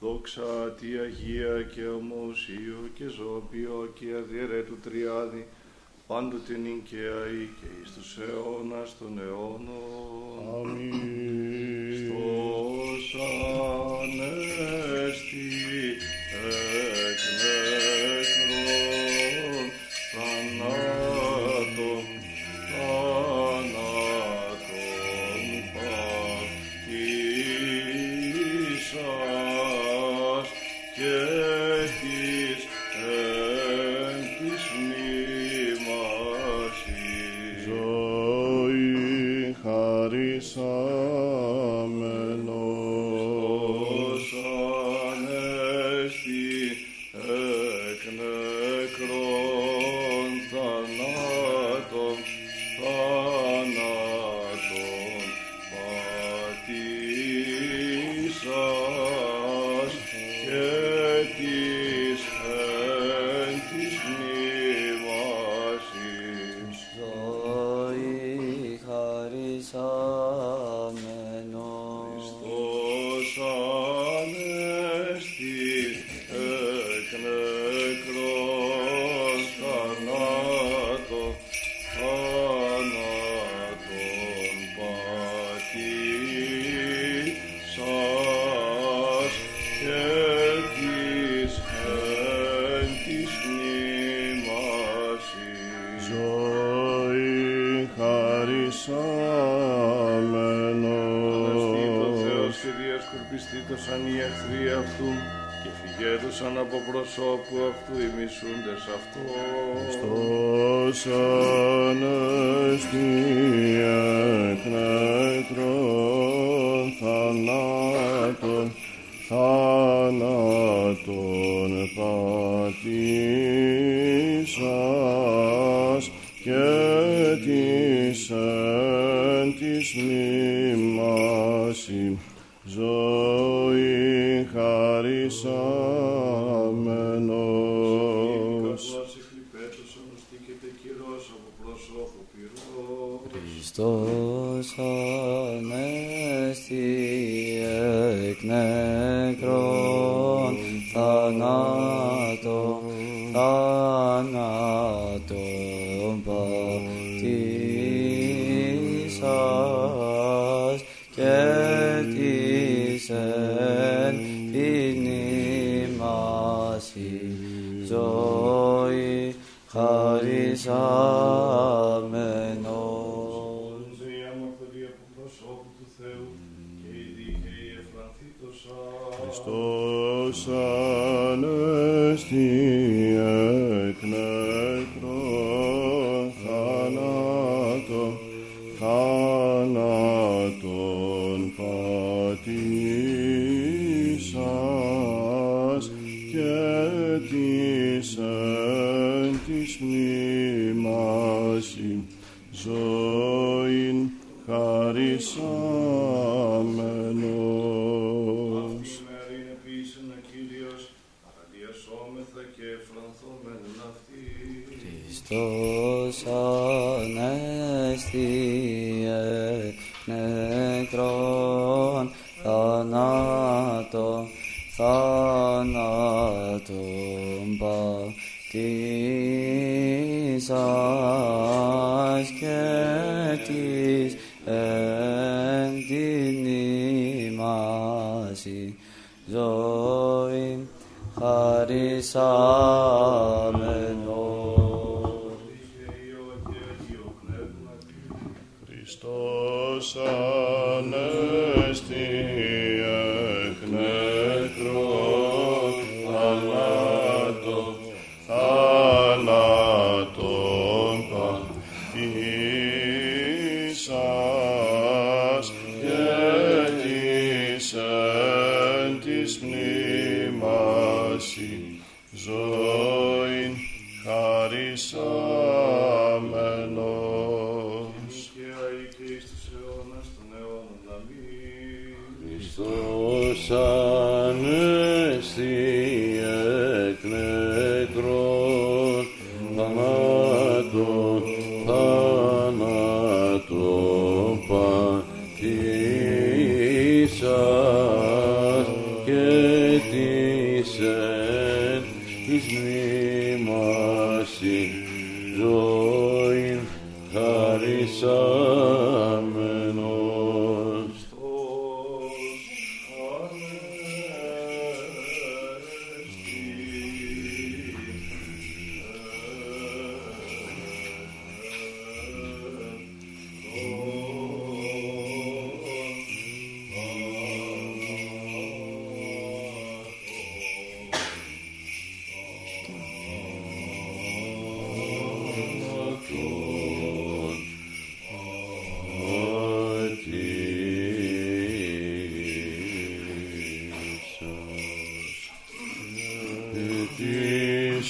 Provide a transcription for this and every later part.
Δόξα τη Αγία και ομοσίο και ζώπιο και αδιερέτου τριάδη, πάντου την ή και εις τους αιώνας των αιώνων. Αμήν. Στο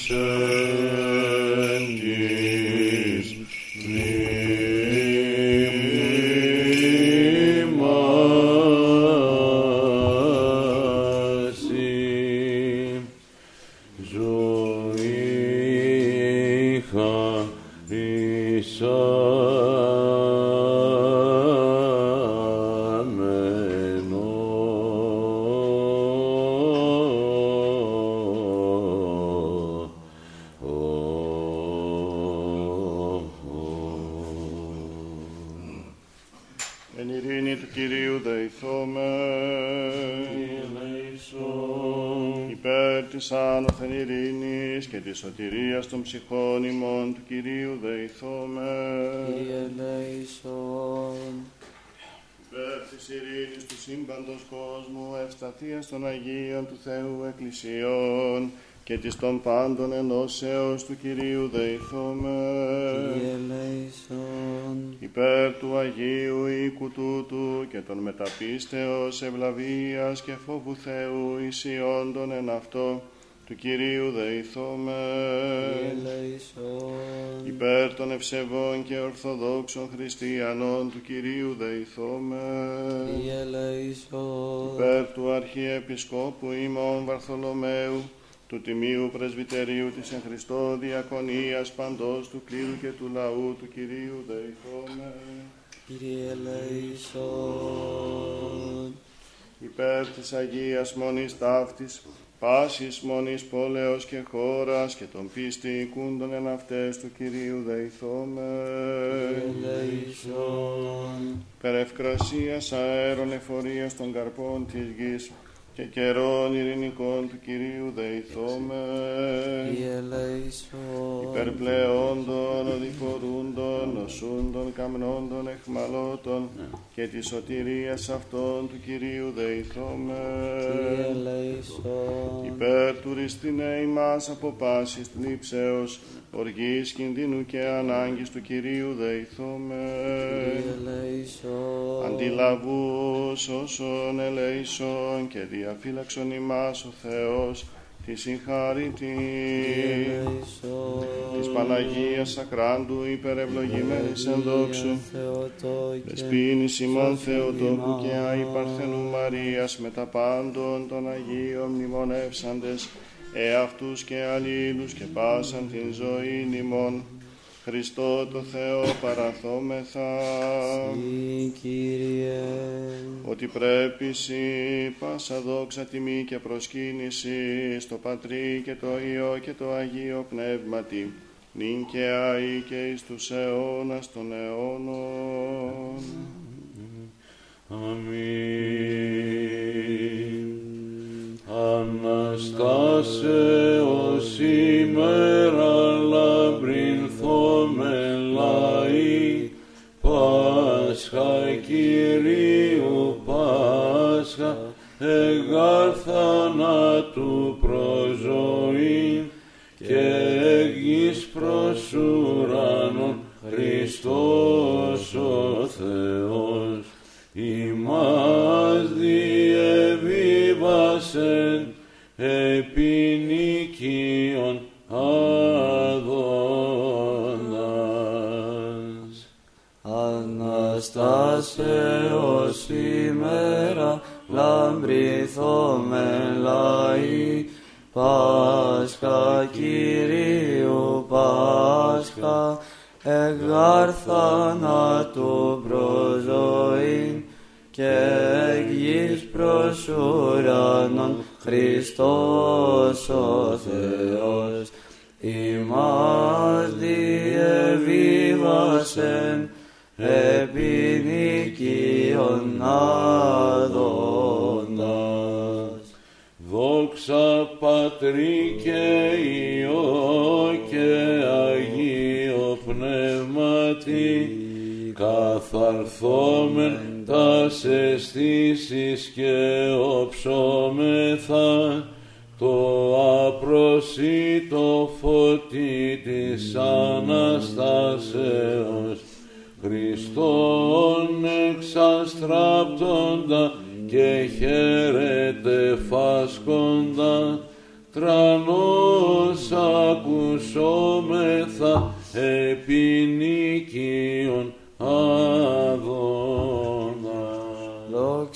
Ζωή σωτηρίας των ψυχών ημών του Κυρίου δεηθώμε. Κύριε ελέησον. Υπέρ της ειρήνης του σύμπαντος κόσμου, ευσταθίας των Αγίων του Θεού Εκκλησιών και της των πάντων ενώσεως του Κυρίου δεηθώμε. Κύριε ελέησον. Υπέρ του Αγίου οίκου τούτου και των μεταπίστεως ευλαβίας και φόβου Θεού ισιόντων εν αυτό του Κυρίου δεηθώμε. Κύριε ελέησον. Υπέρ των ευσεβών και ορθοδόξων χριστιανών του Κυρίου δεηθώμε. Κύριε ελέησον. Υπέρ του Αρχιεπισκόπου ημών Βαρθολομαίου, του Τιμίου Πρεσβυτερίου της εν Χριστώ Διακονίας παντός του κλήρου και του λαού του Κυρίου δεηθώμε. Κύριε ελέησον. υπέρ της Αγίας Μονής Ταύτης, πάσης Μονής Πόλεως και χώρας και των πιστικούντων εν αυτές του Κυρίου δεηθώμε. Κύριε ελέησον. Περευκρασίας αέρων εφορίας των καρπών της γης και καιρών ειρηνικών του Κυρίου δεηθώμε. Κύριε ελέησον. Υπερπλεόντων, οδηφορούντων, νοσούντων, καμνόντων, εχμαλώτων και της σωτηρίας αυτών του Κυρίου δεηθώμε. Κύριε ελέησον. Υπέρ του ριστινέ ημάς από πάσης θλίψεως, οργής, κινδύνου και ανάγκης του Κυρίου δεηθώμε. Κύριε ελέησον. Αντιλαβούς όσων ελέησον και διαφύλαξον ημάς ο Θεός, τη συγχαρητή Κύριε ελέησον. της Παναγίας Ακράντου υπερευλογημένης εν δόξου, Θεοτόκε. Δεσποίνης ημών Θεοτόκου και Άη Παρθενού Μαρίας με τα πάντων των Αγίων μνημονεύσαντες, εαυτούς και αλλήλους και πάσαν την ζωή ημών. Χριστό το Θεό παραθόμεθα, Συ, Κύριε. ότι πρέπει σοι πάσα δόξα τιμή και προσκύνηση στο Πατρί και το Υιό και το Αγίο Πνεύματι, νυν και αεί και εις τους αιώνας των αιώνων. Αμήν. Αναστάσεως σήμερα λαμπρινθώμε λαοί, Πάσχα Κυρίου Πάσχα, εγάρ θανάτου προζωήν. Και γης προς ουρανόν Χριστός ο Θεός. Ημάς επί νικίων Αδώνας. Αναστάσεως σήμερα λαμπρηθώμε λαοί Πάσχα Κυρίου Πάσχα εγάρ θανάτου προζωήν και γης προς ουρανόν Χριστός ο Θεός, ημάς διεβίβασεν επί νικίων Αδωνάς. Δόξα Πατρί και Υιό και Αγίο Πνεύματι, καθαρθόμεν τας αισθήσεις και οψόμεθα το απροσίτο φωτί της Αναστάσεως. Χριστόν εξαστράπτοντα και χαίρετε φάσκοντα τρανός ακουσόμεθα επί νικίων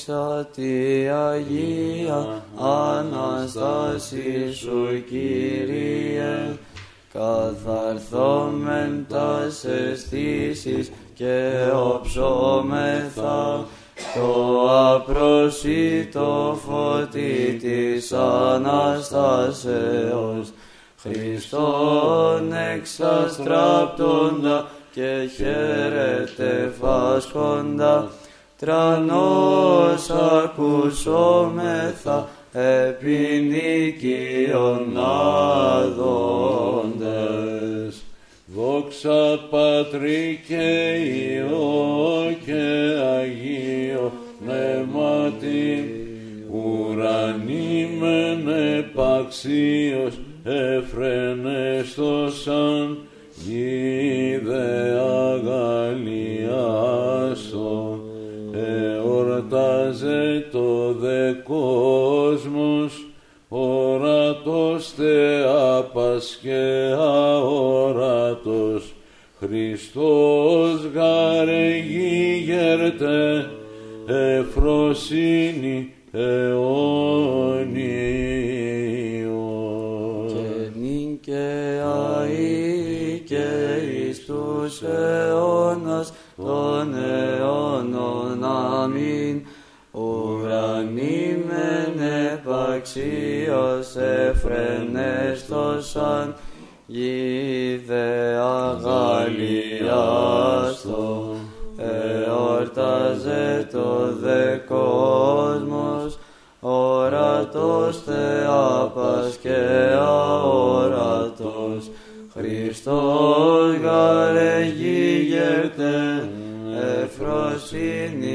Δόξα τη Αγία Αναστάση σου Κύριε, καθαρθόμεν τας αισθήσεις και οψόμεθα το απροσίτο φωτί της Αναστάσεως. Χριστόν εξαστράπτοντα και χαίρετε φάσκοντα τρανός ακουσόμεθα επί νικίων άδοντες. Δόξα Πατρί και Υιό και Αγίο Πνεύματι, ουρανοί μεν επαξίως εφρενέστοσαν, γίδε αγαλιάστο, εορτάζε το δε κόσμος, ορατός Θεάπας και αόρατος, Χριστός γαρεγίγερτε, εφροσύνη αιώνιος. Και νυν και αεί και εις τους αιώνας των αιώνων αμήν. Επαξίως εφρενέστοσαν, γίδε αγαλιάστο, εορτάζε το δε κόσμος, ορατός Θεάπας και αόρατος, Χριστός γαρεγίγερτε, εφροσύνη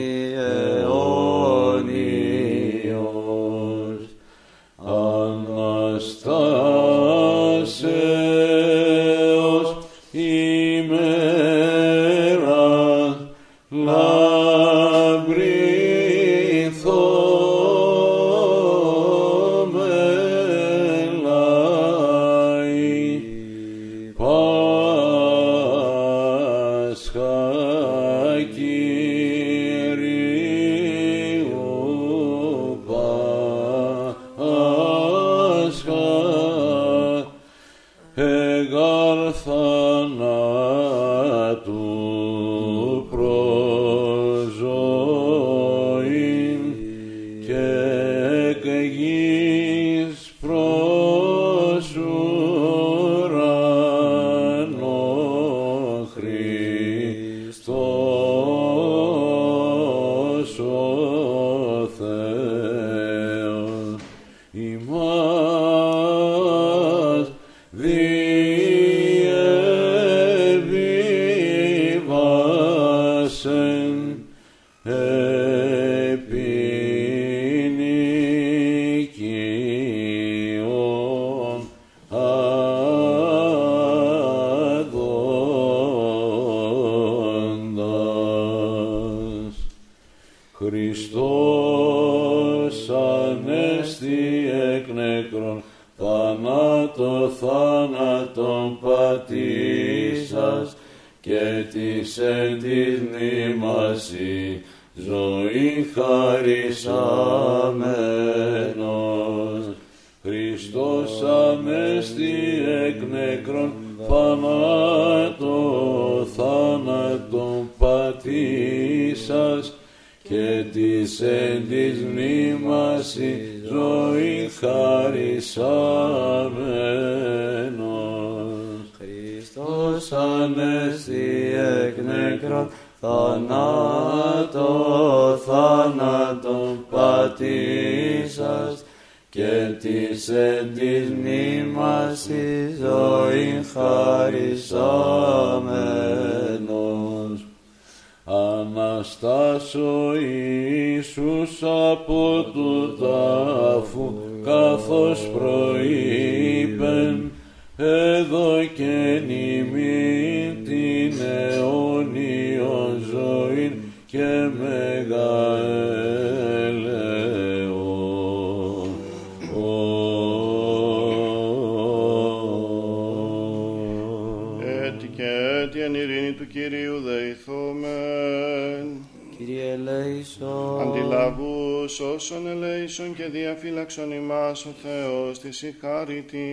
διαφύλαξον ημάς ο Θεός της η χάρητη.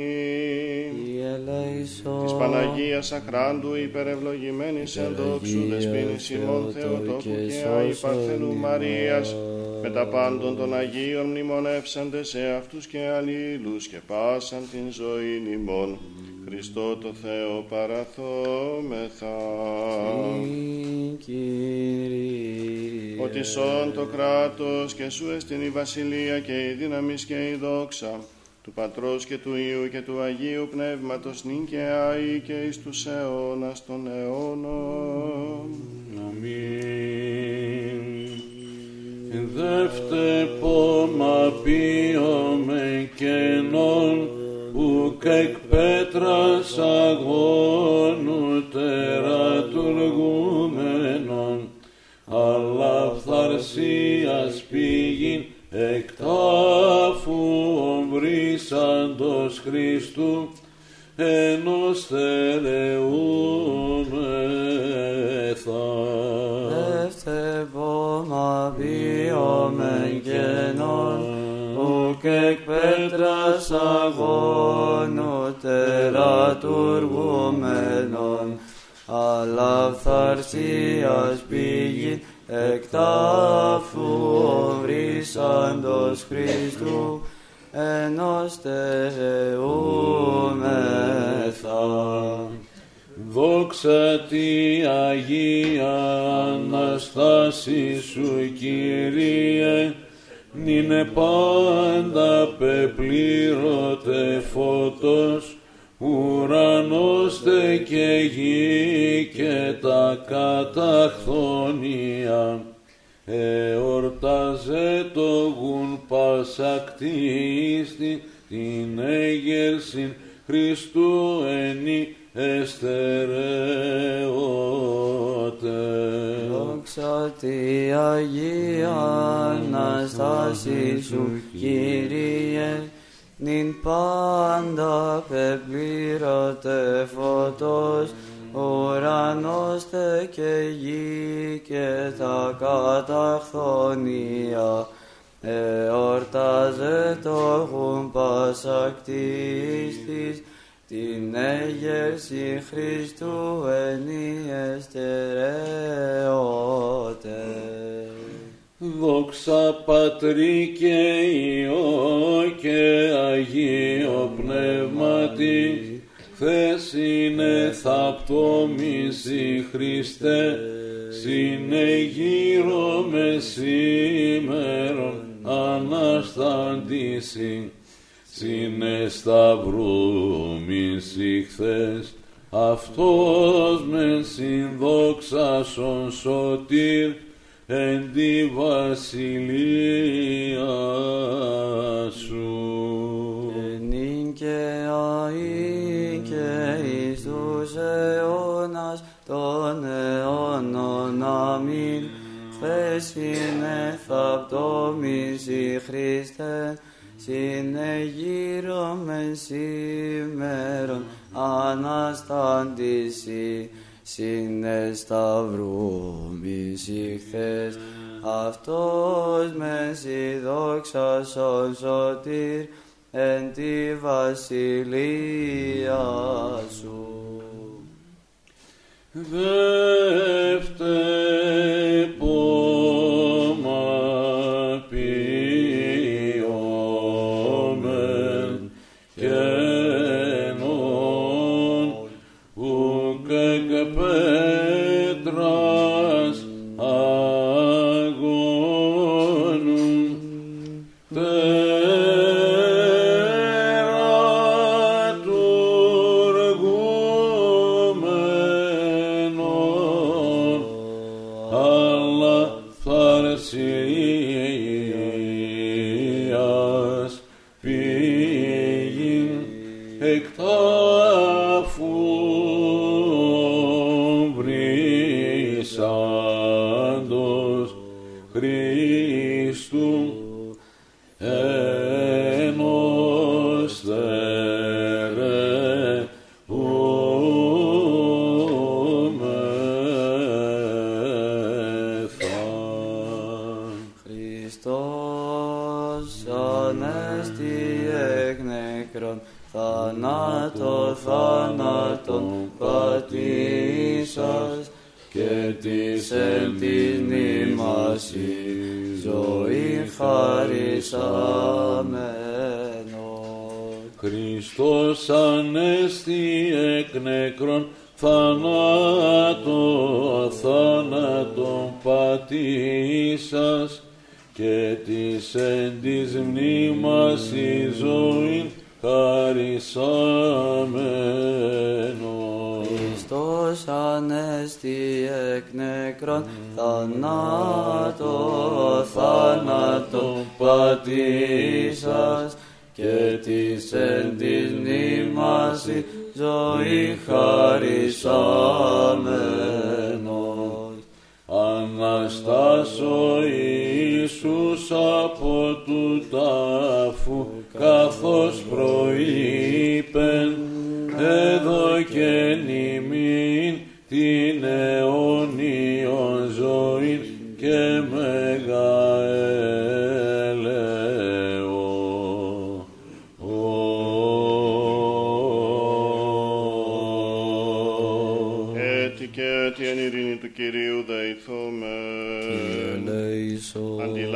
Κύριε ελέησον, Της Παναγίας Αχράντου υπερευλογημένης εν δόξου δεσποίνης ημών Θεοτόκου και Άη Παρθενού Μαρίας με τα πάντων των Αγίων μνημονεύσαντες σε αυτούς και αλλήλους και πάσαν την ζωή ημών. Χριστό το Θεό παραθόμεθα. Συν Κύριε. Ότι σών το κράτος και σου εστιν η βασιλεία και η δύναμις και η δόξα του Πατρός και του Υιού και του Αγίου Πνεύματος νυν και αεί και εις τους αιώνας των αιώνων. Αμήν. Δεύτε πόμα πίωμε κενών, ουκ εκ πέτρας αγώνου τερατουργούμενον, αλλά φθαρσίας πήγην εκ τάφου ομβρίσαντος Χριστού, ενός θερεούμεθα. Δεύτε πόμα βίωμεν κενών, ουκ εκ πέτρας αγώνου τερατουργούμενον, αλλά φθαρσίας πήγη εκ τάφου οβρίσαντος Χριστού, ενός τερεούμεθα. Δόξα τη Αγία Αναστάση σου Κύριε, νυνε πάντα πεπλήρωτε φώτος, ουρανός τε και γη και τα καταχθόνια. Εορτάζε το γουν πασακτίστη την έγερσιν Χριστού ενή εστερεώτε. Δόξα τη Αγία Αναστάση σου, Κύριε, νυν πάντα πεπλήρωτε φωτός, ουρανός τε και γη και τα καταχθόνια. Εορτάζε το γουν πασακτίστης, την έγερση Χριστού ενιεστερεώτε. Δόξα Πατρί και Υιό και Αγίο Πνεύματι, χθες είναι θαπτόμηση Χριστέ, συνεγείρο με σήμερον Ανασταντήσει, συνεσταυρούμηση χθες, αυτός με συνδόξασον σωτήρ, εν τη βασιλεία σου. Νυν και αεί και εις τους αιώνας των αιώνων αμήν. Χθες είναι θαπτόμηση Χριστέ, συνεγείρομεν σήμερον Αναστάντηση, συνεσταυρούμηση χθες, αυτός με συνδόξασον σωτήρ, εν τη βασιλεία σου. Δεύτε πόμα ποιόμε χαρισαμένος. Χριστός ανέστη εκ νεκρών θανάτο θάνατον πατήσας και της εν της μνήμας η ζωή χαρισαμένος. Χριστός ανέστη εκ νεκρών, θανάτο θάνατο πατήσας και της εν της μνήμας η ζωή χαρισαμένος. Αναστάσω Ιησούς από του τάφου καθώς προείπεν εδώ και νημήν την αιώνιον ζωή και μεγαέλεο.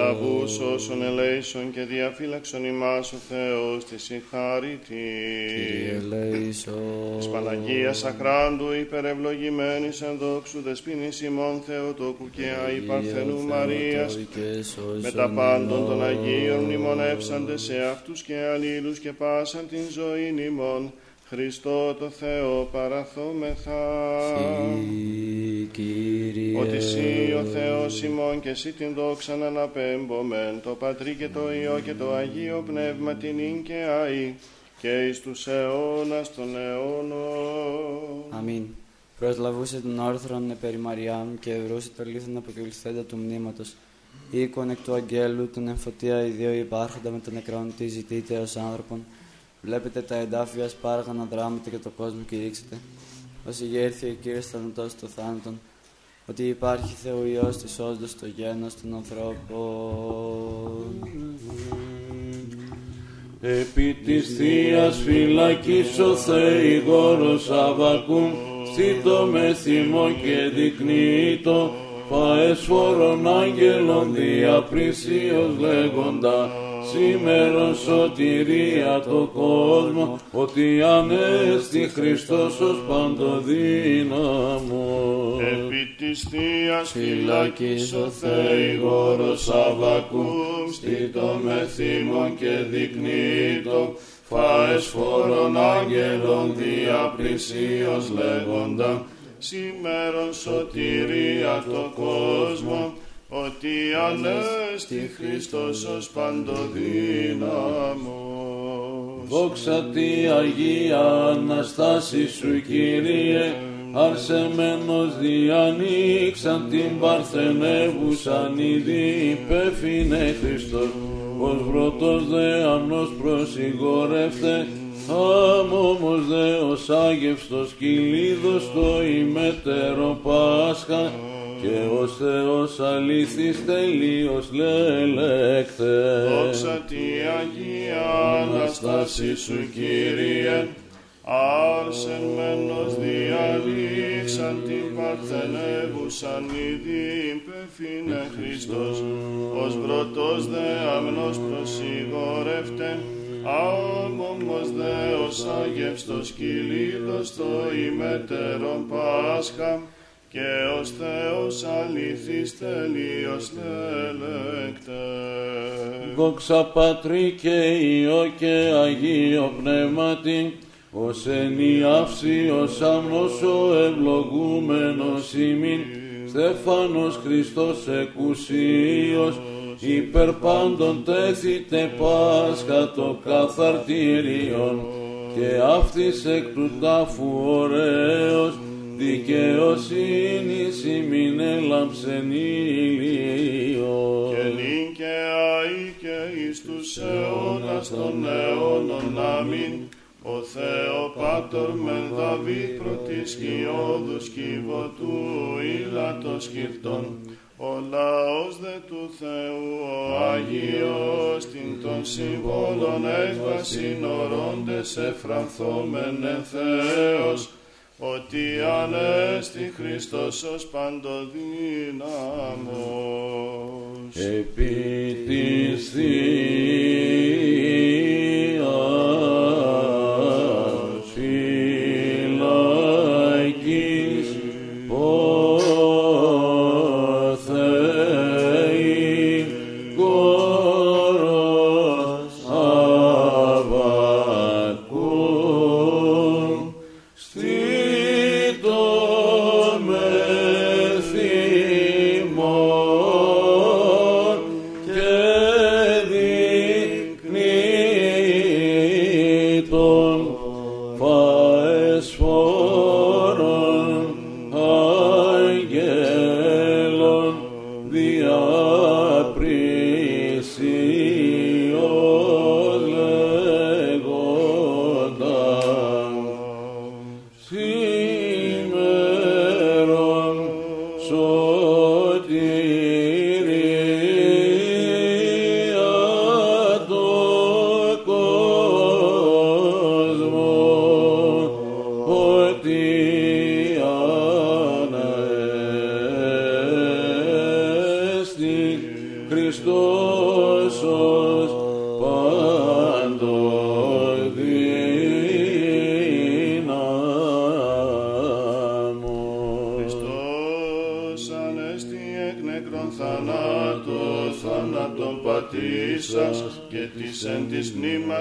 Ελέησον. Αντιλαβούς όσων ελέησον και διαφύλαξον ημάς ο Θεός της Κύριε συγχαρητή. ελέησον. Της Παναγίας Αχράντου υπερευλογημένης εν δόξου δεσποίνης ημών Θεοτόκου και Άη Παρθενού Μαρίας με τα πάντων των Αγίων μνημονεύσαντες σε αυτούς και αλλήλους και πάσαν την ζωή ημών Χριστό το Θεό παραθόμεθα. Κύριε Ότι εσύ ο Θεός ημών και εσύ την δόξα να αναπέμπομεν το Πατρί και το Υιό και το Αγίο Πνεύμα την ίν και αΐ και εις τους αιώνας των αιώνων. Αμήν. Προσλαβούσε τον όρθρον περί Μαριάμ και ευρούσε το λίθον αποκαλυφθέντα του μνήματος. Οίκον εκ του αγγέλου, τον εμφωτία οι δύο υπάρχοντα με τον νεκρόν τι ζητείτε ως άνθρωπον. Βλέπετε τα εντάφια σπάργανα δράματα και το κόσμο κηρύξετε. Ως ηγέρθη ο Κύριος θανατός το θάνατον, ότι υπάρχει Θεοϊός της όντως το γένος των ανθρώπων. Επί της Θείας φυλακής ο Θεηγόρος Αβακούμ στήτο με θυμό και δεικνύτο φαεσφόρων άγγελων διαπρίσιος λέγοντα σήμερον σωτηρία το κόσμο ότι ανέστη Χριστός ως παντοδύναμος. Επί της Θείας φυλακής ο Θεηγόρος Αβακούμ στήτο με θυμόν και δεικνύτο φάες φόρων άγγελων διαπλησίως λέγοντα σήμερον σωτηρία το κόσμο ότι ανέστη Χριστός ως παντοδύναμος. Δόξα τη Αγία Αναστάση σου Κύριε, αρσεμένος διανοίξαν την παρθενεύουσαν ήδη υπέφυνε Χριστός, ως πρώτος δε αμνός προσυγορεύτε, άμωμος δε ως άγευστος κυλίδος το ημέτερο Πάσχα, και ως Θεός αλήθης τελείως λελέκτε. Δόξα τη Αγία Αναστάση σου Κύριε, άρσεν μένος διαλύξαν την παρθενεύουσαν ήδη υπεφήνε Χριστός, ως πρώτος δε αμνός προσυγορεύτε, Άμωμος Δεός αγεύστος κυλίδος το ημέτερον Πάσχα και ως Θεός αληθής τελείως τελέκτε. Δόξα Πατρί και Υιό και Αγίο Πνεύματι, ως εν η αύση, ως άμνος ο ευλογούμενος ημίν, Στέφανος Χριστός εκουσίος, υπερ πάντων τέθητε Πάσχα το καθαρτήριον, και αυτής εκ του τάφου ωραίος, δικαιοσύνης ημίν έλαμψεν ηλίος. Και νυν και αεί και εις τους αιώνας των αιώνων αμήν. Ο Θεό Πάτορ μεν Δαβίδ πρωτής κοιόδους κυβωτού ήλατος χειρτών. Ο λαός δε του Θεού ο Αγίος την των συμβόλων έκβασιν ορώντες εφρανθόμεν εν Θεός ότι ανέστη Χριστός ως παντοδύναμος. επί της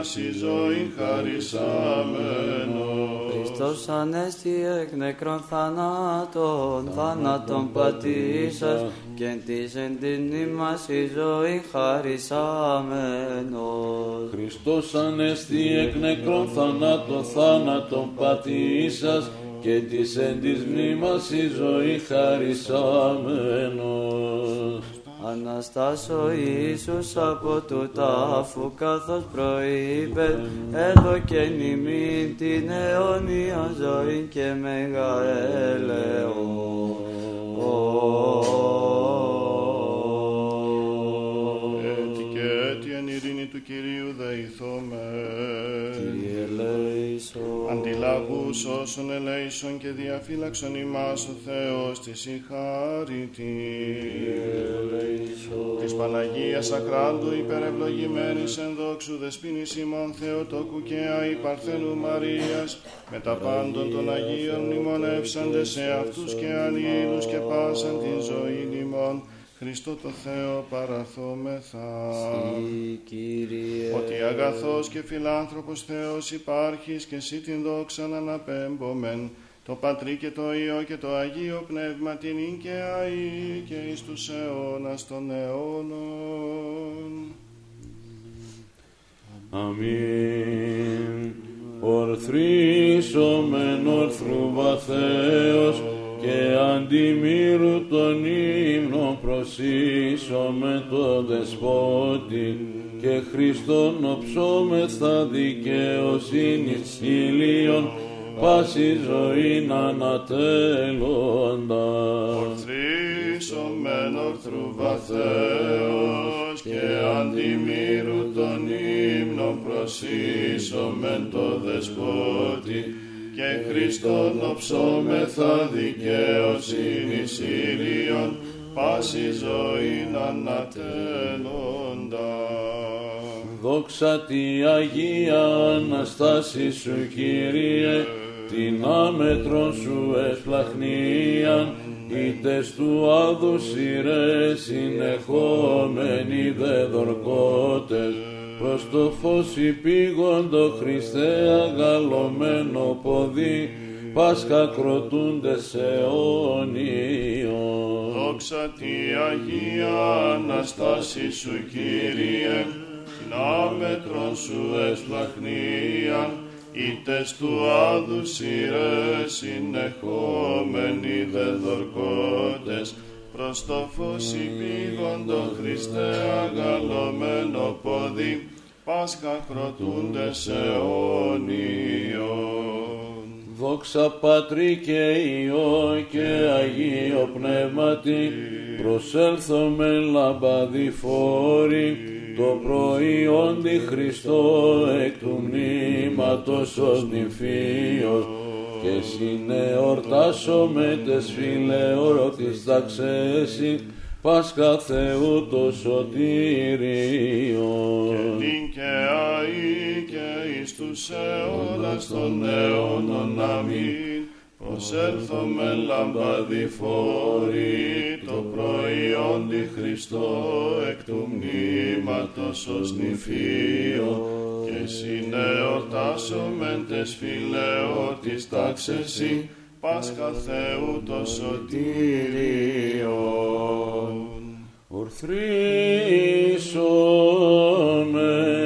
μνήμας η ζωή χαρισάμενος. Χριστός ανέστη εκ νεκρών θανάτων, θάνατον πατήσας και εν της εν την μνήμας η ζωή χαρισάμενος. Χριστός ανέστη εκ νεκρών θανάτων θάνατον πατήσας και της εν της μνήμας η ζωή χαρισάμενος. Αναστάσω Ιησούς από του τάφου καθώς προείπε έδωκεν ημίν την αιώνια ζωή και μέγα έλεο. Έτσι και έτσι εν ειρήνη του Κυρίου δεηθώμε. Κύριε ελέησον. Αντιλαβούς όσων ελέησον και διαφύλαξον ημάς ο Θεός της η χάρητη. Της Παναγίας Ακράντου υπερευλογημένης εν δόξου δεσποίνης ημών Θεοτόκου και Αϊ Παρθένου Μαρίας με τα πάντων των Αγίων μνημονεύσαντες σε αυτούς και αλλήλους και πάσαν την ζωή ημών Χριστό το Θεό παραθόμεθα. Συ, Κύριε. Ότι αγαθός και φιλάνθρωπος Θεός υπάρχεις και εσύ την δόξα να αναπέμπομεν, το Πατρί και το Υιό και το Αγίο Πνεύμα την ίν και αΐ και εις τους αιώνας των αιώνων. Αμήν. Ορθρίσομεν ορθρού βαθέως και αντιμύρου τον ύμνο προσίσομε το δεσπότη και Χριστόν οψόμεθα δικαιοσύνης ηλίων πάση ζωήν ανατέλλοντα. Ορθρίσομεν ορθρού βαθέως και αντιμύρου τον ύμνο προσίσομεν το δεσπότη και Χριστόν οψόμεθα δικαιοσύνης ηλίων πάση ζωήν ανατέλλοντα. Δόξα τη Αγία Αναστάση σου Κύριε, την άμετρον σου εσπλαχνίαν, ήτες του άδους σειρές συνεχόμενοι δε δορκότες, προς το φως υπήγοντο Χριστέ αγαλωμένο ποδί, Πάσχα κροτούντες αιώνιον. Δόξα τη Αγία Αναστάση σου Κύριε, την άμετρον σου εσπλαχνίαν, ήτες του άδους σειρές συνεχόμενοι δε δορκότες, προς το φως υπήγοντο Χριστέ αγαλωμένο πόδι, Πάσχα κροτούντες αιώνιον. Δόξα Πατρί και Υιό και Αγίο Πνεύματι, προσέλθομε λαμπαδιφόροι, το προϊόντι Χριστό εκ του μνήματος ως νηφίος, και συνεορτάσομαι τες φιλεόρτης ταξέσι, Πάσχα Θεού το σωτήριον. Την και αή και εις τους αιώνας των αιώνων αμήν, προσέλθομε λαμπαδιφόροι, το προϊόντι Χριστό εκ του μνήματος ως νηφίο, και συνεορτάσομεν τες φιλεόρτης τάξεσι, Πάσχα Θεού το σωτήριον. Ορθρίσομεν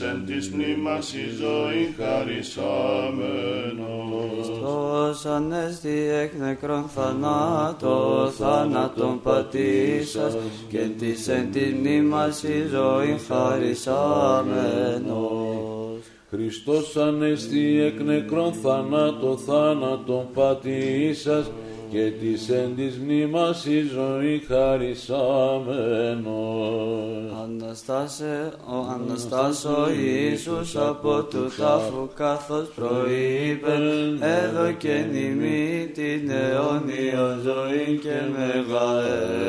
εν της μνήμας η ζωή χαρισάμενος. Χριστός ανέστη εκ νεκρών θανάτω, θάνατον πατήσας και της εν της μνήμας η ζωή χαρισάμενος. Χριστός ανέστη εκ νεκρών θανάτω θάνατον πατήσας και της εν της μνήμας η ζωή χαρισάμενος. Αναστάσε, ο Αναστάσω Ιησούς από του τάφου καθώς προείπε εδώ και νημή την αιώνιο ζωή και μεγαέλεο.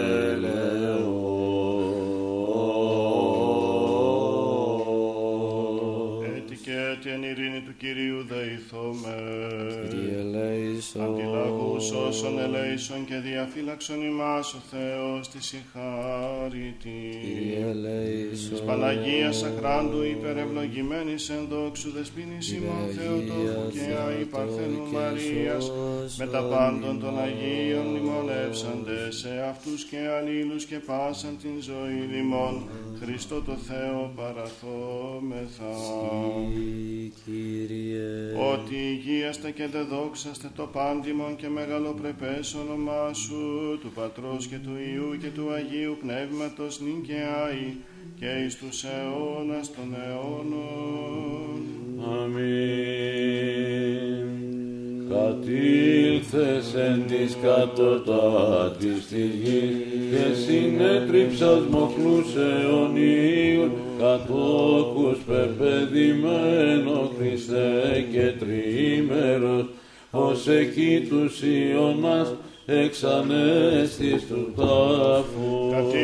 Έτσι και έτσι εν ειρήνη του Κυρίου δεηθώμε. Κύριε ελέησον. Αντιλαγούς όσων ελέησον και διαφύλαξον ημάς ο Θεός της συγχάρητη. Κύριε ελέησον. Της Παναγίας Αχράντου υπερευλογημένης εν δόξου δεσποίνης ημών Θεοτόκου και Άη Παρθένου Μαρίας με τα πάντων των Αγίων μνημονεύσαντες σε αυτούς και αλλήλους και πάσαν την ζωή λιμών Χριστό το Θεό παραθόμεθα. Κύριε. Ότι υγείαστε και δεδόξαστε το πάντιμον και μεγαλοπρεπές όνομά σου, του Πατρός και του Ιού και του Αγίου Πνεύματος νυν και άη, και εις τους αιώνας των αιώνων. Αμήν. Κατήλθες εν της κατωτάτης της γης και συνέτριψας μοχλούς αιωνίων κατόχους πεπαιδημένος Χριστέ και τριήμερος ως εκεί τους Ιωνάς εξανέστης του τάφους. Κατήλθες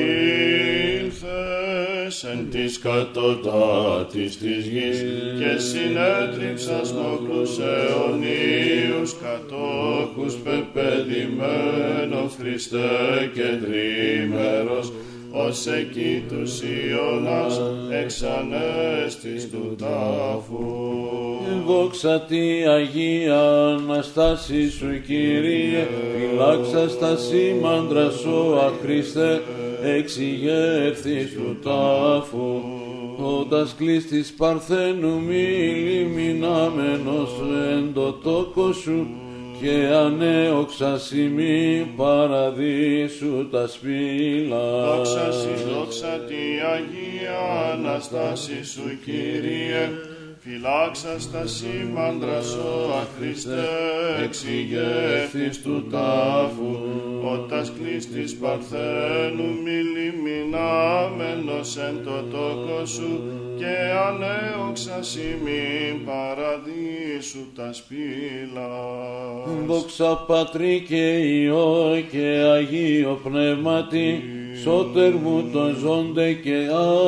εν της κατωτάτης της γης και συνέτριψας μόχλους αιωνίους κατόχους πεπαιδημένος Χριστέ και τρίμερος ως εκεί τους Ιωνάς εξανέστης του τάφου. Δόξα τη Αγία Αναστάση σου Κύριε, φυλάξα στα σήμαντρα σου Χριστέ, εξηγέρθης του τάφου. Ότας κλείστης παρθένου μη λιμινάμενος εν το τόκο σου, και ανέωξα σημεί παραδείσου τα σπήλα. Δόξα σοι, δόξα τη Αγία Αναστάση σου Κύριε, φυλάξα στα σήμαντρα σου Χριστέ, εξηγεύθης του τάφου, ότας κλείστης παρθένου μη λιμινάμενος εν το τόκο σου, και ανέωξα σημείν παραδείσου τα σπήλα. Δόξα Πατρί και Υιό και Αγίο Πνεύματι, σώτερ μου των ζώντε και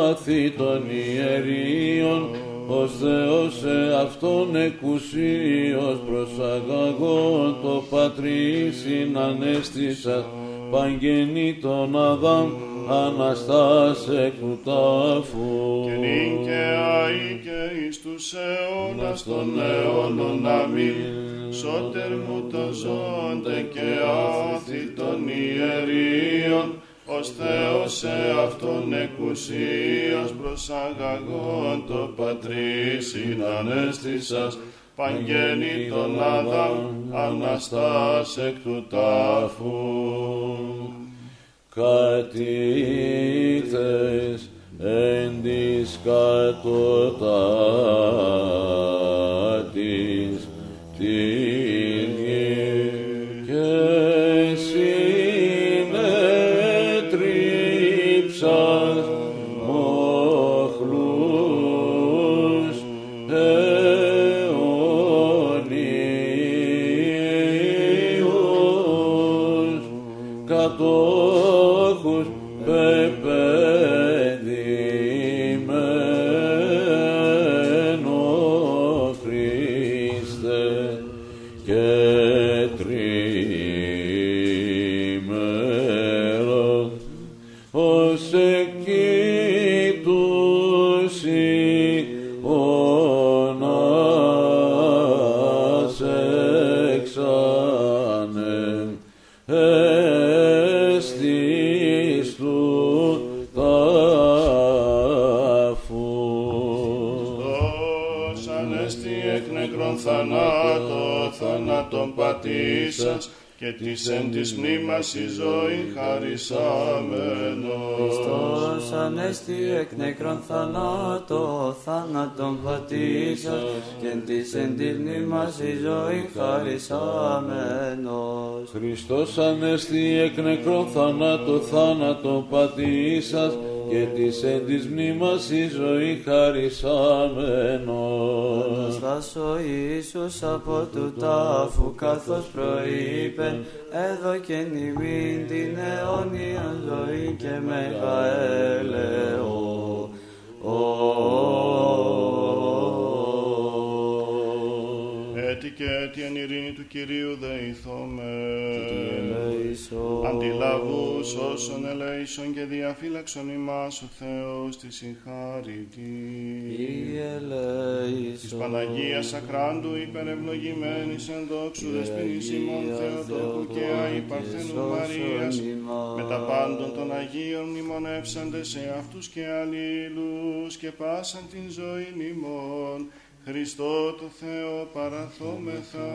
άθη των ιερίων, ως Θεός σε Αυτόν εκουσίως προσαγαγών το Πατρί συνανέστησα, παγγενή τον Αδάμ, Αναστάς εκ του τάφου. Και νυν και αεί και εις τους αιώνας των αιώνων αμήν, σώτερ μου το ζώντε και άθη των ιερίων, ως Θεός σε Αυτόν εκουσίας προσαγαγών το Πατρί συνανέστησας, παγγένει τον Αδάμ, Αναστάς εκ του τάφου. κατήχθες εν της κατωτάτης πατήσας, και της εν της μνήμας η ζωή χαρισάμενος. Χριστός ανέστη εκ νεκρών θανάτω, θάνατον πατήσας, και εν της εν της μνήμας η ζωή χαρισάμενος. Χριστός ανέστη εκ νεκρών θανάτω θάνατο πατήσας και της εν της μνήμας η ζωή χαρισάμενος. Αναστάς ο Ιησούς από του τάφου καθώς προείπεν έδωκεν ημίν την αιώνια ζωή και μέγα και έτι εν ειρήνη του Κυρίου δεηθώμε. Ελέησον. Αντιλαβούς όσων ελέησον και διαφύλαξον ημάς ο Θεός της συγχάρητη. Κύριε Της ελέησον. Παναγίας Ακράντου υπερευλογημένης εν δόξου δεσποινής ημών Θεοτόκου και Άη Παρθένου Μαρίας με τα πάντων των Αγίων μνημονεύσαντες σε αυτούς και αλλήλους και πάσαν την ζωή ημών Χριστό το Θεό παραθόμεθα.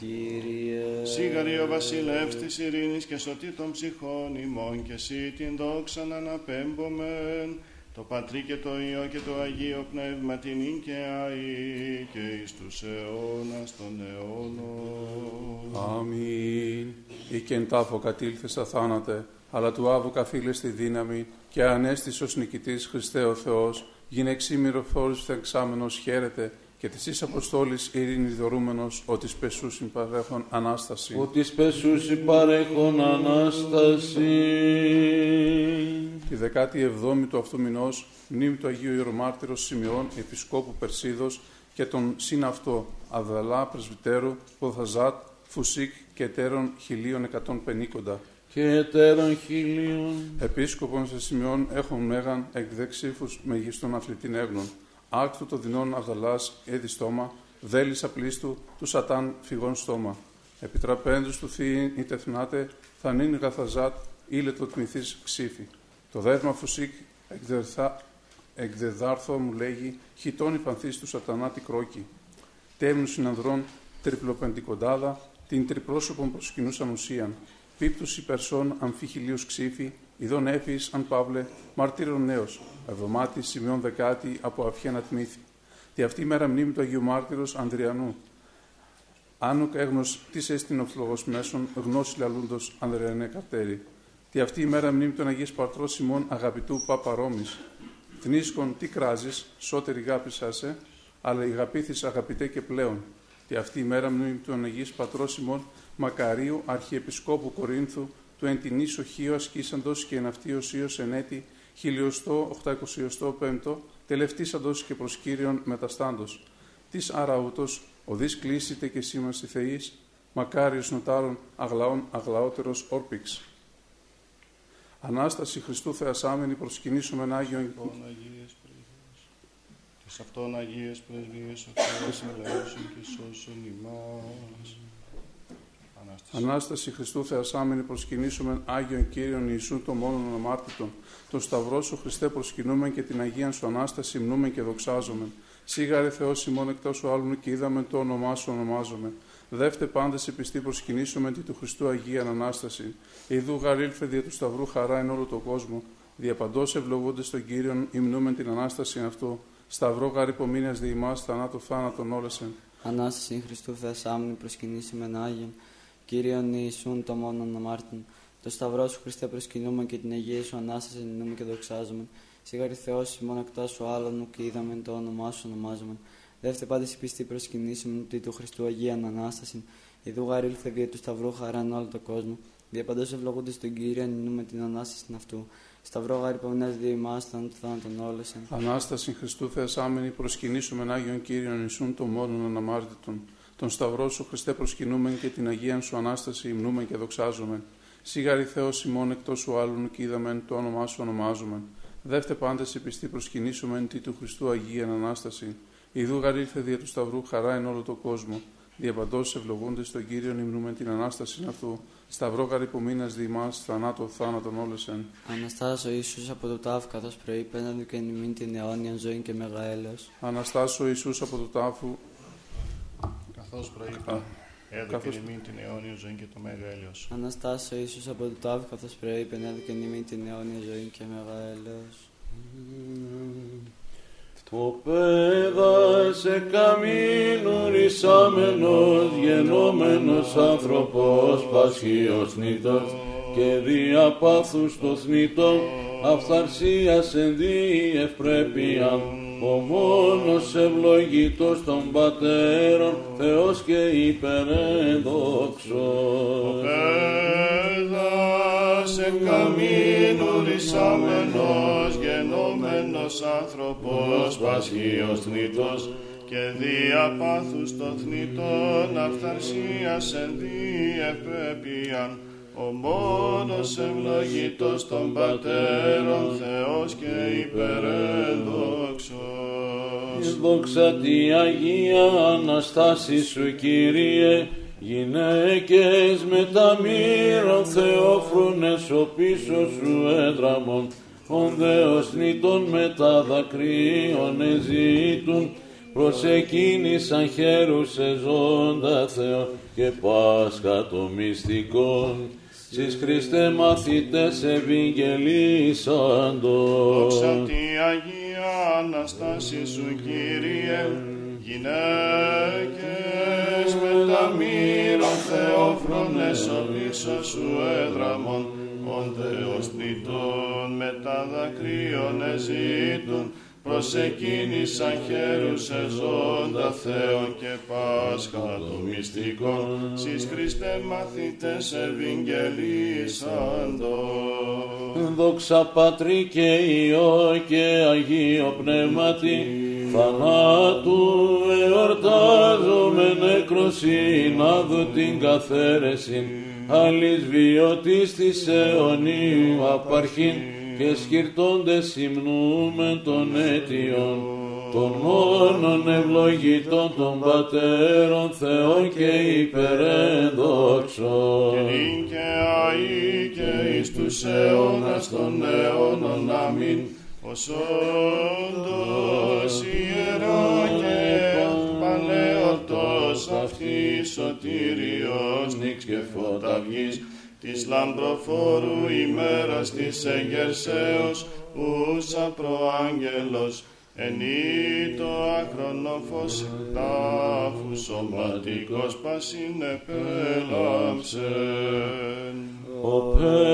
Κύριε. Σίγαρη ο βασιλεύς της ειρήνης και σωτή των ψυχών ημών και εσύ την δόξαν αναπέμπομεν το Πατρί και το Υιό και το Αγίο Πνεύμα την ίν και αή και εις τους αιώνας των αιώνων. Αμήν. Ή και εν τάφο κατήλθες αθάνατε, αλλά του Άβου καθήλες τη δύναμη και ανέστης ως νικητής Χριστέ ο Θεός, γίνε εξήμηρο φόρους θεξάμενος χαίρεται και της εις Αποστόλης ειρήνης δωρούμενος, ότι σπεσούς συμπαρέχον Ανάστασης. Ότι σπεσούσι παρέχον Ανάστασης. Τη 17η του αυτού μηνός, μνήμη του Αγίου Ιερομάρτυρος Σημειών, Επισκόπου Περσίδος και τον συναυτό Αδαλά Πρεσβυτέρου, Ποδαζάτ, Φουσίκ και εταίρων 1150. Και εταίρων χιλίων, Επίσκοπον σε σημειών έχουν μέγαν εκ δεξίφους μεγιστών αθλητήν έγνων. Άκτου το δεινόν Αβδαλάς έδι στόμα, δέλης απλίστου του σατάν φυγών στόμα. Επιτραπέντους του θείην ή τεθνάτε, θα νυν γαθαζάτ, ήλε το τμηθής ξύφη. Το δέσμα φουσίκ εκδεθά, εκδεδάρθω μου λέγει, χιτών υπανθής του σατανά τη κρόκη. Τέμνου συνανδρών τριπλοπεντικοντάδα, την τριπρόσωπον προσκυνούσαν ουσίαν. Πίπτους υπερσών αμφιχιλίους ξύφη, ειδών έφης αν παύλε, μαρτύρων νέος, εβδομάτη σημειών δεκάτη από αυχένα τμήθη. Τη αυτή μέρα μνήμη του Αγίου Μάρτυρος Ανδριανού. Άνουκ έγνος της έστειν ο φλογός μέσων, γνώση λαλούντος Ανδριανέ καρτέρι. Τη αυτή η μέρα μνήμη των Αγίας Παρτρός Σιμών αγαπητού Πάπα Ρώμης. Τνίσκον τι κράζεις, σώτερη γάπησα σε, αλλά η γαπήθης αγαπητέ και πλέον. Τη αυτή η μέρα μνήμη των Αγίας Πατρός Σιμών Μακαρίου, Αρχιεπισκόπου Κορίνθου, του εν την ίσο χείο ασκήσαντος και εν αυτή οσίως εν έτη χιλιοστό, οχτακοσιοστό τελευτήσαντος και προς Κύριον μεταστάντος. Της αραούτος, οδείς κλείσιτε και σήμαση θεής, μακάριος νοτάρων αγλαών αγλαότερος όρπιξ. Ανάσταση Χριστού Θεασάμενη προσκυνήσουμε Άγιον αυτόν Αγίες πρεσβείες. Τις αυτόν Αγίες πρεσβείες ο Θεός ελέησον και σώσον ημάς. Ανάσταση. Ανάσταση Χριστού Θεασάμενη προσκυνήσουμε Άγιον Κύριον Ιησού το μόνον αναμάρτητον. Το Σταυρό σου Χριστέ προσκυνούμε και την Αγία σου Ανάσταση μνούμε και δοξάζομαι. Σίγαρε Θεός ημών εκτός σου άλλου και είδαμε το όνομά σου ονομάζομαι. Δεύτε πάντες σε πιστή προσκυνήσουμε τη του Χριστού Αγία Ανάσταση. Ιδού γαρήλθε δια του Σταυρού χαρά εν όλο τον κόσμο. Διαπαντός ευλογούνται στον Κύριον υμνούμε την Ανάσταση αυτού. Σταυρό γαρυπομήνες δι' ημάς θανάτου θάνατον όλεσεν. Ανάσταση Χριστού Θεασάμνη προσκυνήσει με Άγιον, Κύριον Ιησούν το μόνον αμάρτην. Το Σταυρό σου Χριστέ προσκυνούμε και την Αγία σου Ανάσταση εννοούμε και δοξάζουμε. Σίγαρη Θεός ημών εκτός σου άλλον και είδαμε το όνομά σου ονομάζουμε. Δεύτερη πάντα η πιστή προσκυνήσουμε ότι του Χριστού Αγία Ανάσταση. Ιδού γαρήλθε δια του Σταυρού χαράν όλο τον κόσμο. Διαπαντός ευλογούνται στον Κύριο εννοούμε την Ανάσταση αυτού. Σταυρό γάρι παυνές δι' ημάς θάνατον θάνατον όλεσεν. Ανάσταση Χριστού Θεασάμενη προσκυνήσουμε Άγιον Κύριον Ιησούν το μόνον αναμάρτητον. Τον Σταυρό σου Χριστέ προσκυνούμε και την Αγία σου Ανάσταση υμνούμε και δοξάζουμε. Σίγαρη Θεός ημών εκτός σου άλλων και είδαμε το όνομά σου ονομάζουμε. Δεύτε πάντες σε πιστή προσκυνήσουμε τι του Χριστού Αγία Ανάσταση. Ιδού γαρήλθε δια του Σταυρού χαρά εν όλο το κόσμο. Διαπαντός ευλογούνται στον Κύριον υμνούμε την Ανάσταση αυτού. Σταυρό γαρυπομήνα δι' ημάς, θανάτο θάνατον όλεσεν. Αναστάσω Ιησούς από το τάφ καθώς προείπαιναν και νημήν την αιώνια ζωή και μεγα έλεος. Αναστάσω Ιησούς από το τάφου, Καθώς προείπα, έδωκε καθώς- ημίν την αιώνια ζωή και το μέγα έλεος. Αναστάσω Ιησούς από το τάφ καθώς προείπαιναν και νημήν την αιώνια ζωή και μεγα έλεος. Το πέδα σε καμίνου ρησάμενος, γενόμενος άνθρωπος, πασχίος νήτος, και δια πάθους το θνητό, αυθαρσίας εν δι ευπρέπειαν, ο μόνος ευλογητός των πατέρων, Θεός και υπερένδοξος. Πέδας εν καμίνου ρησάμενος, γενόμενος άνθρωπος, πασχίος θνητός, και δια πάθους το θνητόν, αυθαρσίας εν διευπρέπειαν, ο μόνος ευλογητός των πατέρων, Θεός και υπερένδοξος. Δόξα τη Αγία Αναστάση σου Κύριε, γυναίκες με τα μοίρων Θεόφρουνες ο πίσω σου έδραμον, ον Θεός νητών με τα δακρύων εζήτουν, προσεκίνησαν χέρους ζώντα Θεό και Πάσχα το μυστικόν, Σεις Χριστέ μαθητές ευηγγελίσαντος. Δόξα τη Αγία Αναστάση σου Κύριε, γυναίκες με τα μοίρων Θεόφρονες ο πίσω σου έδραμον, ον Θεός νητών με τα δακρύων εζήτουν, ως εκείνης αχαίρουσε ζώντα Θεόν και Πάσχα το μυστικό, σεις Χριστέ μαθητές ευηγγελίσαντο. Δόξα Πατρί και Υιό και Αγίο Πνεύματι, θανάτου εορτάζομαι νεκροσύνη, να δω την καθαίρεση, αλης βιωτής της αιωνίου απαρχήν, και σκυρτώντες υμνούμε των αίτιων, των μόνον ευλογητών των πατέρων Θεό και υπερένδοξο. Ειν και αεί και εις τους αιώνας των αιώνων αμήν, ως όντως ιερά και πανεορτός αυτής σωτήριος νύξ και φωταυγής, της λαμπροφόρου ημέρας της εγερσέως, ούσα προάγγελος, ενή το άχρονο φως τάφους σωματικός πασίν επέλαμψεν. Ο πέδας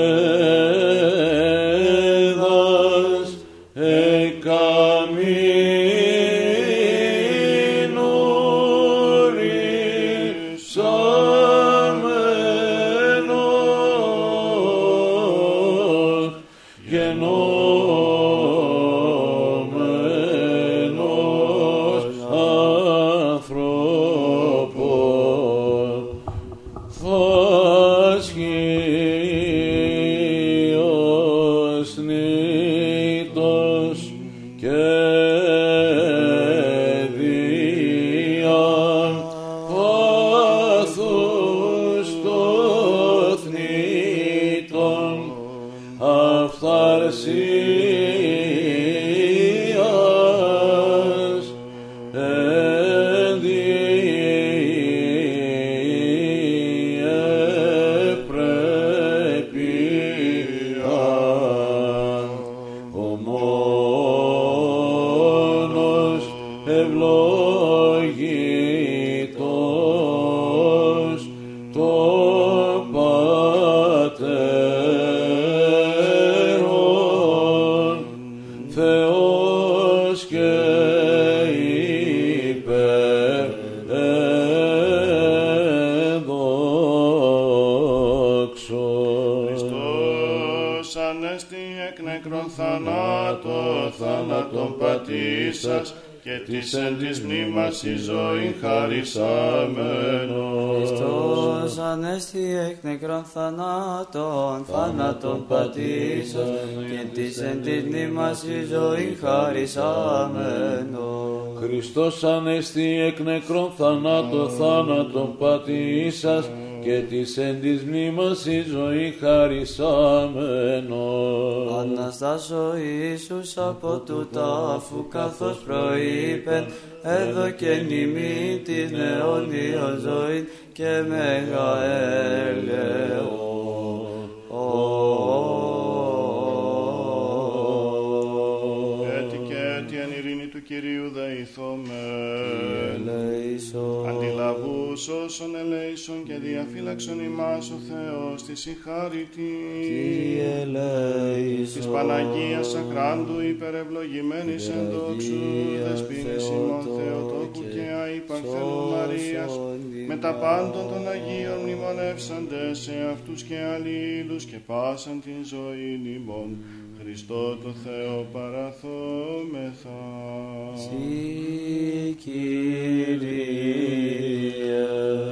και της εν της μνήμας η ζωή χαρισάμενος. Χριστός ανέστη εκ νεκρών θανάτων, θάνατον πατήσας, και της εν της μνήμας η ζωή χαρισάμενος. Χριστός ανέστη εκ νεκρών θανάτω θάνατον πατήσας και της εν της μνήμας η ζωή χαρισάμενος. Αναστάσω Ιησούς από του τάφου καθώς προείπεν εδώ και νημή την αιώνια ζωή και μέγα Κυρίου δεηθώμε. Ελέησον. Αντιλαβούς όσων ελέησον και διαφύλαξον ημάς ο Θεός της συγχάρητη. Κύριε ελέησον. Της Παναγίας Αχράντου υπερευλογημένης εν δόξου δεσποίνης ημών Θεοτόκου και Άη Παρθένου Μαρίας με τα πάντων των Αγίων μνημονεύσαντες σε αυτούς και αλλήλους και πάσαν την ζωή ημών Χριστό το Θεό παραθόμεθα. Συ Κύριε.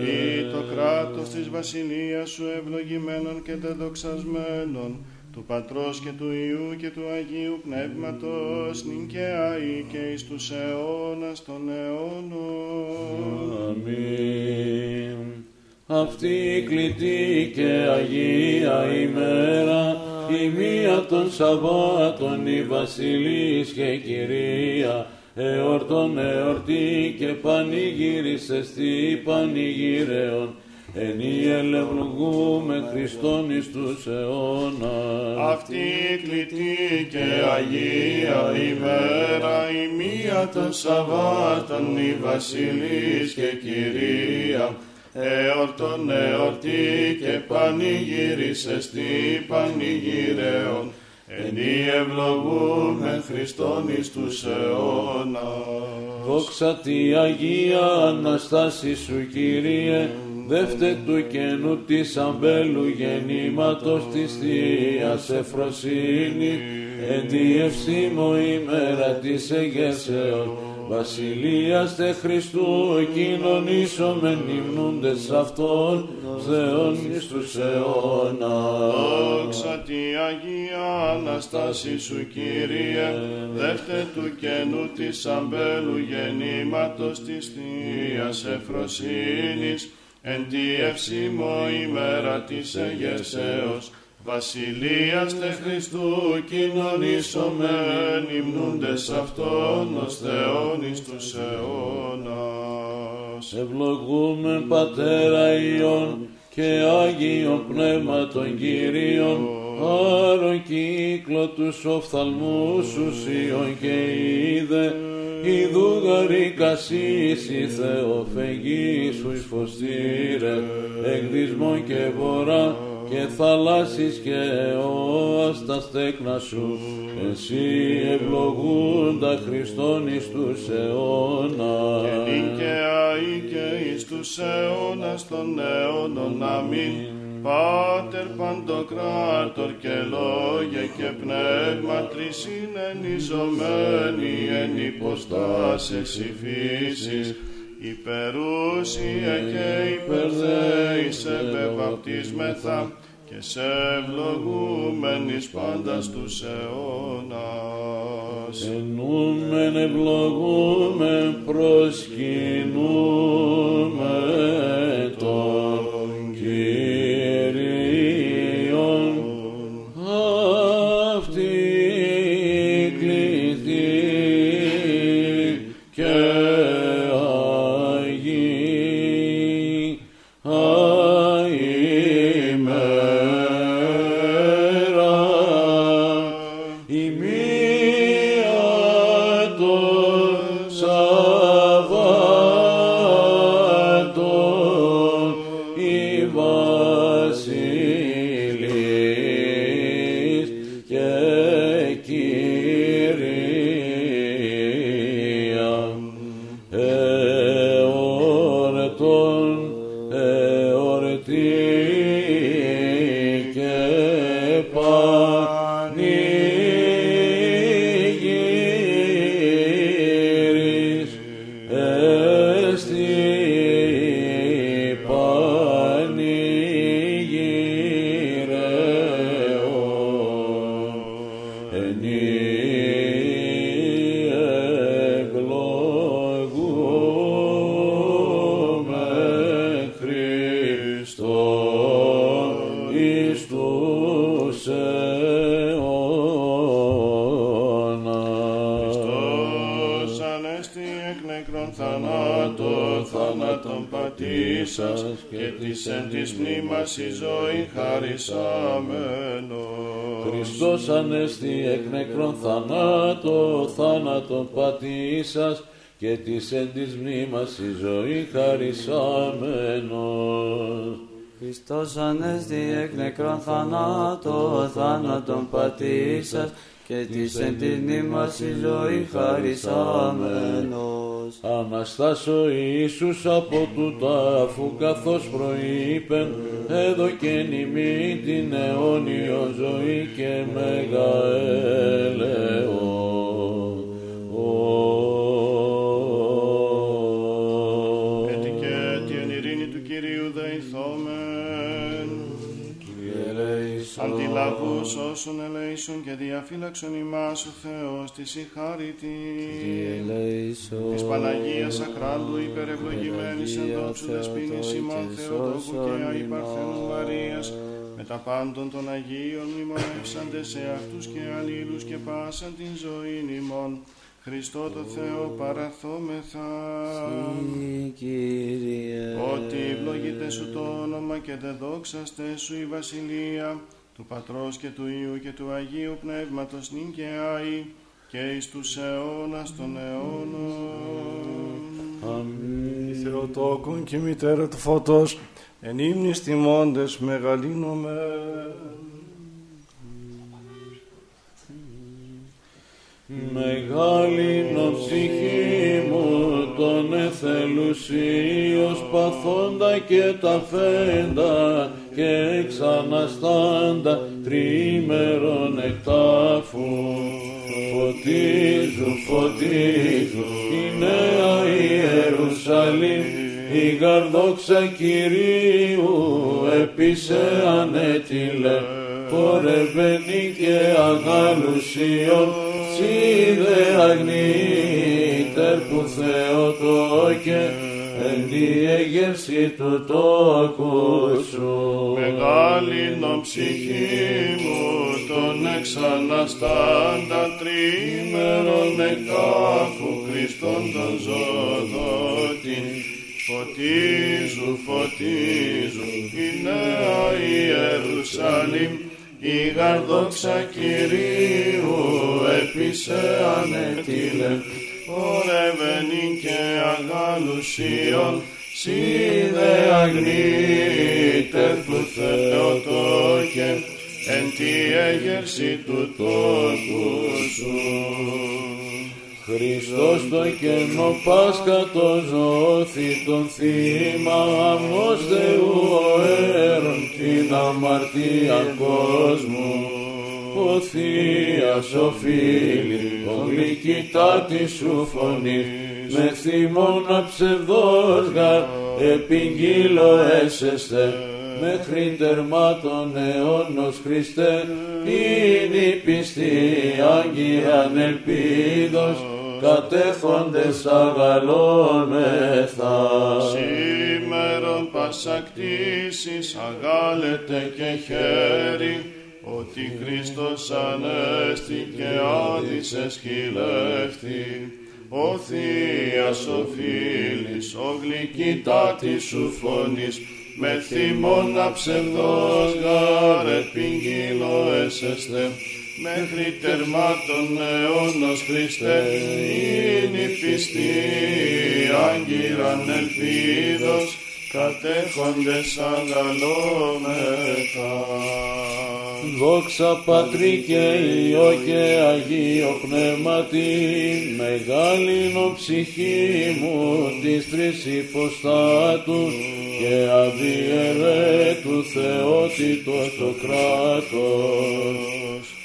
Ή το κράτος της βασιλείας σου ευλογημένων και τεδοξασμένων, του Πατρός και του Ιού και του Αγίου Πνεύματος, νυν και αεί και εις τους αιώνας των αιώνων. Αμήν. Αυτή η κλητή και Αγία ημέρα, η μία των Σαββάτων, η Βασιλής και Κυρία, εορτών εορτή και πανηγύρισε στη πανηγύρεων, εν η ελευλογούμε Χριστόν εις τους αιώνας. Αυτή η κλητή και Αγία ημέρα, η μία των Σαββάτων, η Βασιλής και Κυρία, εορτών εορτή και πανηγύρισε στη πανηγύρεων, Ενή ευλογούμε Χριστόν εις τους αιώνας. Δόξα τη Αγία Αναστάση σου Κύριε, δεύτε του καινού της αμπέλου γεννήματος της Θείας Εφροσύνη, εν τη ευσύμω ημέρα της εγέσεως, Βασιλείας τε Χριστού κοινωνήσομεν υμνούντες αυτόν, Θεόν εις τους αιώνας. Δόξα τη Αγία Αναστάση σου Κύριε, δεύτε του καινού της αμπέλου γεννήματος της Θείας Εφροσύνης, εν τη ευσύμω ημέρα της εγερσέως, Βασιλείας τε Χριστού κοινωνήσομεν υμνούντες αυτόν ως Θεόν εις τους αιώνας. Ευλογούμε Πατέρα Υιόν και Άγιο Πνεύμα των Κυρίων, άρον κύκλο τους οφθαλμούς σου Υιόν και είδε, Ιδού γαρικασίς η Θεοφεγή σου εις φωστήρε, εκδισμόν και βορρά, και θαλάσσης και αιώας τα στέκνα σου, εσύ ευλογούντα Χριστόν εις τους αιώνας. Και νίκαια ή και εις τους αιώνας των αιώνων αμήν. Πάτερ Παντοκράτορ και λόγια και πνεύμα τρισήν ενιζωμένοι εν υποστάσες η φύσης, υπερούσια και υπερδέης επεβαπτίσμεθα και σε ευλογούμενης πάντας στους αιώνας. Ενούμεν ευλογούμεν προσκυνούμε και της εν της μνήμας η ζωή χαρισάμενος. Χριστός ανέστη εκ νεκρών θανάτω, θάνατον πατήσας και της εν τη μνήμας η ζωή χαρισάμενος. Αναστάσω Ιησούς από τούτα αφού καθώς προείπεν έδωκεν ημί την αιώνιο ζωή και μέγα Αντιλαβούς όσων ελέησον και διαφύλαξον ημάς ο Θεός της η χάρητη. Της Παναγίας Ακράλου υπερευλογημένης εν δόξου δεσποίνης ημών Θεοτόκου και αϊπαρθένου Μαρίας με τα πάντων των Αγίων μνημονεύσαντες σε αυτούς και αλλήλους και πάσαν την ζωή ημών. Χριστό το Θεό παραθόμεθα. Κύριε, Ότι ευλογείται σου το όνομα και δε δόξαστε σου η βασιλεία του Πατρός και του Υιού και του Αγίου Πνεύματος νυν και άη και εις τους αιώνας των αιώνων. Η Θεοτόκον και μητέρα του φωτός εν ύμνης τιμώντες μεγαλύνομαι. Μεγάλη ψυχή μου τον εθελουσίως παθόντα και τα φέντα και ξαναστάντα τρίμερον εκτάφου. Φωτίζουν, φωτίζουν η νέα Ιερουσαλήμ η γαρδόξα Κυρίου επίσε ανέτειλε. Πορευμένη και αγαλουσίων σίδε αγνήτερ που Θεοτό και εν τη έγερση του τόκου σου. Μεγάλη ψυχή μου τον εξαναστάντα τρίμερον εκάφου Χριστόν τον ζωδότη φωτίζουν, φωτίζουν η νέα Ιερουσαλήμ η γαρδόξα Κυρίου επίσε ανετήλε πορευενή και αγαλουσίων σίδε αγνήτερ του Θεοτόκε εν τη έγερση του τόπου σου. Χριστός το κενό Πάσχα το ζώθη τον θύμα αμός Θεού ο έρων την αμαρτία κόσμου ο Θείας ο φίλης, ο γλυκητάτη σου φωνή. Με θυμώνα ψευδός γαρ επιγγύλω έσεστε μέχρι τερμάτων αιώνος Χριστέ είναι η πιστή άγκυραν ελπίδος κατέχοντες αγαλόμεθα. Σήμερον πασακτήσεις αγάλετε και χέρι ότι Χριστός ανέστη και άδησες χειλεύτη. Ο Θείας ο φίλης, ο γλυκητάτη σου φωνής, με θυμώνα ψευδός γάρε πηγύλο έσεστε, μέχρι τερμάτων αιώνος Χριστέ, είναι η πιστή άγκυραν ελπίδος, κατέχοντες αγαλόμεθα. Δόξα Πατρί και Υιό και Αγίο Πνεύματι, μεγάλην ψυχή μου της τρεις υποστάτους και αδιαιρέτου Θεότητος το κράτος.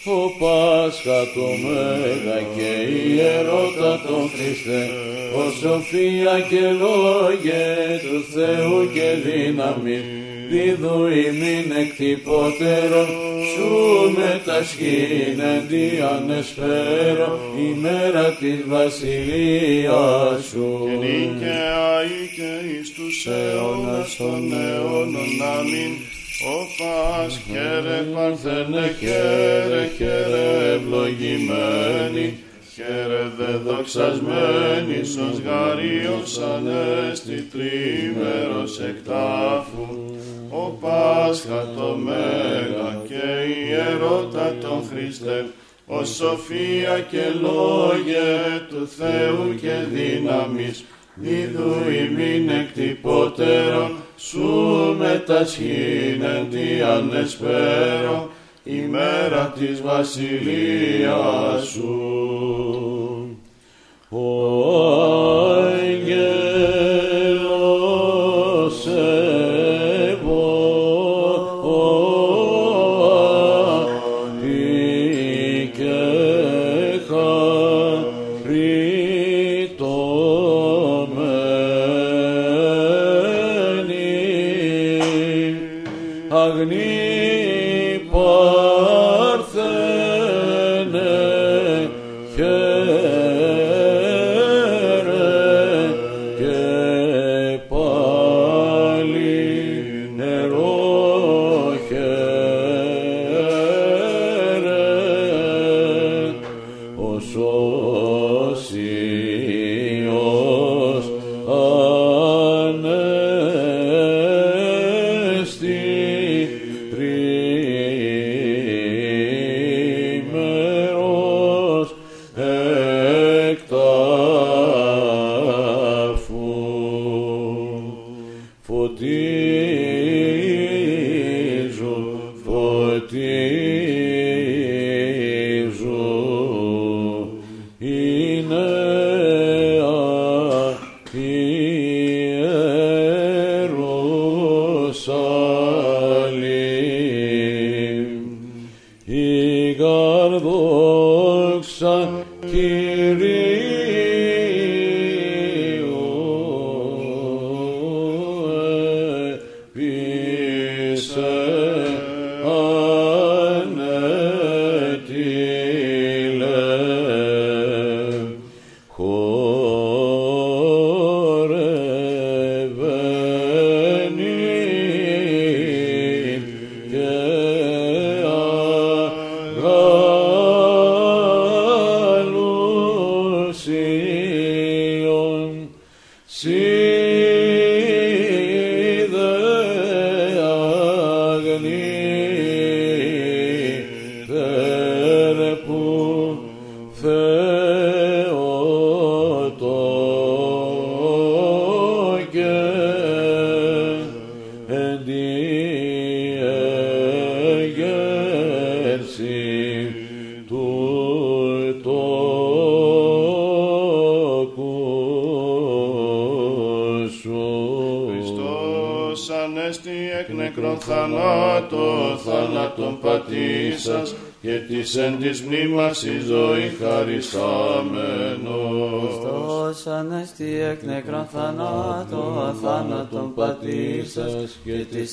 Ο Πάσχα το Μέγα και Ιερότα τον Χριστέ, ο Σοφία και Λόγε του Θεού και δύναμη, δίδου ημίν εκτυπώτερον, σου μετασχήνεντι ανεσφέρω, ημέρα της βασιλείας σου. Και νίκαια και εις τους αιώνας των αιώνων αμήν, ο Πας χαίρε παρθένε χαίρε χαίρε ευλογημένη, χαίρε δε δοξασμένη ως γαρίος ανέστη τρίμερος εκτάφου. Ο Πάσχα το Μέγα και ιερώτα τον Χριστέ, ο σοφία και λόγε του Θεού και δύναμης, δίδου ημίν εκτυπώτερον, σου μετασχήνεντι ανεσπέρω, ημέρα της βασιλείας σου. Ο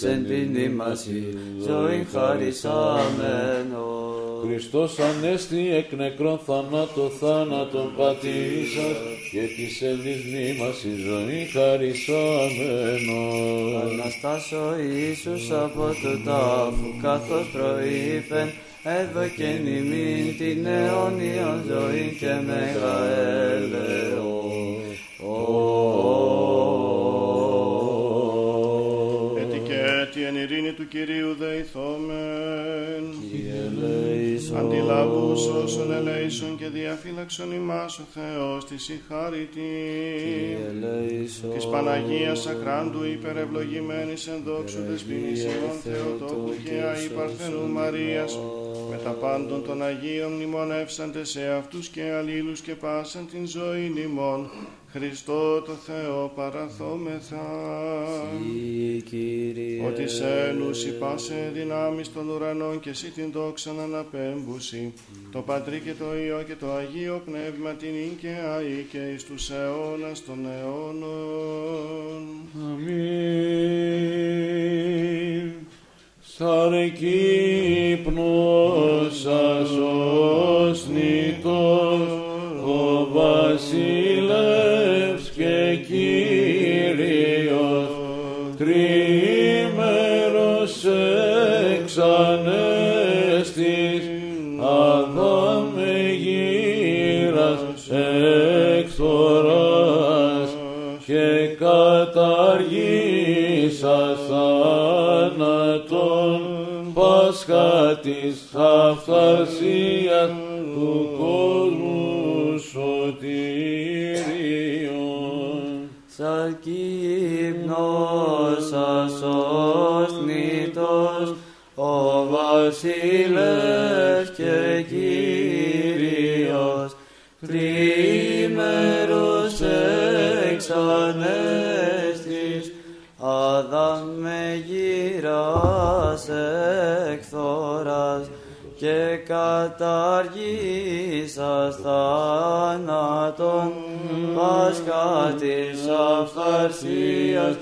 εν της μνήμας η ζωή χαρισάμενος. Χριστός ανέστη εκ νεκρών θανάτων θάνατον πατήσας και της ελής μνήμας η ζωή χαρισάμενος. Αναστάς ο Ιησούς από το τάφου, καθώς προείπεν, έδωκεν ημίν την αιώνια ζωή και μέγα Έτι έτι εν ειρήνη του Κυρίου δεηθόμεν. Αντιλαβούς όσων ελέησον και διαφύλαξον ημάς ο Θεός της η χάρητη. Της Παναγίας Ακράντου υπερευλογημένης εν δόξου δεσποινής ημών Θεοτόκου και Αη Παρθενού Μαρίας. Με τα πάντων των Αγίων μνημονεύσαντε σε αυτούς και αλλήλους και πάσαν την ζωή ημών Χριστό το Θεό παραθόμεθα. Ότι σε νους υπάσε δυνάμεις των ουρανών και εσύ την δόξαν αναπέμπουση. Το Πατρί και το Υιό και το Αγίο Πνεύμα την ίν και αή και εις τους αιώνας των αιώνων. Αμήν. Σαν κύπνος ασώσνητος ο βασιλεύς και Κύριος τρίμερος εξ ανέστης αδάμε γύρας εκθοράς και καταργήσας θάνατον Πάσχα της αυθαρσίας καταργήσας θάνατον Πάσχα της αυθαρσίας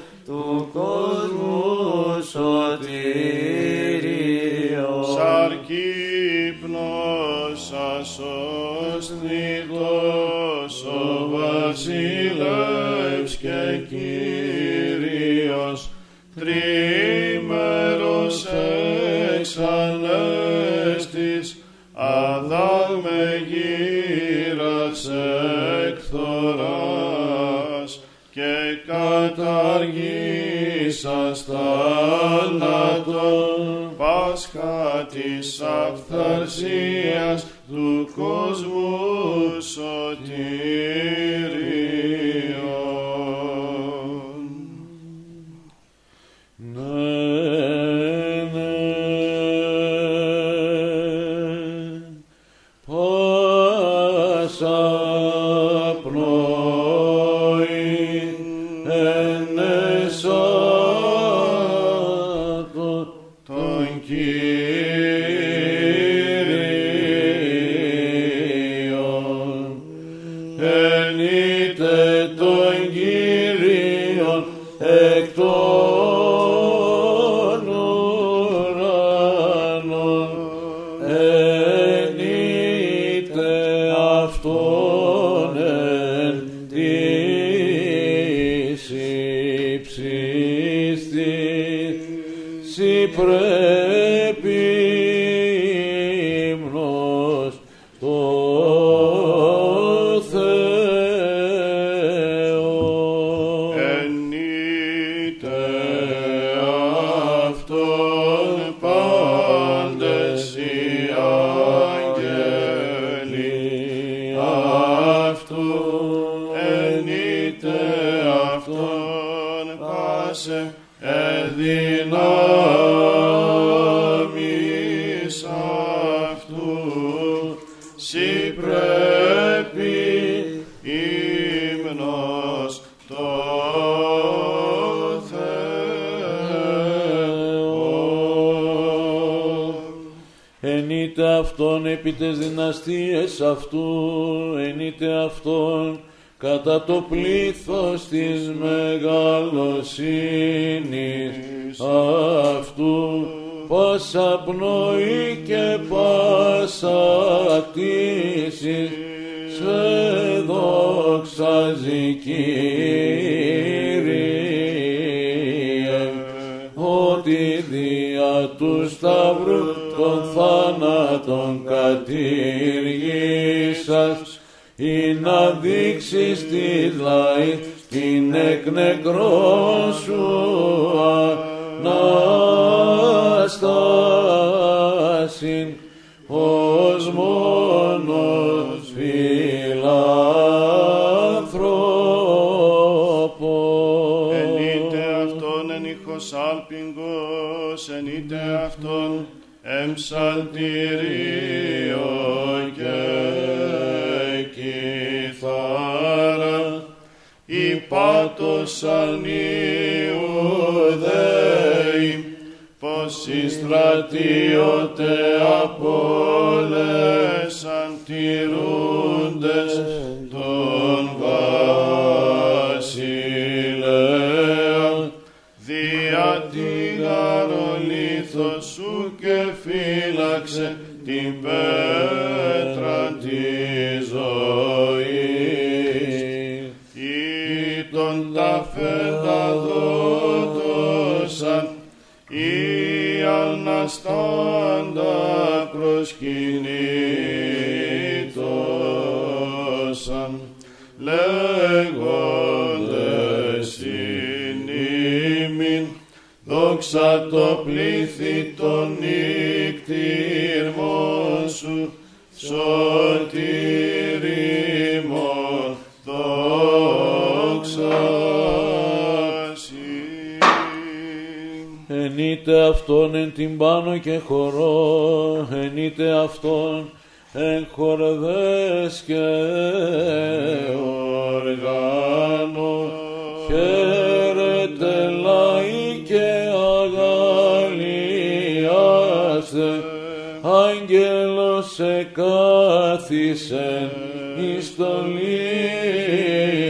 οδήγησεν εις το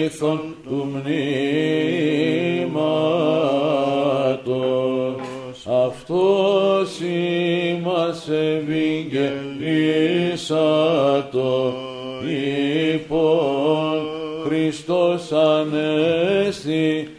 λίθον του μνήματος. Αυτός ημάς ευαγγελίσατο υπόν Χριστός Ανέστη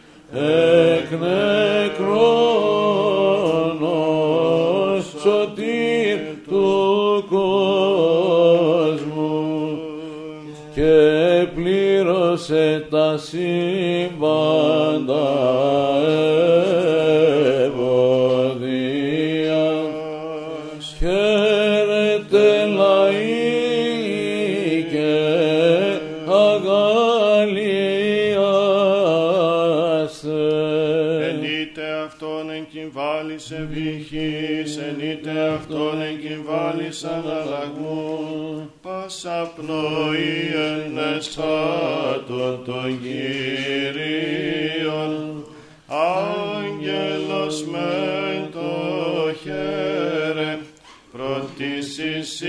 εξαναλλαγμού πάσα πνοή εν εστάτων των Κύριων. Άγγελος με το χέρε πρώτης εις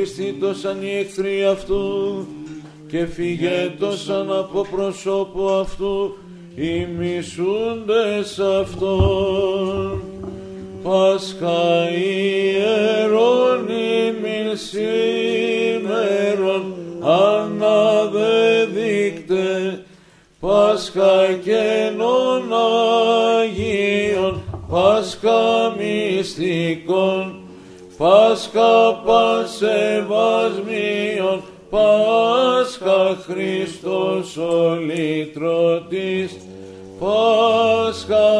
διασκορπιστεί το σαν οι εχθροί αυτού και φυγέτο σαν από προσώπου αυτού οι μισούντες αυτόν. Πάσχα ιερών ημιν σήμερον αναδεδείκτε Πάσχα καινών Αγίων Πάσχα μυστικών Πάσχα πασεβασμίων Πάσχα Χριστός ο λύτρωτης Πάσχα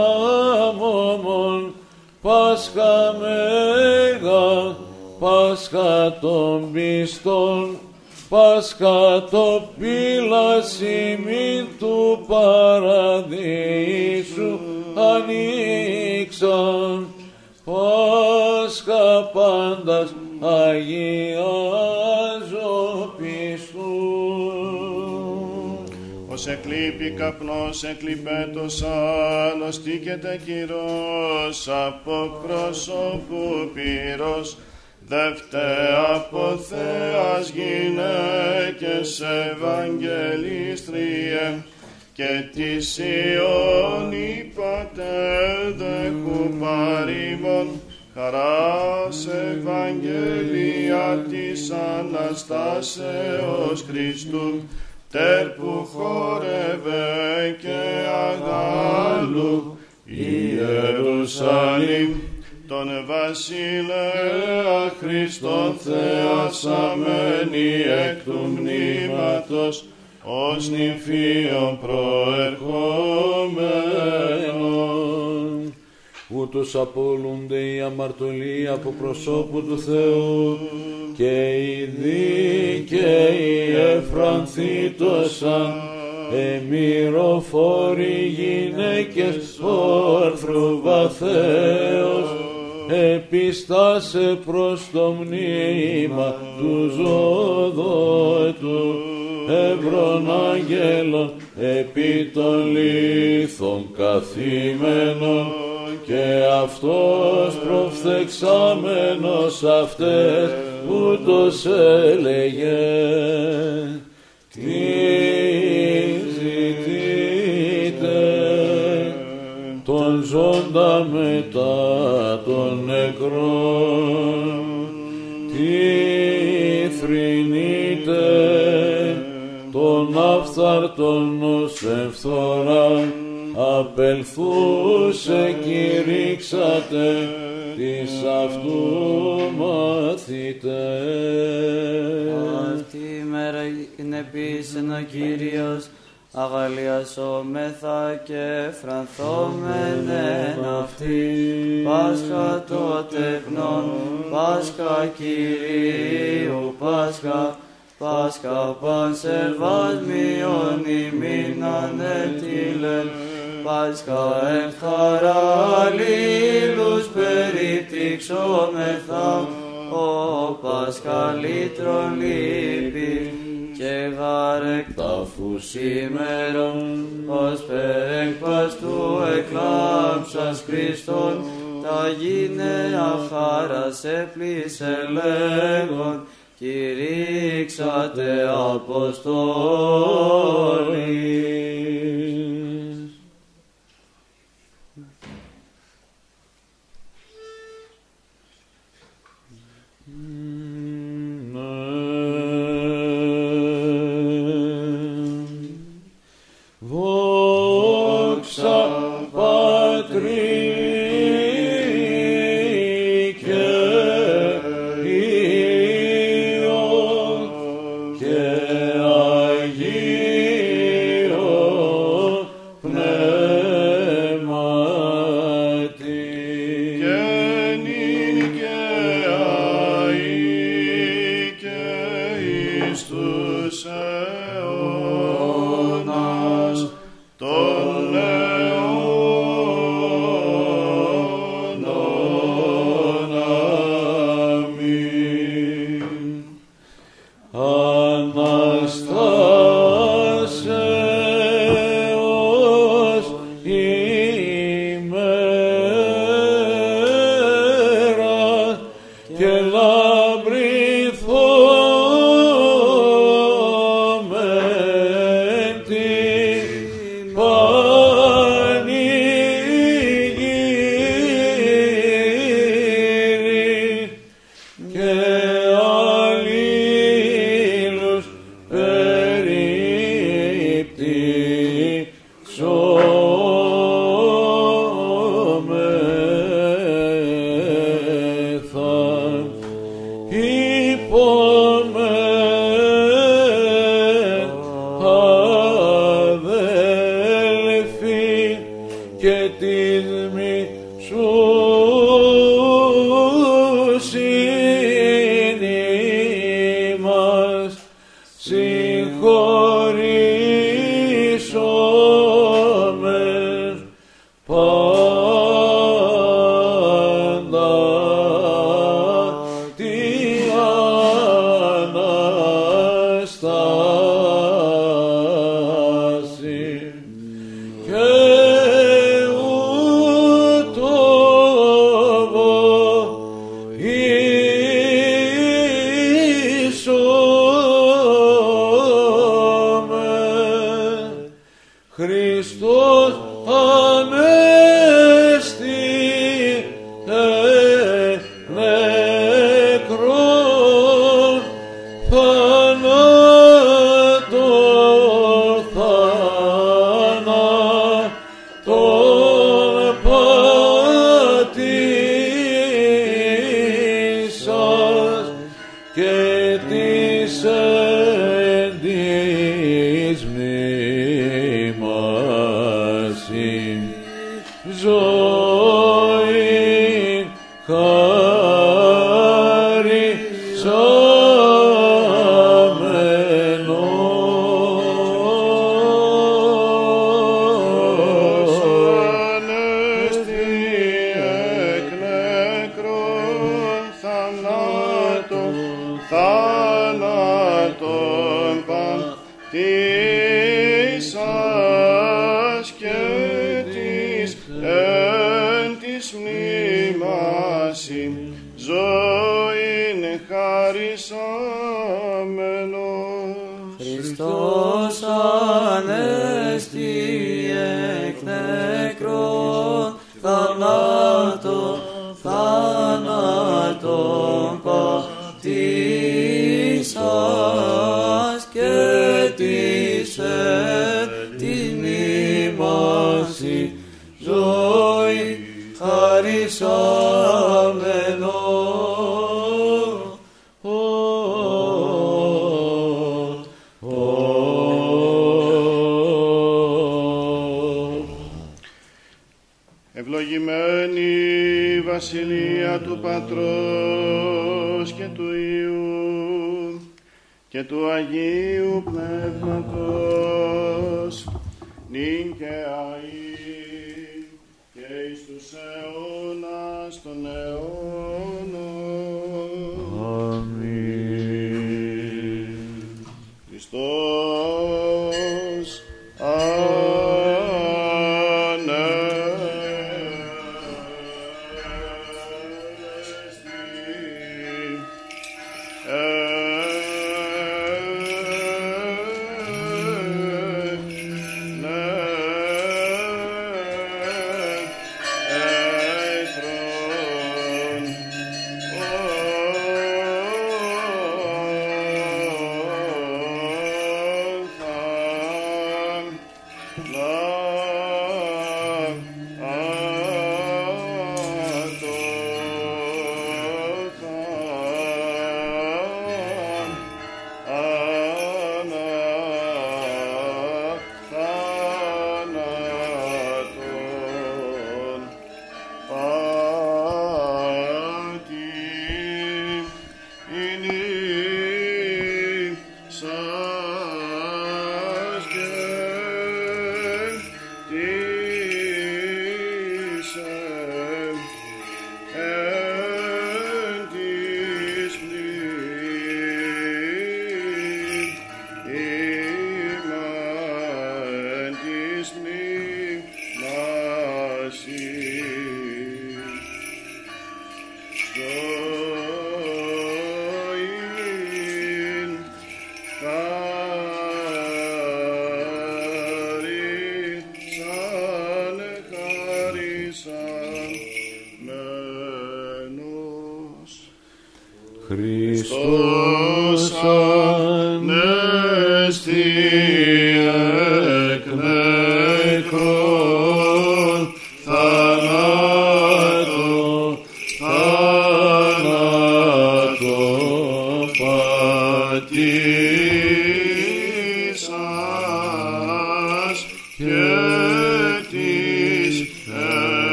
μόμον Πάσχα Μέγα Πάσχα των πιστών. Πάσχα το πύλασιμι του παραδείσου ανοίξαν. Πάσχα πάντας Αγιάζω πιστού. Ως εκλείπει καπνός εκλειπέτος ανοστήκεται κυρός από πρόσωπου πυρός Δεύτε από Θεάς γυναίκες Ευαγγελίστριε και τη Ιών πατέρ δέχου παρήμων χαράς Ευαγγελία της Αναστάσεως Χριστού τερ που χόρευε και αγάλου Ιερουσαλήμ τον βασιλέα Χριστόν θεασαμένη εκ του μνήματος ως νυμφίον προερχόμενον. Ούτως απόλυνται οι αμαρτωλοί από προσώπου του Θεού και οι δίκαιοι εφρανθήτωσαν εμυροφόροι γυναίκες όρθρου βαθέως επιστάσε προς το μνήμα του ζωδότου ευρών αγγέλων επί των λίθων καθημένων και αυτός προφθεξάμενος αυτές ούτως έλεγε. Τι ζητείτε τον ζώντα μετά των νεκρών αφθαρτον ως ευθορά απελθούσε κηρύξατε της αυτού μαθητές. Αυτή η μέρα είναι πίσεν ο Κύριος, αγαλιασόμεθα και φρανθόμενεν αυτή. Πάσχα το τεχνόν, Πάσχα Κυρίου, Πάσχα, Πάσχα πανσεβασμιον ημίν ανετήλεν, Πάσχα εν χαρά αλλήλους περιπτύξομεθα, ο Πάσχα λύτρον λύπη και γάρεκ ταφού σήμερον, ως περέκπας του εκλάμψας Χριστόν, τα γίνεα χάρα σε πλήσε λέγον, κηρύξατε Αποστόλης.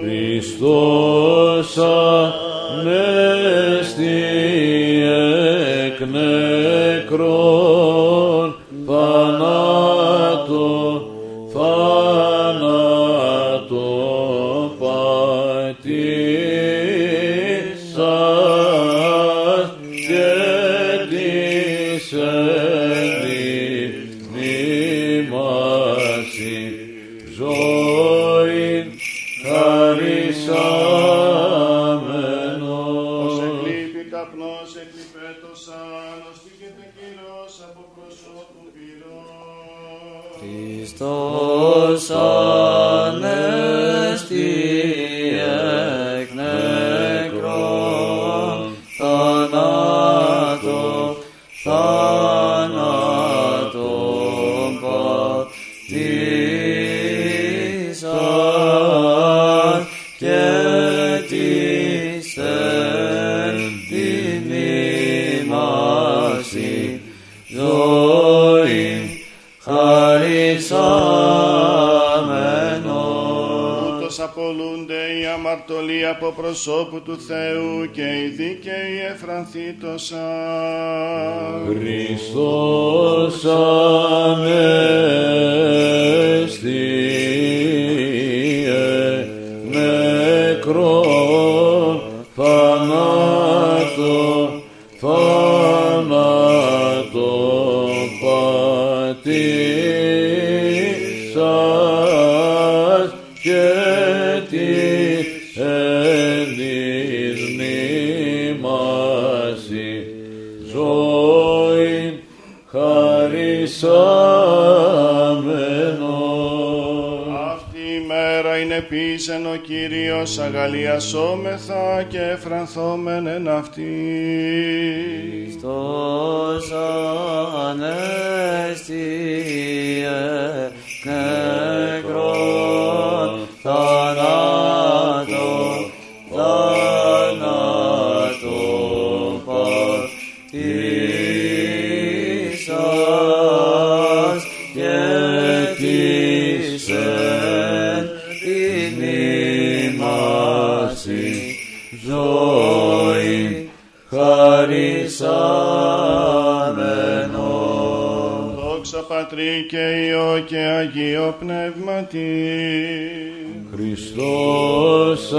Χριστός Χριστός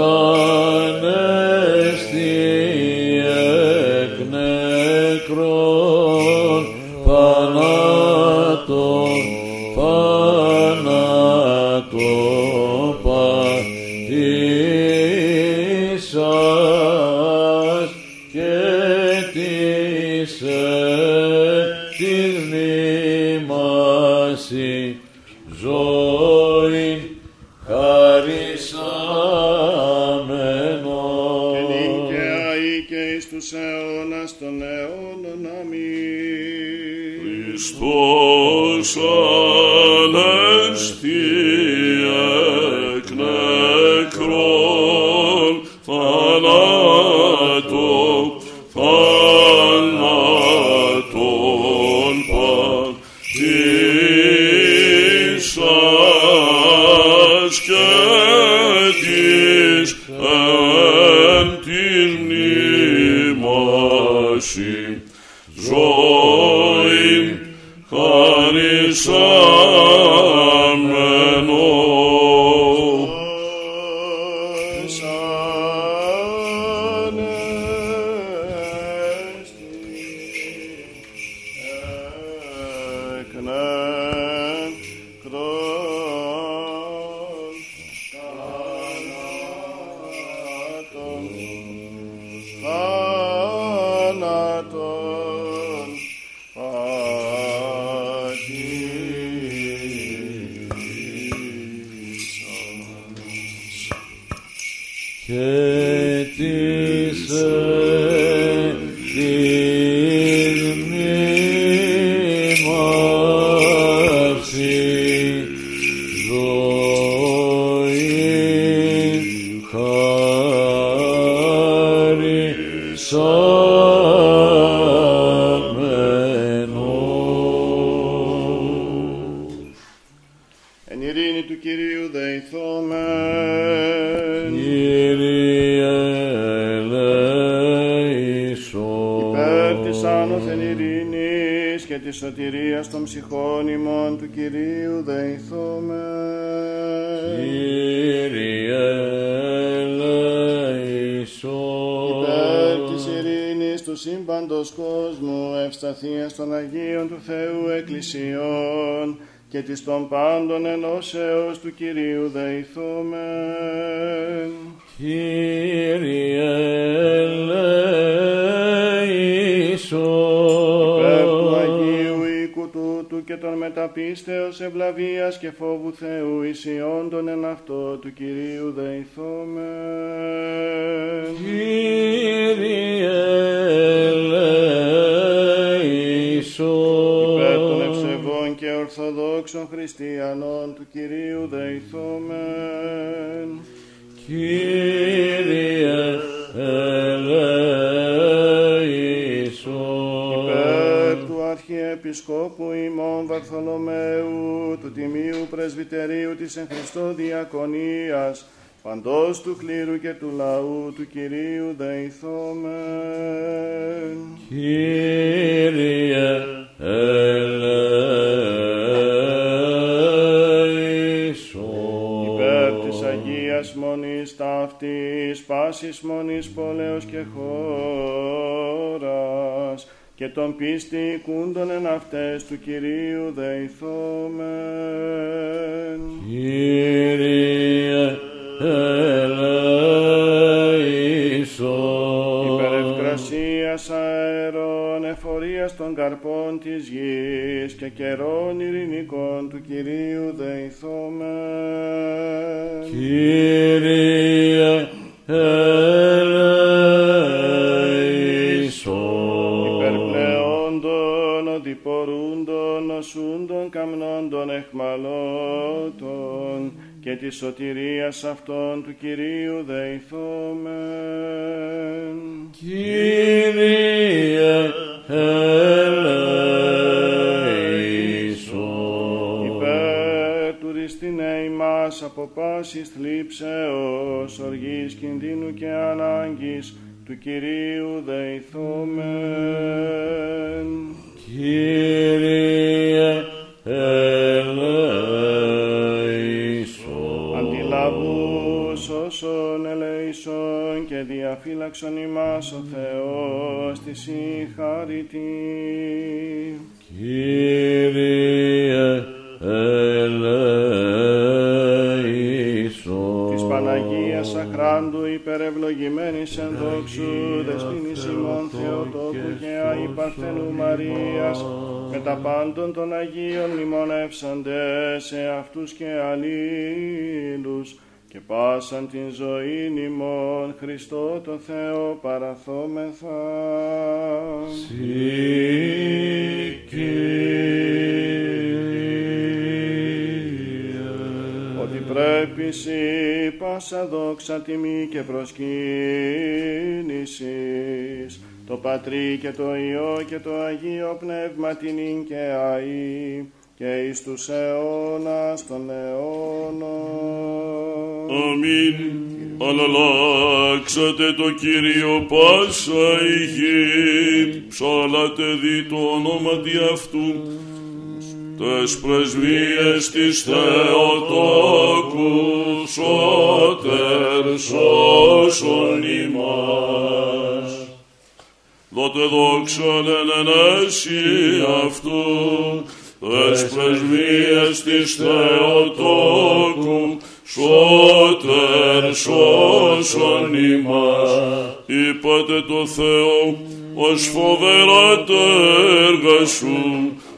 Θεού ισιόντων εν αυτό του Κυρίου δεηθόμεν. Κύριε Υπέρ των ελέησον. ευσεβών και ορθοδόξων χριστιανών του Κυρίου δεηθόμεν. Κύριε της εν Χριστώ Διακονίας, παντός του κλήρου και του λαού του Κυρίου δεηθόμεν. Κύριε ελέησον. Υπέρ της Αγίας Μονής ταύτης, πάσης Μονής πόλεως και χώρας, και των πίστη κούντων εν αυτές του Κυρίου δεηθόμεν. Κύριε ελέησον. Υπερευκρασίας αερών, εφορίας των καρπών της γης και καιρών ειρηνικών του Κυρίου δεηθόμεν. Κύριε ελέησον. Οδηπορούντων, νοσούντων, καμνόντων, εχμαλώτων και της σωτηρίας αυτών του Κυρίου δεηθόμεν. Κύριε ελέησον. Υπέρ του ριστινέ ημάς από πάσης θλίψεως, οργής, κινδύνου και ανάγκης του Κυρίου δεηθόμεν. Κύριε ελέησον. Αντιλαβούς όσων ελέησον και διαφύλαξον ημάς ο Θεός τη συγχαρητή. Κύριε ελέησον. Παναγίας Αχράντου υπερευλογημένης εν δόξου δεσποίνης ημών Θεοτόκου και Άη Παρθενού Μαρίας με τα πάντων των Αγίων μνημονεύσαντες σε αυτούς και αλλήλους και πάσαν την ζωή ημών Χριστό το Θεό παραθόμεθα. ότι πρέπει σύ πάσα δόξα τιμή και προσκύνησης το Πατρί και το Υιό και το Αγίο Πνεύμα την και αΐ και εις τους αιώνας των αιώνων. Αμήν. Αναλλάξατε το Κύριο πάσα η γη, ψάλατε δι το όνομα δι αυτού, τες πρεσβείες της Θεοτόκους, σώτερ σώσον ημάς. Δότε δόξαν εν ενέση αυτού, τες πρεσβείες της Θεοτόκου, σώτερ σώσον ημάς. Είπατε το Θεό, ως φοβερά τα έργα σου,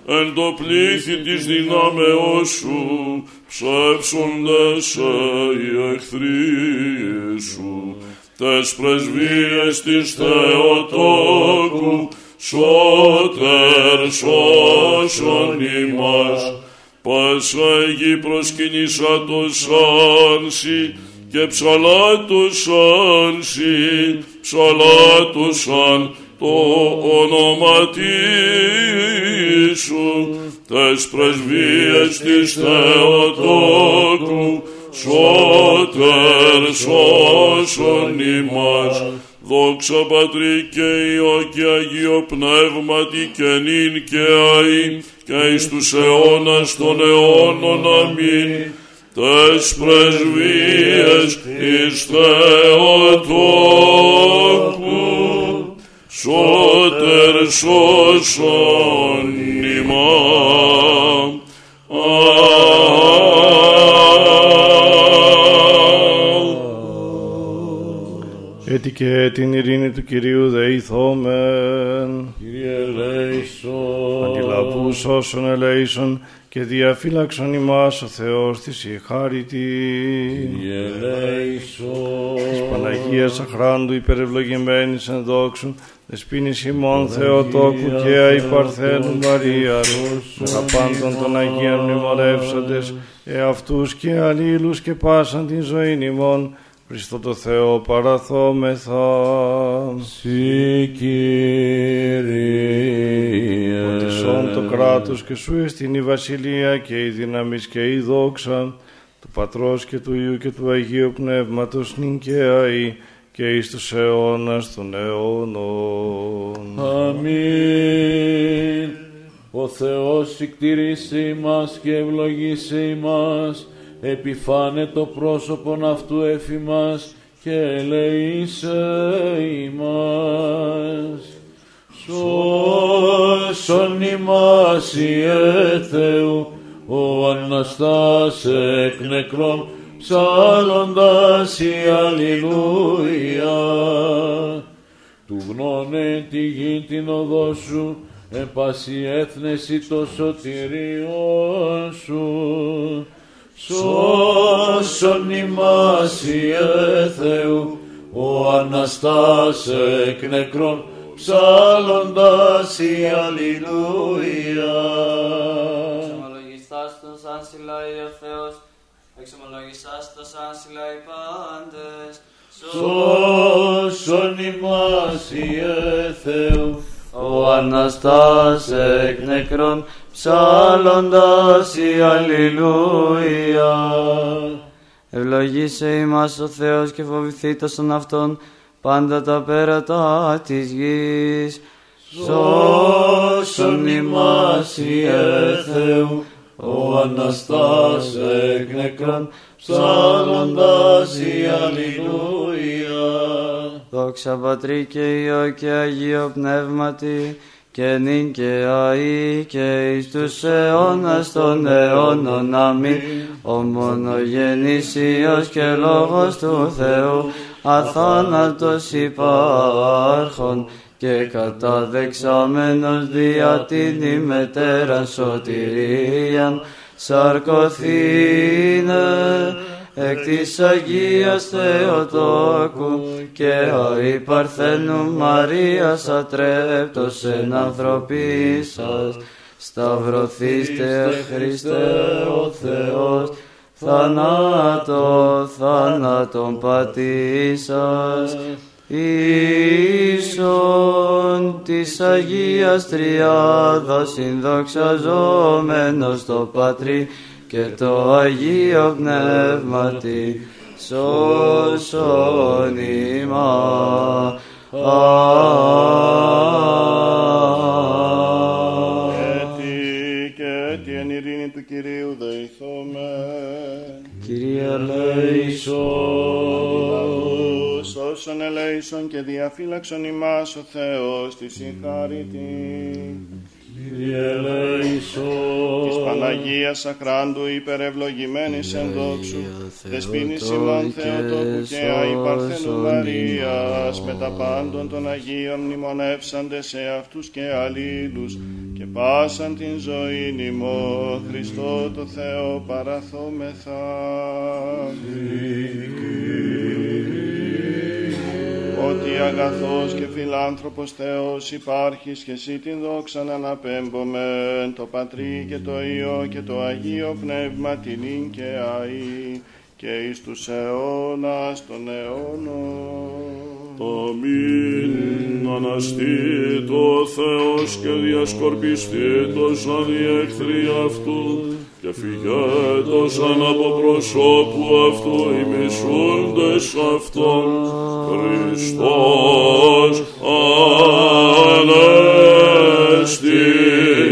εν το πλήθη της δυνάμεώς σου, ψεύσοντες οι εχθροί σου. Τες πρεσβείες της Θεοτόκου, σώτερ σώσον ημάς. Πάσα η γη προσκυνήσα το σάνσι και ψαλάτωσαν σι, ψαλάτωσαν το όνομα σου, τες πρεσβείες της Θεοτόκου, σώτερ σώσον ημάς. Δόξα Πατρί και Υιό και Αγίο Πνεύματι και νυν και αΐ και εις τους αιώνας των αιώνων αμήν. Τες πρεσβείες της Θεοτόκου σώτερ σώσον ημάς. Έτσι και την ειρήνη του Κυρίου δεηθόμεν. Κύριε ελέησον. Αντιλαβούς όσων ελέησον και διαφύλαξον ημάς ο Θεός της η χάριτη. Κύριε ελέησον. Παναγίας αχράντου υπερευλογημένης εν δόξου, δεσπίνης ημών Θεοτόκου και αϊπαρθένου Μαρία, αγαπάντων των Αγίων μνημονεύσαντες, εαυτούς και αλλήλους και πάσαν την ζωή ημών, Χριστό το Θεό παραθόμεθα. Συ Κύριε. Οντισόν το κράτος και σου εστιν η βασιλεία και η δύναμις και η δόξα του Πατρός και του Υιού και του Αγίου Πνεύματος νυν και αΐ και εις τους αιώνας των αιώνων. Αμήν. Ο Θεός συκτηρήσει μας και ευλογήσει μας, επιφάνε το πρόσωπον αυτού εφημάς και ελεήσε ημάς. Σώσον ημάς Ιε Θεού, ο Αναστάς εκ νεκρών, ψάλλοντας η Αλληλούια. Του γνώνε τη γη την οδό σου, εν πάση έθνεση το σωτηριό σου. Σώσον ημάς Ιε Θεού, ο Αναστάς εκ νεκρών, ψάλλοντας η Αλληλούια. Εξομολογιστάς τον σαν συλλάει ο Θεός, εξομολογιστάς τον σαν συλλάει πάντες. Σώσον ημάς Ιε Θεού, Ο Αναστάς εκ νεκρών, ψάλλοντας η Αλληλούια. Ευλογήσε ημάς ο Θεός και φοβηθείτε στον Αυτόν πάντα τα πέρατα της γης. Σώσον ημάς Ιε Θεού, ο Αναστάς εκ νεκρών, ψάλλοντας η Αλληλούια. Δόξα Πατρί και Υιό και Αγίο Πνεύματι, και νυν και αΐ και εις τους αιώνας των αιώνων αμήν. Ο μονογενής Υιός και Λόγος του Θεού, αθάνατος υπάρχων και καταδεξάμενος δια την ημετέραν σωτηρίαν, σαρκωθήνε εκ της Αγίας Θεοτόκου και αη Παρθένου Μαρίας ατρέπτος εν ανθρωπή σας. Σταυρωθήστε Χριστέ ο Θεός, θανάτω, θάνατον πατήσας, Ίσον της Αγίας Τριάδας συνδοξαζόμενος το Πατρί και το Αγίο Πνεύματι σώσον ημάς. Έτι και έτι εν ειρήνη του Κυρίου δεηθούμε. Κύριε ελέησον. Σώσον ελέησον και διαφύλαξον ημάς ο Θεός τη συγχαρητή. Κύριε ελέησον. Της Παναγίας Αχράντου υπερευλογημένης εν δόξου, δεσποίνης ημών Θεοτόκου και Άη Παρθένου Μαρίας, με τα πάντων των Αγίων μνημονεύσαντες σε αυτούς και αλλήλους, και πάσαν την ζωή ημών, Χριστό το Θεό παραθόμεθα. Ότι αγαθός και φιλάνθρωπος Θεός υπάρχεις και εσύ την δόξα να αναπέμπομεν το Πατρί και το Υιό και το Αγίο Πνεύμα την ίν και αΐ και εις τους αιώνας των αιώνων. Αμήν. Αναστεί το Θεός και διασκορπιστεί το σαν διέχθροι αυτού και φυγέτος αν από προσώπου αυτού οι μισούντες αυτόν Χριστός ανέστη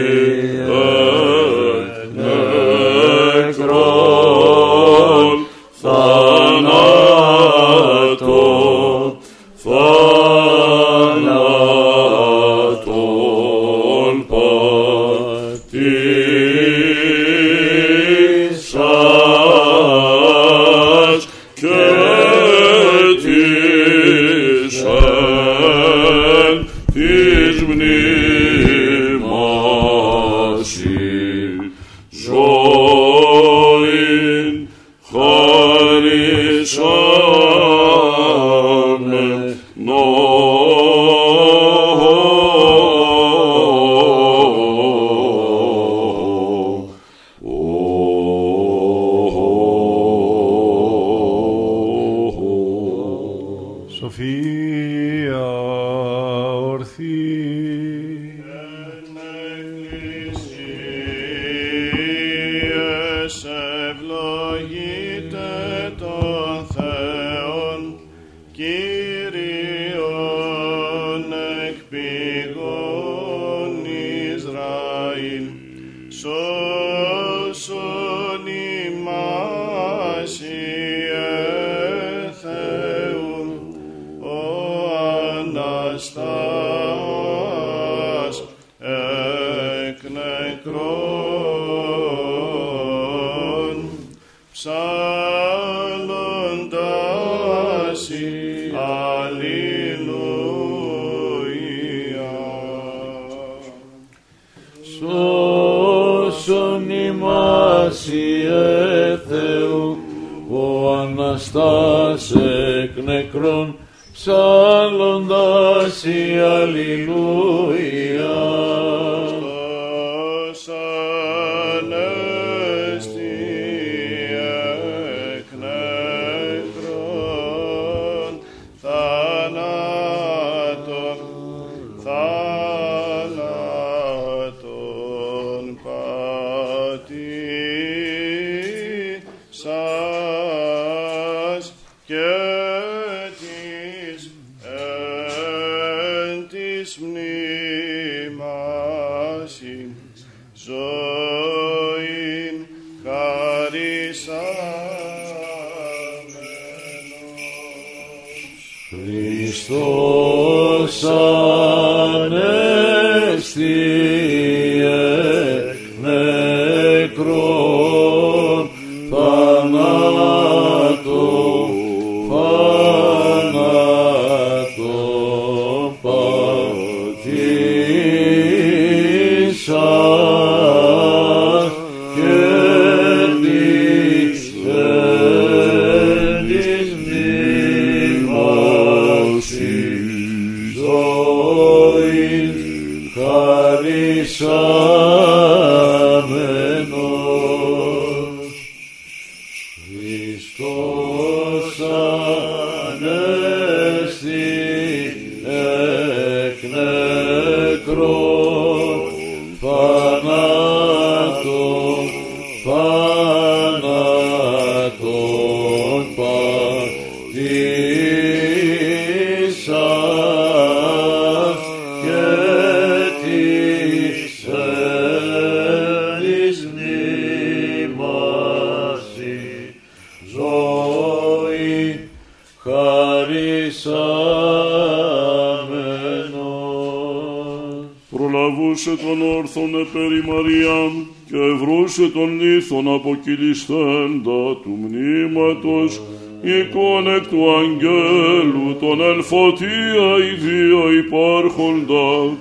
λίθον αποκυλιστέντα του μνήματος εικόν εκ του αγγέλου τον ελφωτία οι δύο υπάρχοντα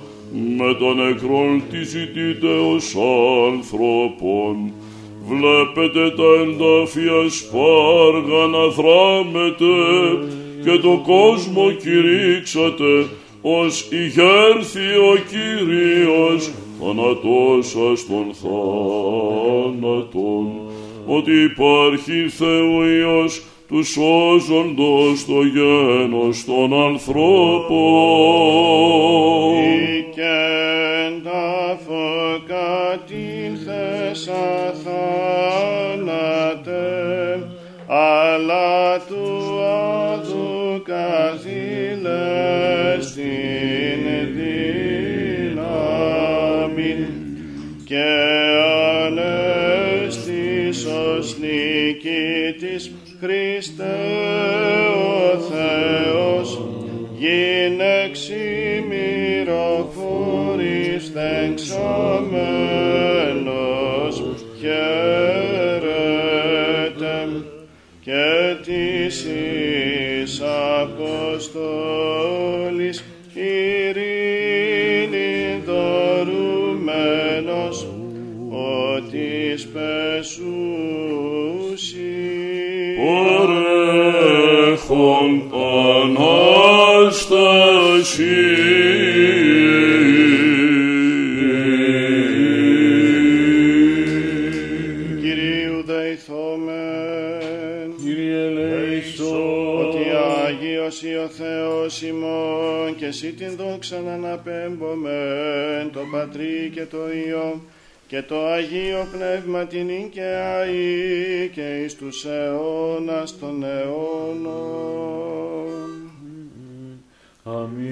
με τον νεκρόν τη ζητείτε ως άνθρωπον. Βλέπετε τα εντάφια σπάργα να δράμετε και το κόσμο κηρύξατε ως ηγέρθη ο Κύριος θανατώσας των θάνατων ότι υπάρχει Θεού Υιός τους σώζοντος το γένος των ανθρώπων. Οικεν τάφο κατήλθες αθάνατε, αλλά του εσύ την δόξα να αναπέμπομεν το Πατρί και το Υιό και το Αγίο Πνεύμα την ειν και αή και εις τους αιώνας των αιώνων. Αμήν.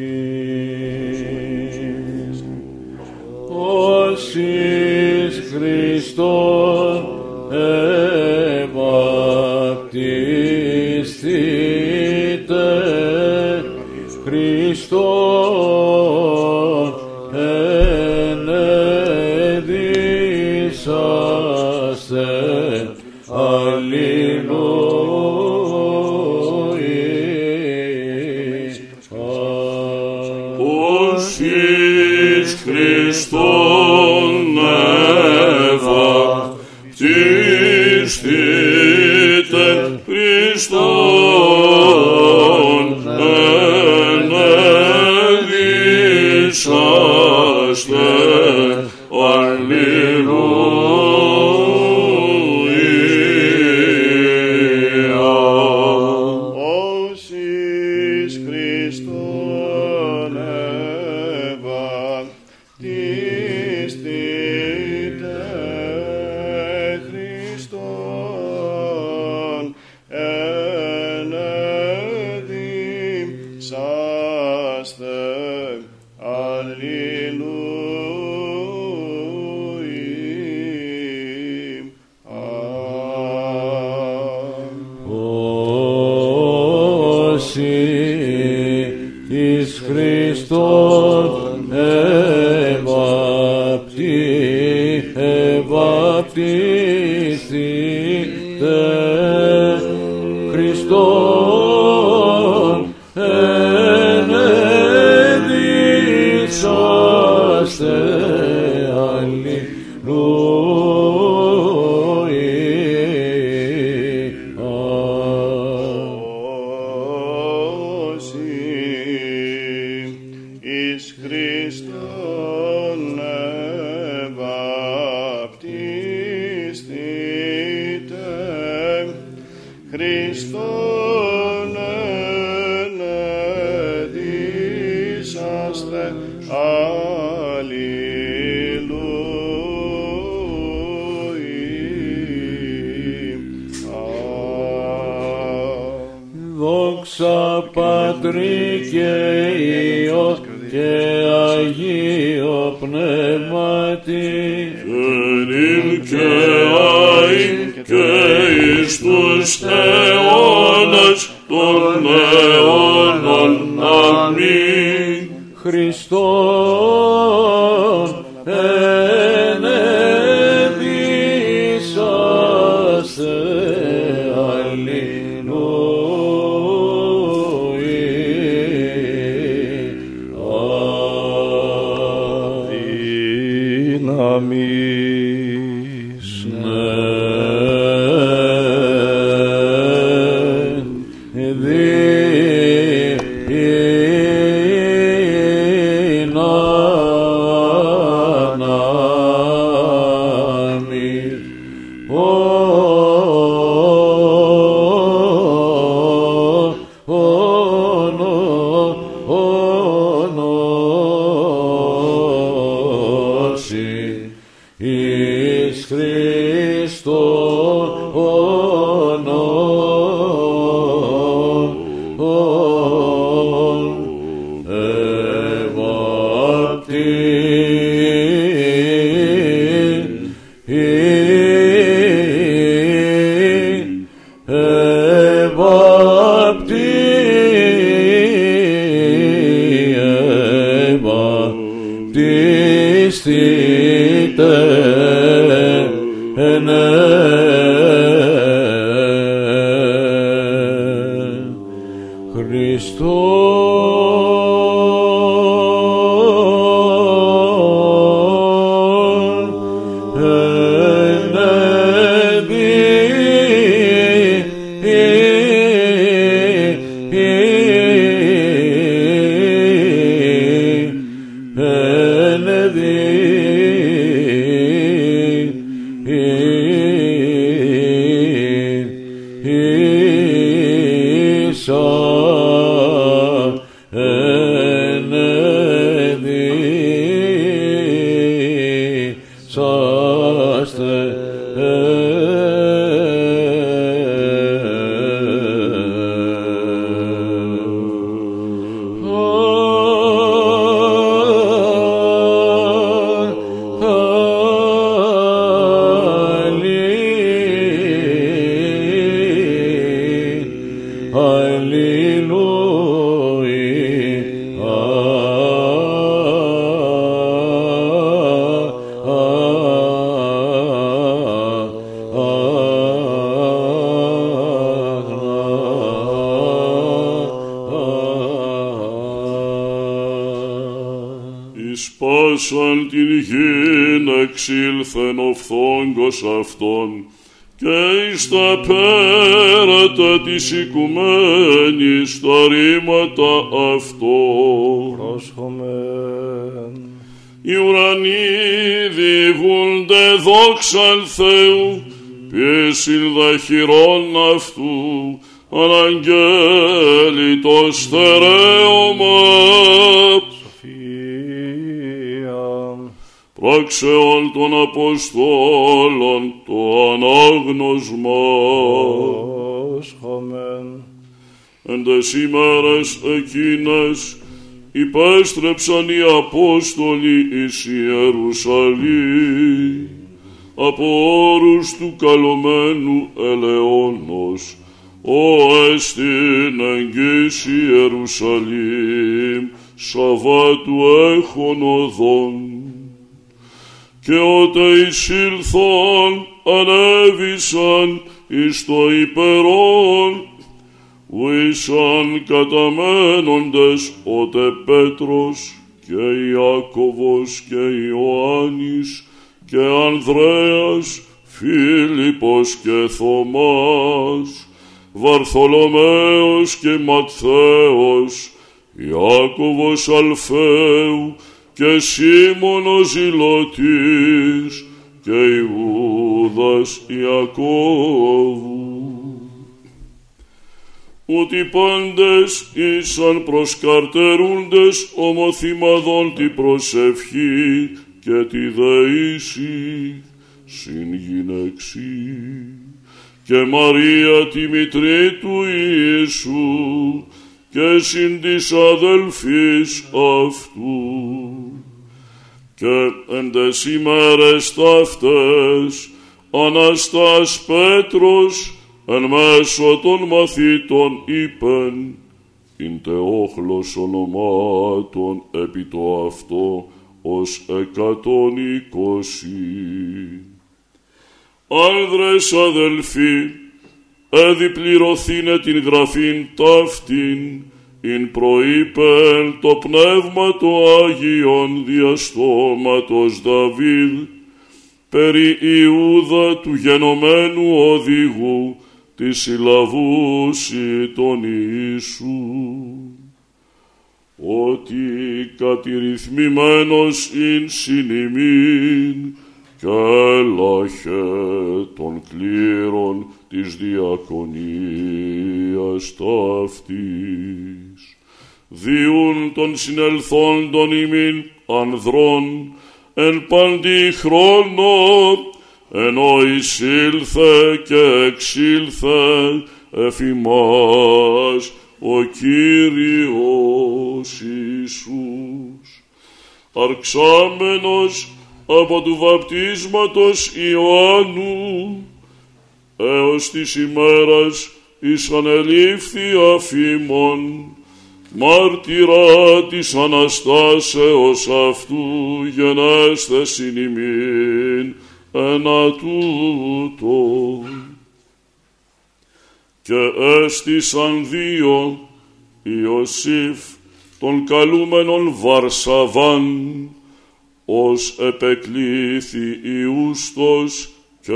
Όσις Χριστόν ευαπτιστείτε, Θεού, πίεσιν δαχειρών αυτού, αναγγέλει το στερέωμα. Σοφία. Πράξεων των Αποστόλων το ανάγνωσμα. Πρόσχομεν Εν τες ημέρες εκείνες υπέστρεψαν οι Απόστολοι εις Ιερουσαλήμ από όρους του καλωμένου ελεόνος ο εστιν εγγύς Ιερουσαλήμ Σαββάτου έχων οδόν. Και ότε εισήλθον ανέβησαν εις το υπερόν Βουήσαν καταμένοντες οτε Πέτρος και Ιάκωβος και Ιωάννης και Ανδρέας, Φίλιππος και Θωμάς, Βαρθολομαίος και Ματθαίος, Ιάκωβος Αλφαίου και Σίμωνος Ζηλωτής και Ιούδας Ιακώβου. Ότι πάντες ήσαν προσκαρτερούντες ομοθυμαδόν τη προσευχή και τη δεήση συν γυναίξη. Και Μαρία τη μητρή του Ιησού και συν της αδελφής αυτού. Και εν τες ημέρες ταύτες Αναστάς Πέτρος εν μέσω των μαθήτων είπεν ειν τε όχλος ονομάτων επί το αυτό ως εκατόν είκοσι. Άνδρες αδελφοί, έδιπληρωθήνε την γραφήν ταύτην, ειν προείπεν το πνεύμα το Άγιον διαστόματος Δαβίδ, περί Ιούδα του γενομένου οδηγού, της συλλαβούση των Ιησού ότι κατηρυθμημένος ειν συνημήν και έλαχε των κλήρων της διακονίας ταύτης. Διούν των συνελθόντων ημίν ανδρών εν παντή χρόνο ενώ εισήλθε και εξήλθε εφημάς ο Κύριος Ιησούς, αρξάμενος από του βαπτίσματος Ιωάννου, έως της ημέρας εις ανελήφθη αφήμων, μάρτυρα της Αναστάσεως αυτού γενέστε συνημήν ένα τούτο και έστησαν δύο Ιωσήφ των καλούμενων Βαρσαβάν ως επεκλήθη Ιούστος και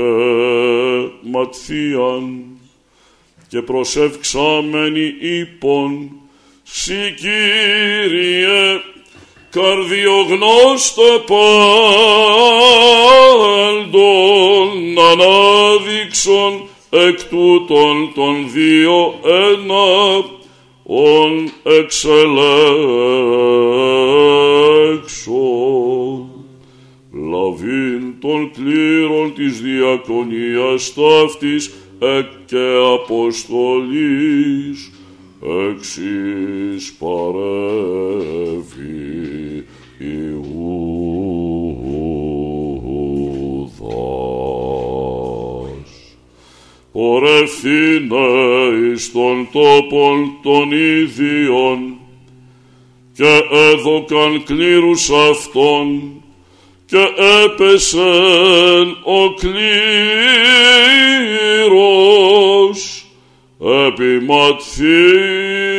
Ματθίαν. Και προσεύξαμενοι είπων «Συ Κύριε, καρδιογνώστε πάντων ανάδειξον εκ τούτων των δύο ένα ον εξελέξω. Λαβήν των κλήρων της διακονίας ταύτης εκ και αποστολής εξής παρεύει Πορευθύνε εις των τόπων των ίδιων και έδωκαν κλήρους αυτών και έπεσεν ο κλήρος επί ματθή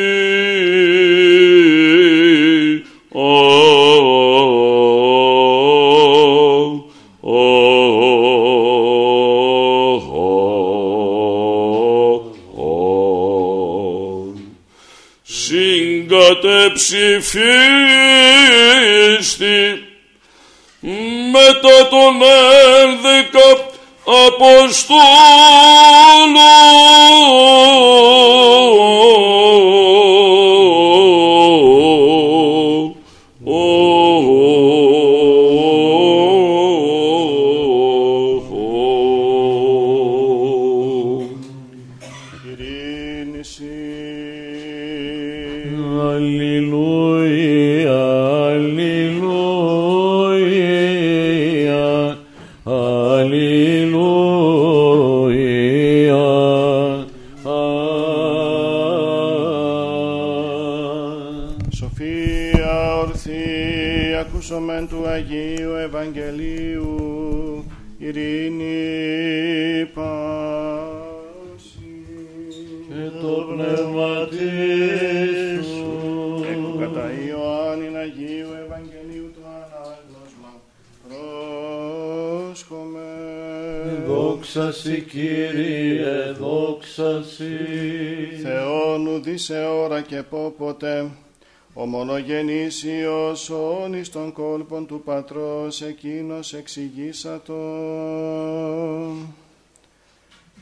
Πατρός, εκείνος εξηγήσατο.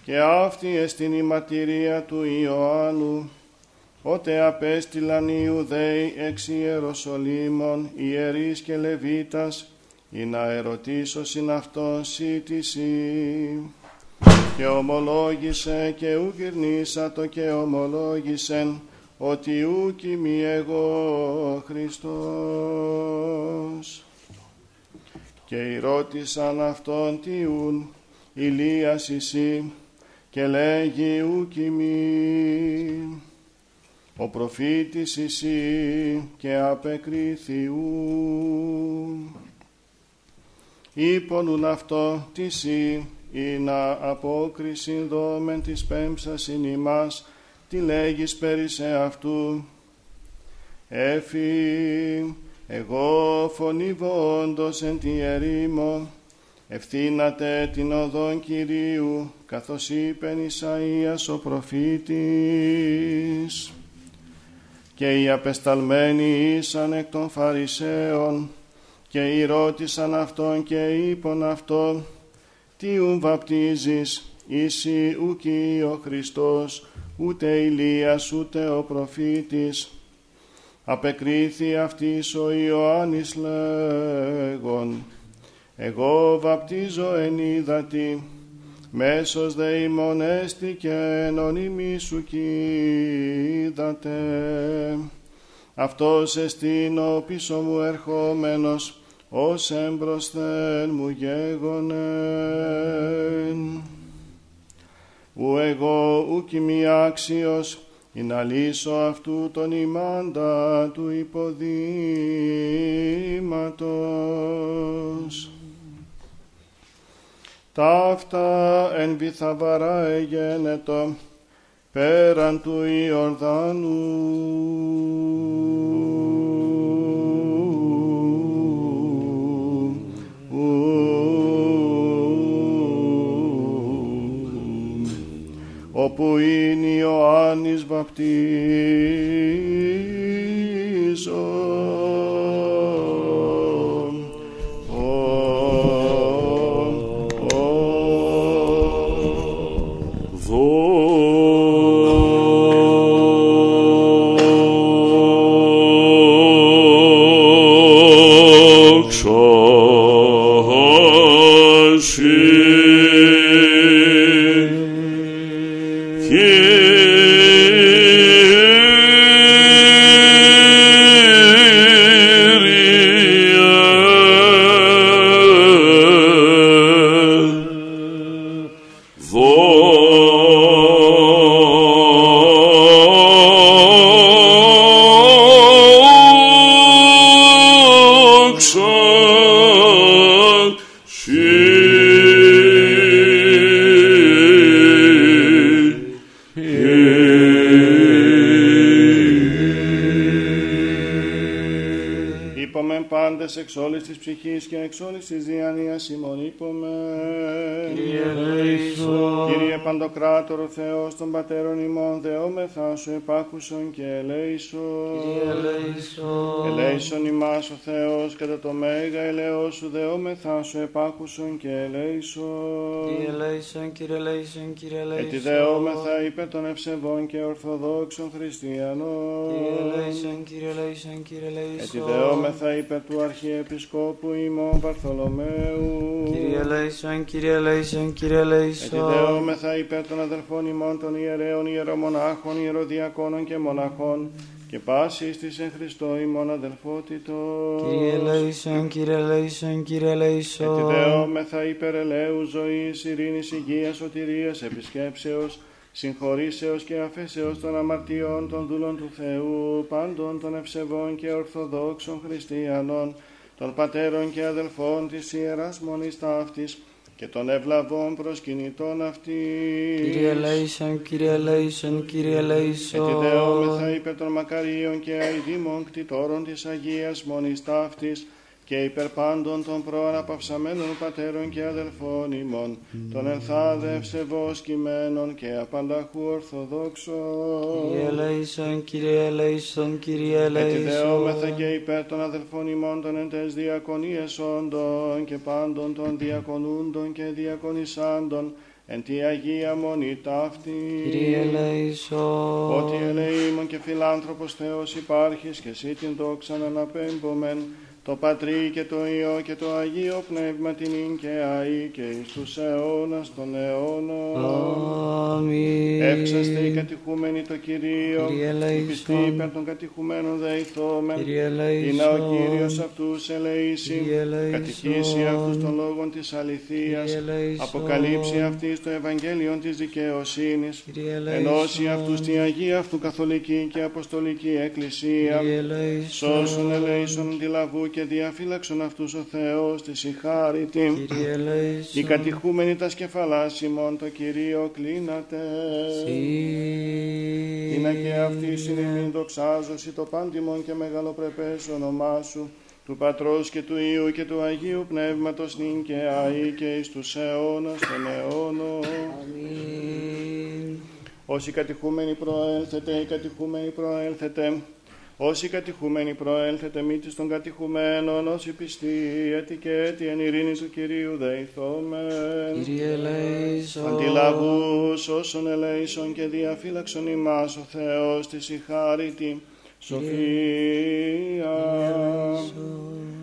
Και αυτή εστιν η μαρτυρία του Ιωάννου, ότε απέστειλαν οι Ιουδαίοι εξ Ιεροσολύμων, ιερείς και Λεβίτας, ή να ερωτήσω συν αυτόν σύ τι σύ. Και ομολόγησε και ου γυρνήσατο και ομολόγησεν, ότι ουκ είμαι εγώ Χριστός. Και ρώτησαν αυτόν τι ουν, Ηλίας εσύ, και λέγει ουκ ημί. ο προφήτης εσύ και απεκρίθιου. Υπονούν αυτό τισί, ή να απόκριση δόμεν της πέμψας ειν ημάς, τι λέγεις περί σε αυτού. Έφη, εγώ φωνηβόντος εν τη ερήμο, ευθύνατε την οδόν Κυρίου, καθώς είπεν Ισαΐας ο προφήτης. Και οι απεσταλμένοι ήσαν εκ των Φαρισαίων, και ρώτησαν αυτόν και είπαν αυτόν, τι ου βαπτίζεις, ήσι ουκί ο Χριστός, ούτε Ηλίας ούτε ο προφήτης. Απεκρίθη αυτής ο Ιωάννης λέγον, εγώ βαπτίζω εν ύδατη, μέσος δε ημών έστι και ενωνυμή σου κοίδατε. Αυτός εστίν ο πίσω μου ερχόμενος, ως έμπροσθεν μου γέγονεν. Ου εγώ ουκ μη άξιος, ή να λύσω αυτού τον ημάντα του υποδήματος. Ταύτα εν βυθαβαρά εγένετο, πέραν του Ιορδάνου. Όπου είναι Ιωάννης βαπτίζω. Εξ όλης της ψυχής και εξ όλης της διανοίας ημών Παντοκράτορο Θεός των Πατέρων ημών, δεόμεθά σου επάκουσον και ελέησον. Κύριε ελέησον. Ελέησον ημάς ο Θεός κατά το μέγα ελαιό σου δεόμεθά σου επάκουσον και ελέησον. Κύριε ελέησον, Κύριε ελέησον, Κύριε ελέησον. Έτσι δεόμεθα υπέρ των ευσεβών και ορθοδόξων χριστιανών. Κύριε ελέησον, Κύριε ελέησον, Κύριε ελέησον. Έτσι δεόμεθα υπέρ του Αρχιεπισκόπου ημών Παρθολομαίου. Κύριε ελέησον, Κύριε ελέησον, Κύριε Έτσι ελέησον. δεόμεθα υπέρ των αδελφών ημών των ιερέων, ιερομονάχων, ιεροδιακόνων και μοναχών και πάσης της εν Χριστώ ημών αδελφότητος. Κύριε ελέησον, Κύριε ελέησον, Κύριε Έτσι ελέησον. δεόμεθα υπέρ ελαίου ζωής, ειρήνης, υγείας, σωτηρίας, επισκέψεως, συγχωρήσεως και αφέσεως των αμαρτιών των δούλων του Θεού, πάντων των ευσεβών και ορθοδόξων χριστιανών, των πατέρων και αδελφών της Ιεράς Μονής Ταύτης και των ευλαβών προσκυνητών αυτής. Κύριε ελέησον, Κύριε ελέησον, Κύριε ελέησον. Ετιδεόμεθα υπέρ των μακαρίων και αηδήμων κτητόρων της Αγίας Μονής Ταύτης και υπέρ πάντων των προαναπαυσαμένων πατέρων και αδελφών ημών, των ενθάδε ευσεβώς κειμένων και απανταχού ορθοδόξων. Κύριε ελέησον, Κύριε ελέησον, Κύριε Ετιδεόμεθα ελέησον. και υπέρ των αδελφών ημών των εν τες διακονίες όντων και πάντων των διακονούντων και διακονισάντων εν τη Αγία Μονή ταύτη. Κύριε ελέησον. Ότι ελεήμων και φιλάνθρωπος Θεός υπάρχεις και εσύ την δόξαν αναπέμπομεν, το Πατρί και το Υιό και το Αγίο Πνεύμα την ίν και αή και εις τους αιώνας των αιώνων. Αμήν. Εύξαστε οι κατηχούμενοι το Κυρίο, Κύριε οι πιστοί ελέησον. υπέρ των κατηχουμένων δεηθόμεν. Κύριε Είναι ο ελέησον. Κύριος αυτούς ελεήσει, Κύριε ελέησον. κατηχήσει αυτούς των λόγων της αληθείας, Κύριε ελέησον. αποκαλύψει αυτής το Ευαγγέλιο της δικαιοσύνης, Κύριε ελέησον. ενώσει αυτούς τη Αγία αυτού Καθολική και Αποστολική Εκκλησία, Κύριε ελέησον. σώσουν ελέησον αντιλαβού και διαφύλαξον αυτούς ο Θεός της η χάρητη. Κύριε ελέησον. Οι κατηχούμενοι τα σκεφαλάς ημών το Κυρίο κλείνατε. Συ- Είναι και αυτή συνειμήν δοξάζωση το πάντιμον και μεγαλοπρεπές όνομά σου, του Πατρός και του Υιού και του Αγίου Πνεύματος νυν και αεί και εις τους αιώνας των αιώνων. Αμήν. Όσοι κατηχούμενοι προέλθετε, οι κατηχούμενοι προέλθετε. Όσοι κατηχούμενοι προέλθετε, μύτης των κατηχουμένων, όσοι πιστοί, έτη και έτη εν ειρήνη του Κυρίου δεηθόμεν. Κύριε ελέησον. Αντιλαβούς όσων ελέησον και διαφύλαξον ημάς ο Θεός της η χάρητη σοφία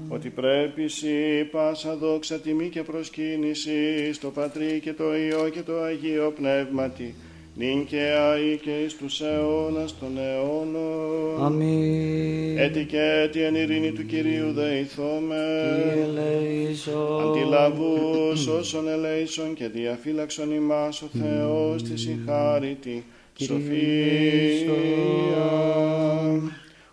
ότι πρέπει σύ πάσα δόξα τιμή και προσκύνηση στο Πατρί και το Υιό και το Αγίο Πνεύματι νυν και αεί και εις τους αιώνας των αιώνων Αμήν. έτη και έτη εν ειρήνη του Κυρίου δεηθόμεν Κύριε ελέησον. Αντιλαβούς όσων ελέησον και διαφύλαξον ημάς ο Θεός της η χάρητη σοφία.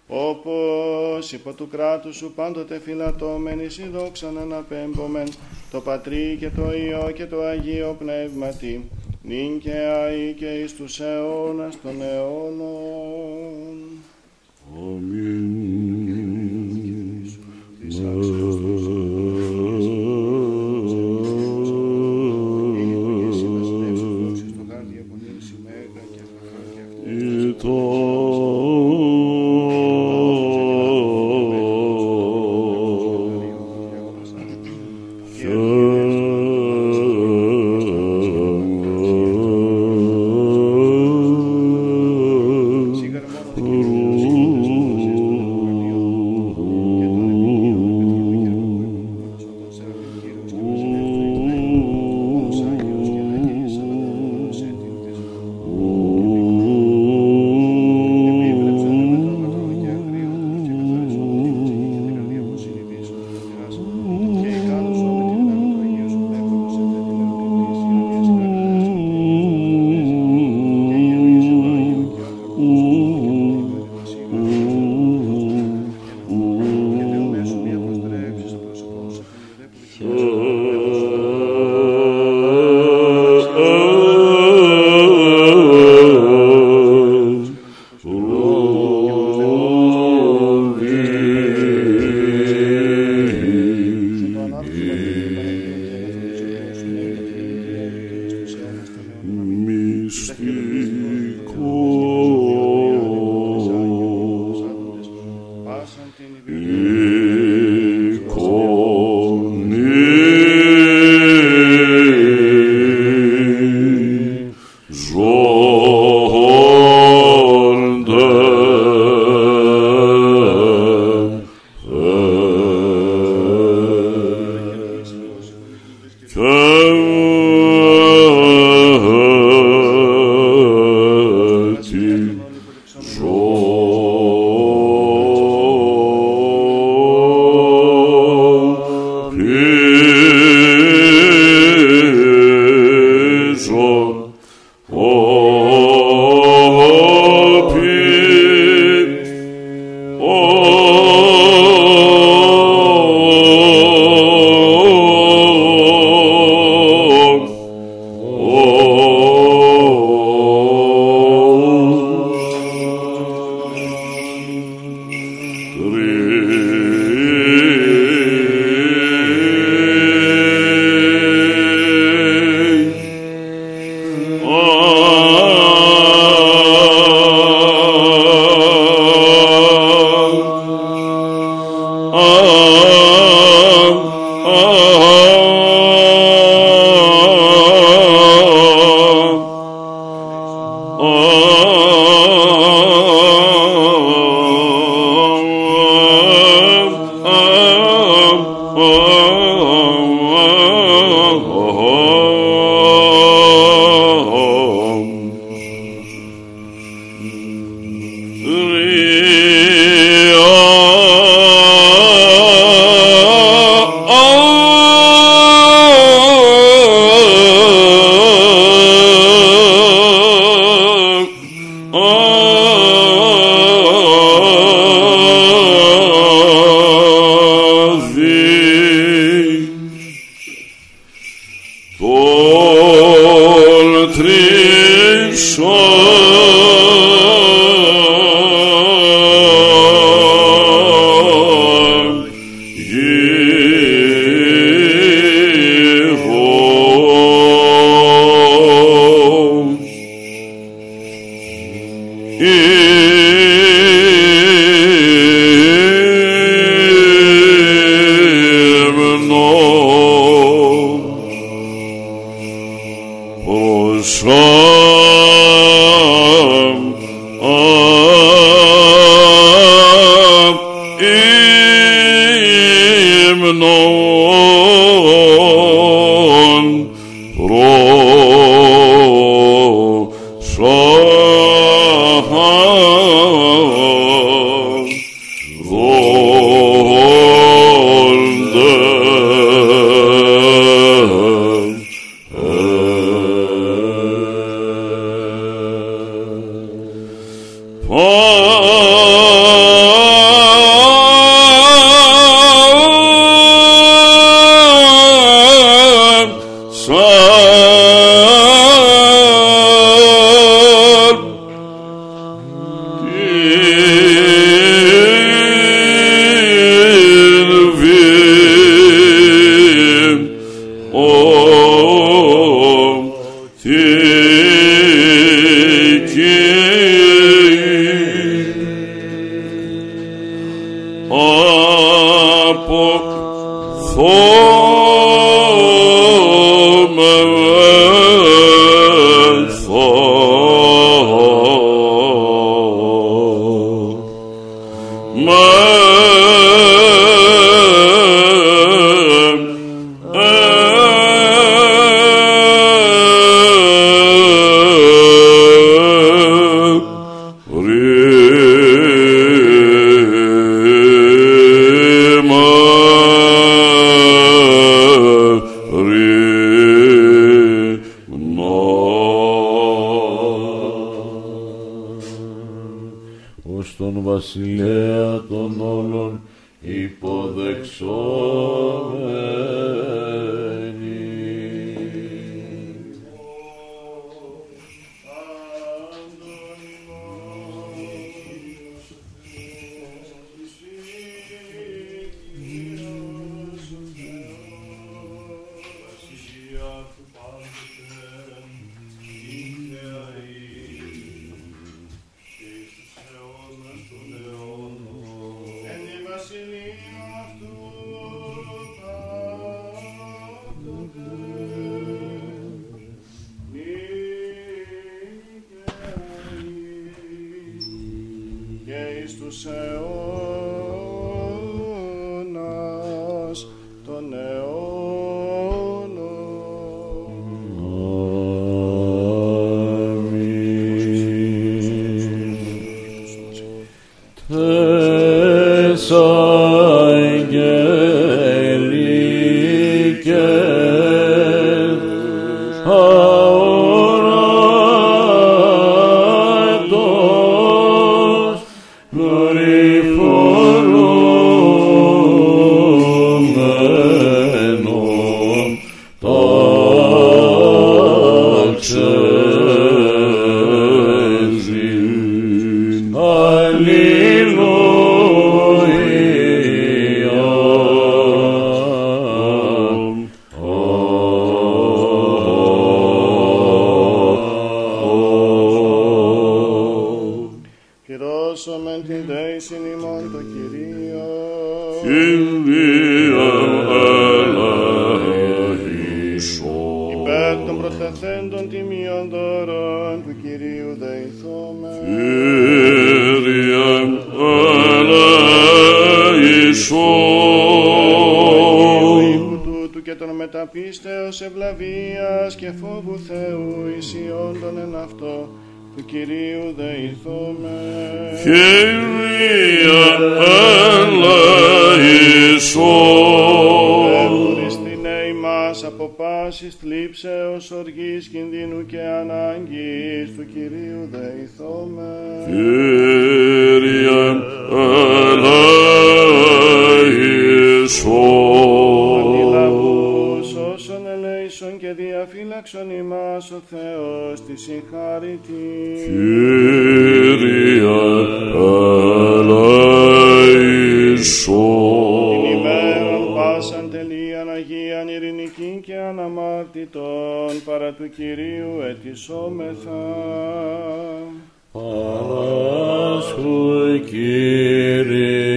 Όπως υπό του κράτους σου πάντοτε φυλατώμενοι η δόξαν αναπέμπομεν το Πατρί και το Υιό και το Αγίο Πνεύματι νυν και αεί και εις τους αιώνας των αιώνων. Πάσαν προτεθέντων τιμίων δωρών του Κυρίου δεηθούμε. Κύριε ελέησον. Ιού τούτου και των μεταπίστεως ευλαβίας και φόβου Θεού ισιόντων εν αυτό του Κυρίου δεηθούμε. Κύριε ελέησον. Χριστίνε ημάς από πάσης θλίψεως, οργής, κινδύνου και ανάγκης του Κυρίου δεηθούμε. Κύριε ελέησον. Αντιλαβούς όσων ελέησον και διαφύλαξον ημάς ο Θεός τη συγχαρητή. Κύριε ελέησον. Αναμάρτητον παρά του Κυρίου ετισόμεθα. Παράσχου Κύριε.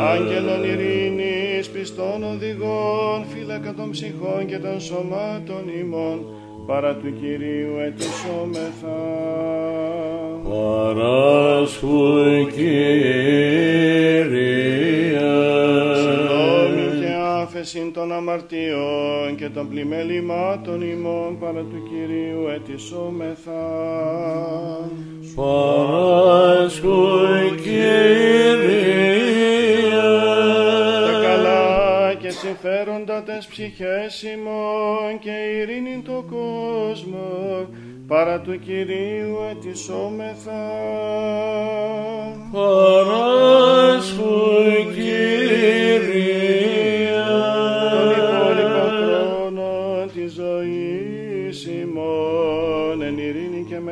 Άγγελον ειρήνης, πιστών οδηγών, φύλακα των ψυχών και των σωμάτων ημών, παρά του Κυρίου ετισόμεθα. Παράσχου Κύριε. Άφεσιν των αμαρτιών και των πλημελημάτων ημών, παρά του Κυρίου ετισόμεθα. Παράσχου Τα Κύριε. καλά και συμφέροντα τες ψυχές ημών και ειρήνην το κόσμο, παρά του Κυρίου ετισόμεθα. Παράσχου Τον Κύριε.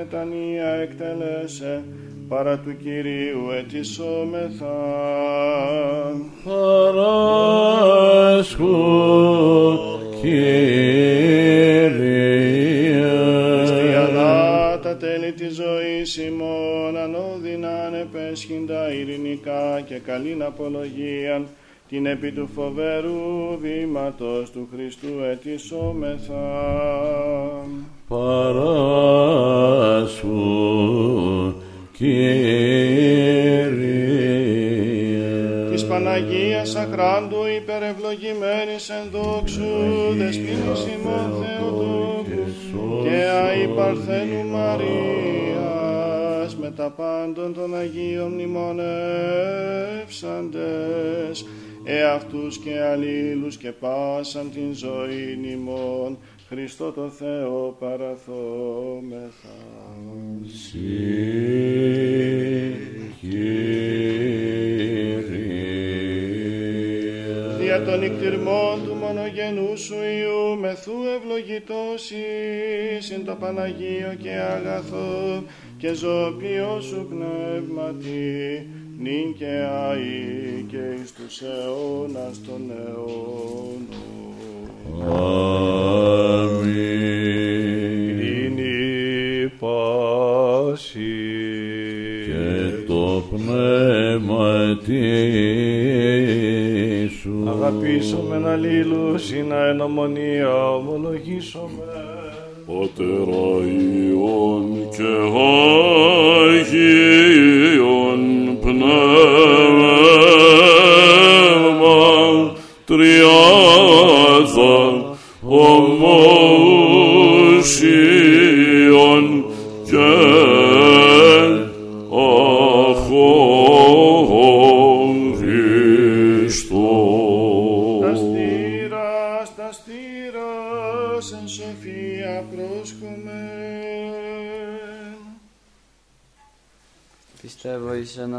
Μετανία εκτελέσε, παρά του Κυρίου ετισόμεθα. Παράσχου Κύριε. Χριστιανά τα τέλη της ζωής ημών ανώδυνα ανεπέσχυντα ειρηνικά και καλήν απολογίαν την επί του φοβερού βήματος του Χριστού ετισόμεθα. Παράσχου Κύριε. Της Παναγίας Αχράντου υπερευλογημένης εν δόξου δεσποίνης ημών Θεοτόκου και αη Παρθένου Μαρίας με τα πάντων των Αγίων μνημονεύσαντες εαυτούς και αλλήλους και πάσαν την ζωή ημών Χριστό το Θεό παραθόμεθα. Κύριε. Δια των νικτυρμών του μονογενούς σου Υιού μεθού ευλογητός εις εν το Παναγίο και αγαθό και ζωοποιό σου πνεύματι νυν και αεί και εις τους αιώνας των αιώνων. Αμήν. Είναι πάση και το πνεύμα σου. Αγαπήσομεν αλλήλους ή να εν ομονία ομολογήσομεν. Πατέρα Υιών και Αγίων Πνεύμα Triaza, Homo și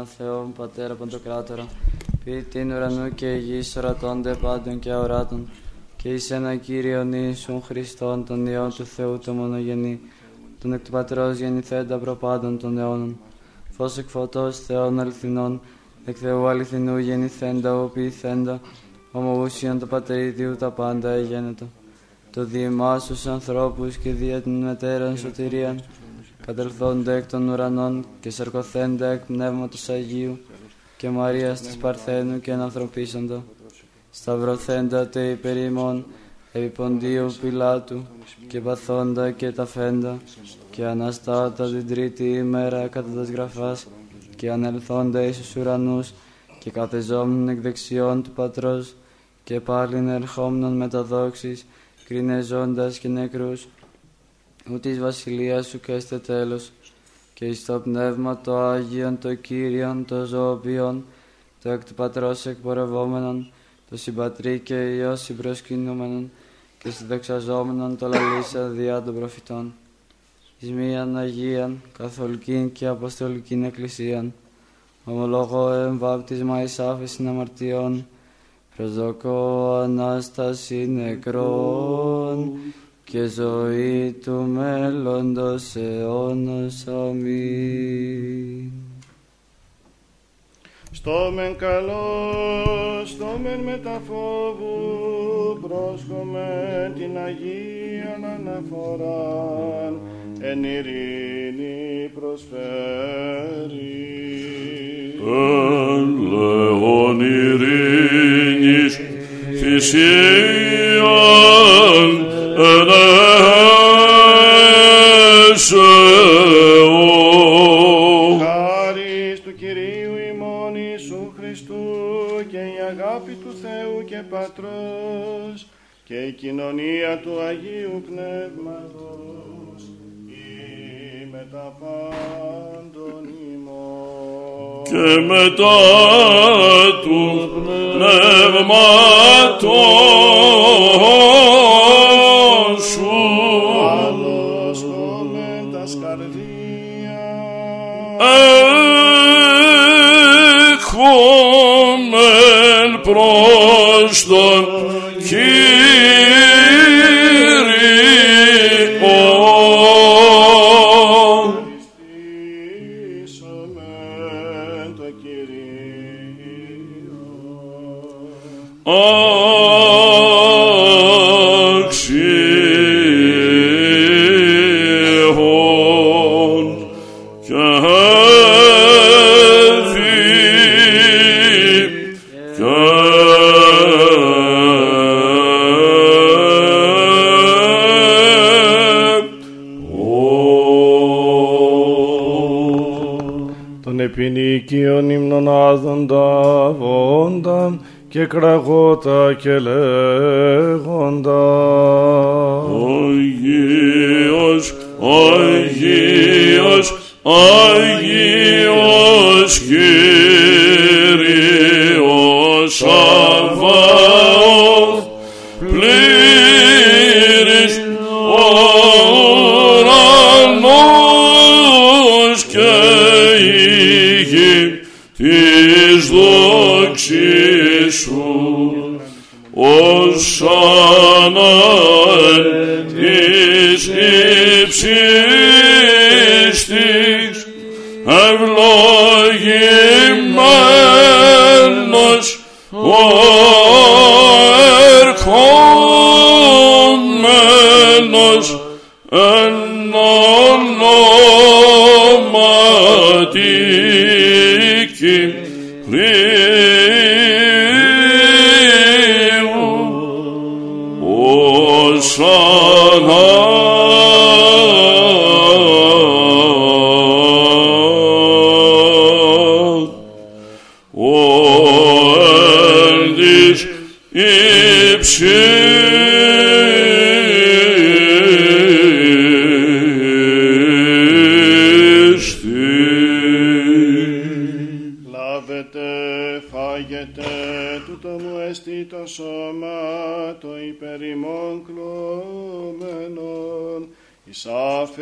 Πιστεύω εις ένα Θεό, Πατέρα Παντοκράτορα, ποιητήν ουρανού και γης ορατώνται πάντων και αοράτων, και εις ένα Κύριον Ιησούν Χριστόν, τον Υιόν του Θεού το μονογενή, τον εκ του Πατρός γεννηθέντα προπάντων των αιώνων, φως εκ φωτός Θεών αληθινών, εκ Θεού αληθινού γεννηθέντα, οποιηθέντα, ομοούσιον το Πατερίδιου τα πάντα εγένετο. Το διημά στους ανθρώπους και δια την μετέραν σωτηρίαν, κατελθόντα εκ των ουρανών και σαρκωθέντα εκ πνεύματος Αγίου και Μαρίας της Παρθένου και ανθρωπίσαντα. Σταυρωθέντα τε υπερ ημών, επί Ποντίου Πιλάτου και παθόντα και ταφέντα και αναστάτα την τρίτη ημέρα κατά τας γραφάς και ανελθόντα εις τους ουρανούς και καθεζόμουν εκ δεξιών του Πατρός και πάλιν ερχόμενον με τα δόξης, κρίνε ζώντας και νεκρούς, ούτε εις βασιλείας σου και έστε τέλος, και εις το πνεύμα το Άγιον, το Κύριον, το ζωοποιόν, το εκ του Πατρός εκπορευόμενον, το συμπατρί και Υιός συμπροσκυνούμενον, και συνδεξαζόμενον το λαλήσα διά των προφητών. Εις μίαν Αγίαν, καθολικήν και αποστολικήν εκκλησίαν, ομολογώ εμβάπτισμα εις άφησιν αμαρτιών, προσδοκώ Ανάσταση νεκρών και ζωή του μέλλοντος αιώνος. Αμήν. Στο μεν καλό, στο μεν μεταφόβου, πρόσχομαι την Αγίαν αναφοράν, εν ειρήνη προσφέρει. Εν λεόν ειρήνης θυσίαν εν έσεω. Χάρις του Κυρίου ημών Ιησού Χριστού και η αγάπη του Θεού και Πατρός και η κοινωνία του Αγίου Πνεύματος ή με τα πάντων ημών. και μετά του πνεύματος Έχομεν προς τον Κύριο και κραγότα και λέγοντα. Αγίος, Αγίος, Αγίος Κύριος 是。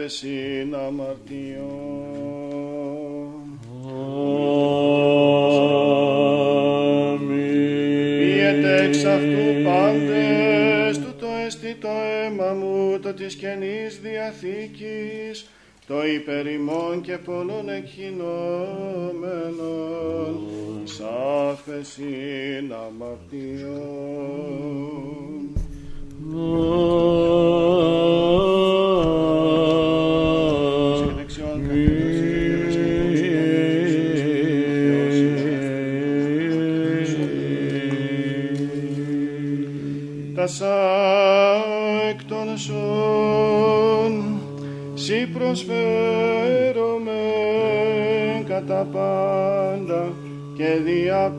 Άφεσιν αμαρτιών. Πίετε εξ αυτού πάντες, τούτο εστί το αίμα μου, το της Καινής Διαθήκης, το υπερημών και πολλών εκχυνόμενων, και δια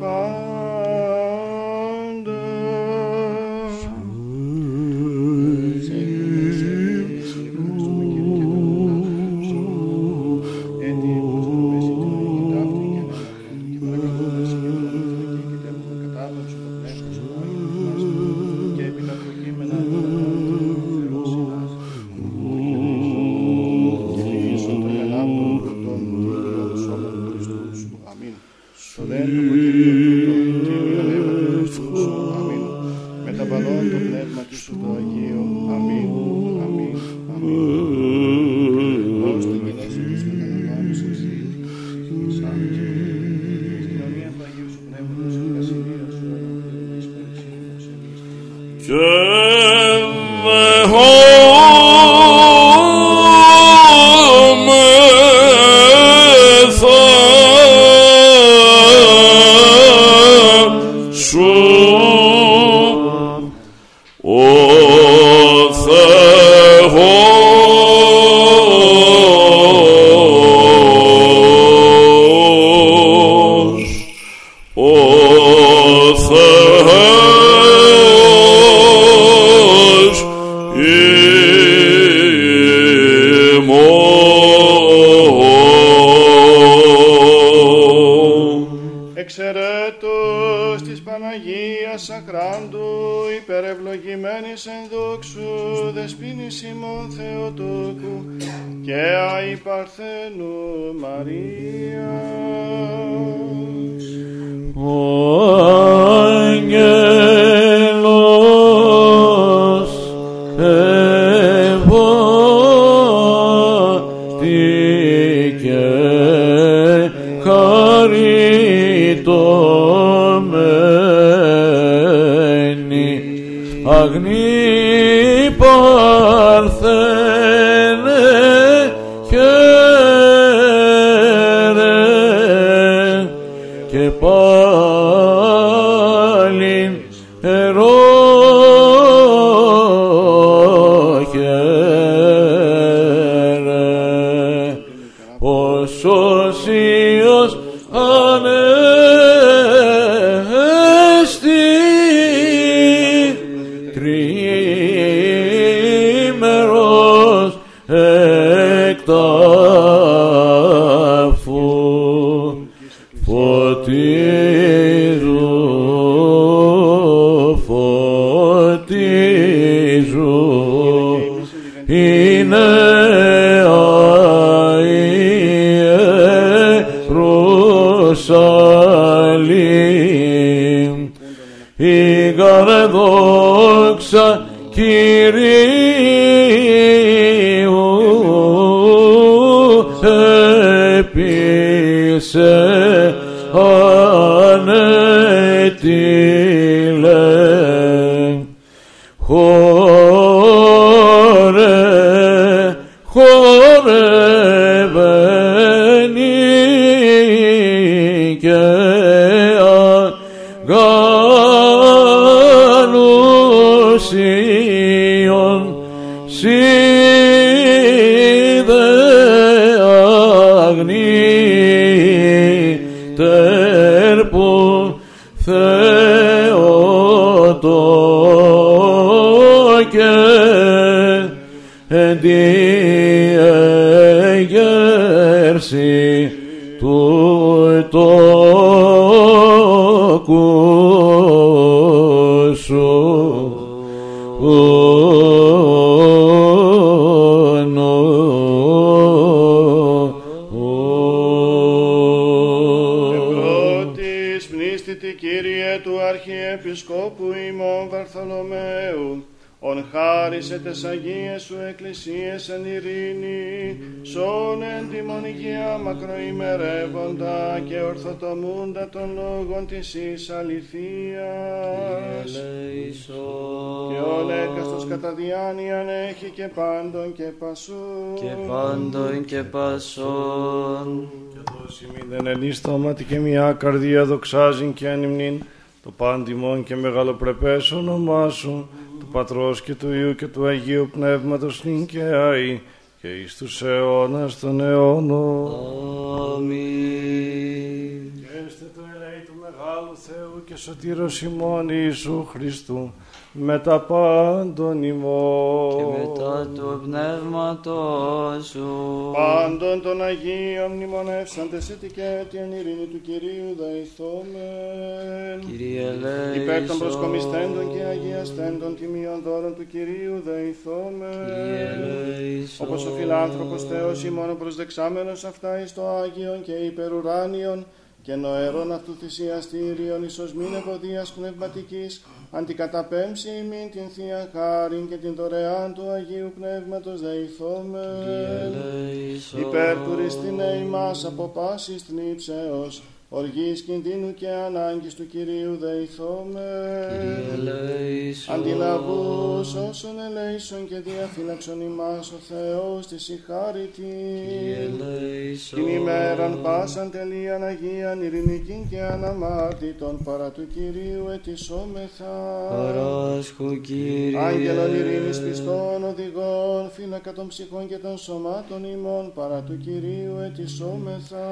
εν στόματι και μια καρδία δοξάζειν και ανυμνήν το πάντιμον και μεγαλοπρεπές όνομά σου του Πατρός και του Υιού και του Αγίου Πνεύματος νυν και αΐ και εις τους αιώνας των αιώνων. Αμήν. Και έστε το ελέη του Μεγάλου Θεού και Σωτήρος ημών Ιησού Χριστού με τα πάντων ημών. Και μετά του πνεύματός σου. Πάντων των Αγίων μνημονεύσαντες έτη και την ειρήνη του Κυρίου δεηθόμεν. Κύριε ελέησον. Υπέρ των προσκομιστέντων και αγιαστέντων τιμίων δώρων του Κυρίου Κύριε δεηθόμεν. ελέησον. Όπως ο φιλάνθρωπος Θεός ημών προσδεξάμενος αυτά εις το Άγιον και υπερουράνιον και νοερών αυτού θυσιαστήριον εις οσμήν ευωδίας πνευματικής αντικαταπέμψει ημίν την Θεία Χάριν και την δωρεάν του Αγίου Πνεύματος δεηθώμε. Υπέρ του ριστινέ ημάς από πάσης θνήψεως, οργής κινδύνου και ανάγκης του Κυρίου δεηθώμε. Αντιλαβούς όσων ελέησον και διαφύλαξον ημάς ο Θεός της συγχάρητη. Την ημέραν πάσαν τελείαν Αγίαν ειρηνικήν και αναμάρτητον παρά του Κυρίου ετισόμεθα. Παράσχου Κύριε. Άγγελον ειρήνης πιστών οδηγών, φύλακα των ψυχών και των σωμάτων ημών, παρά του Κυρίου ετισόμεθα.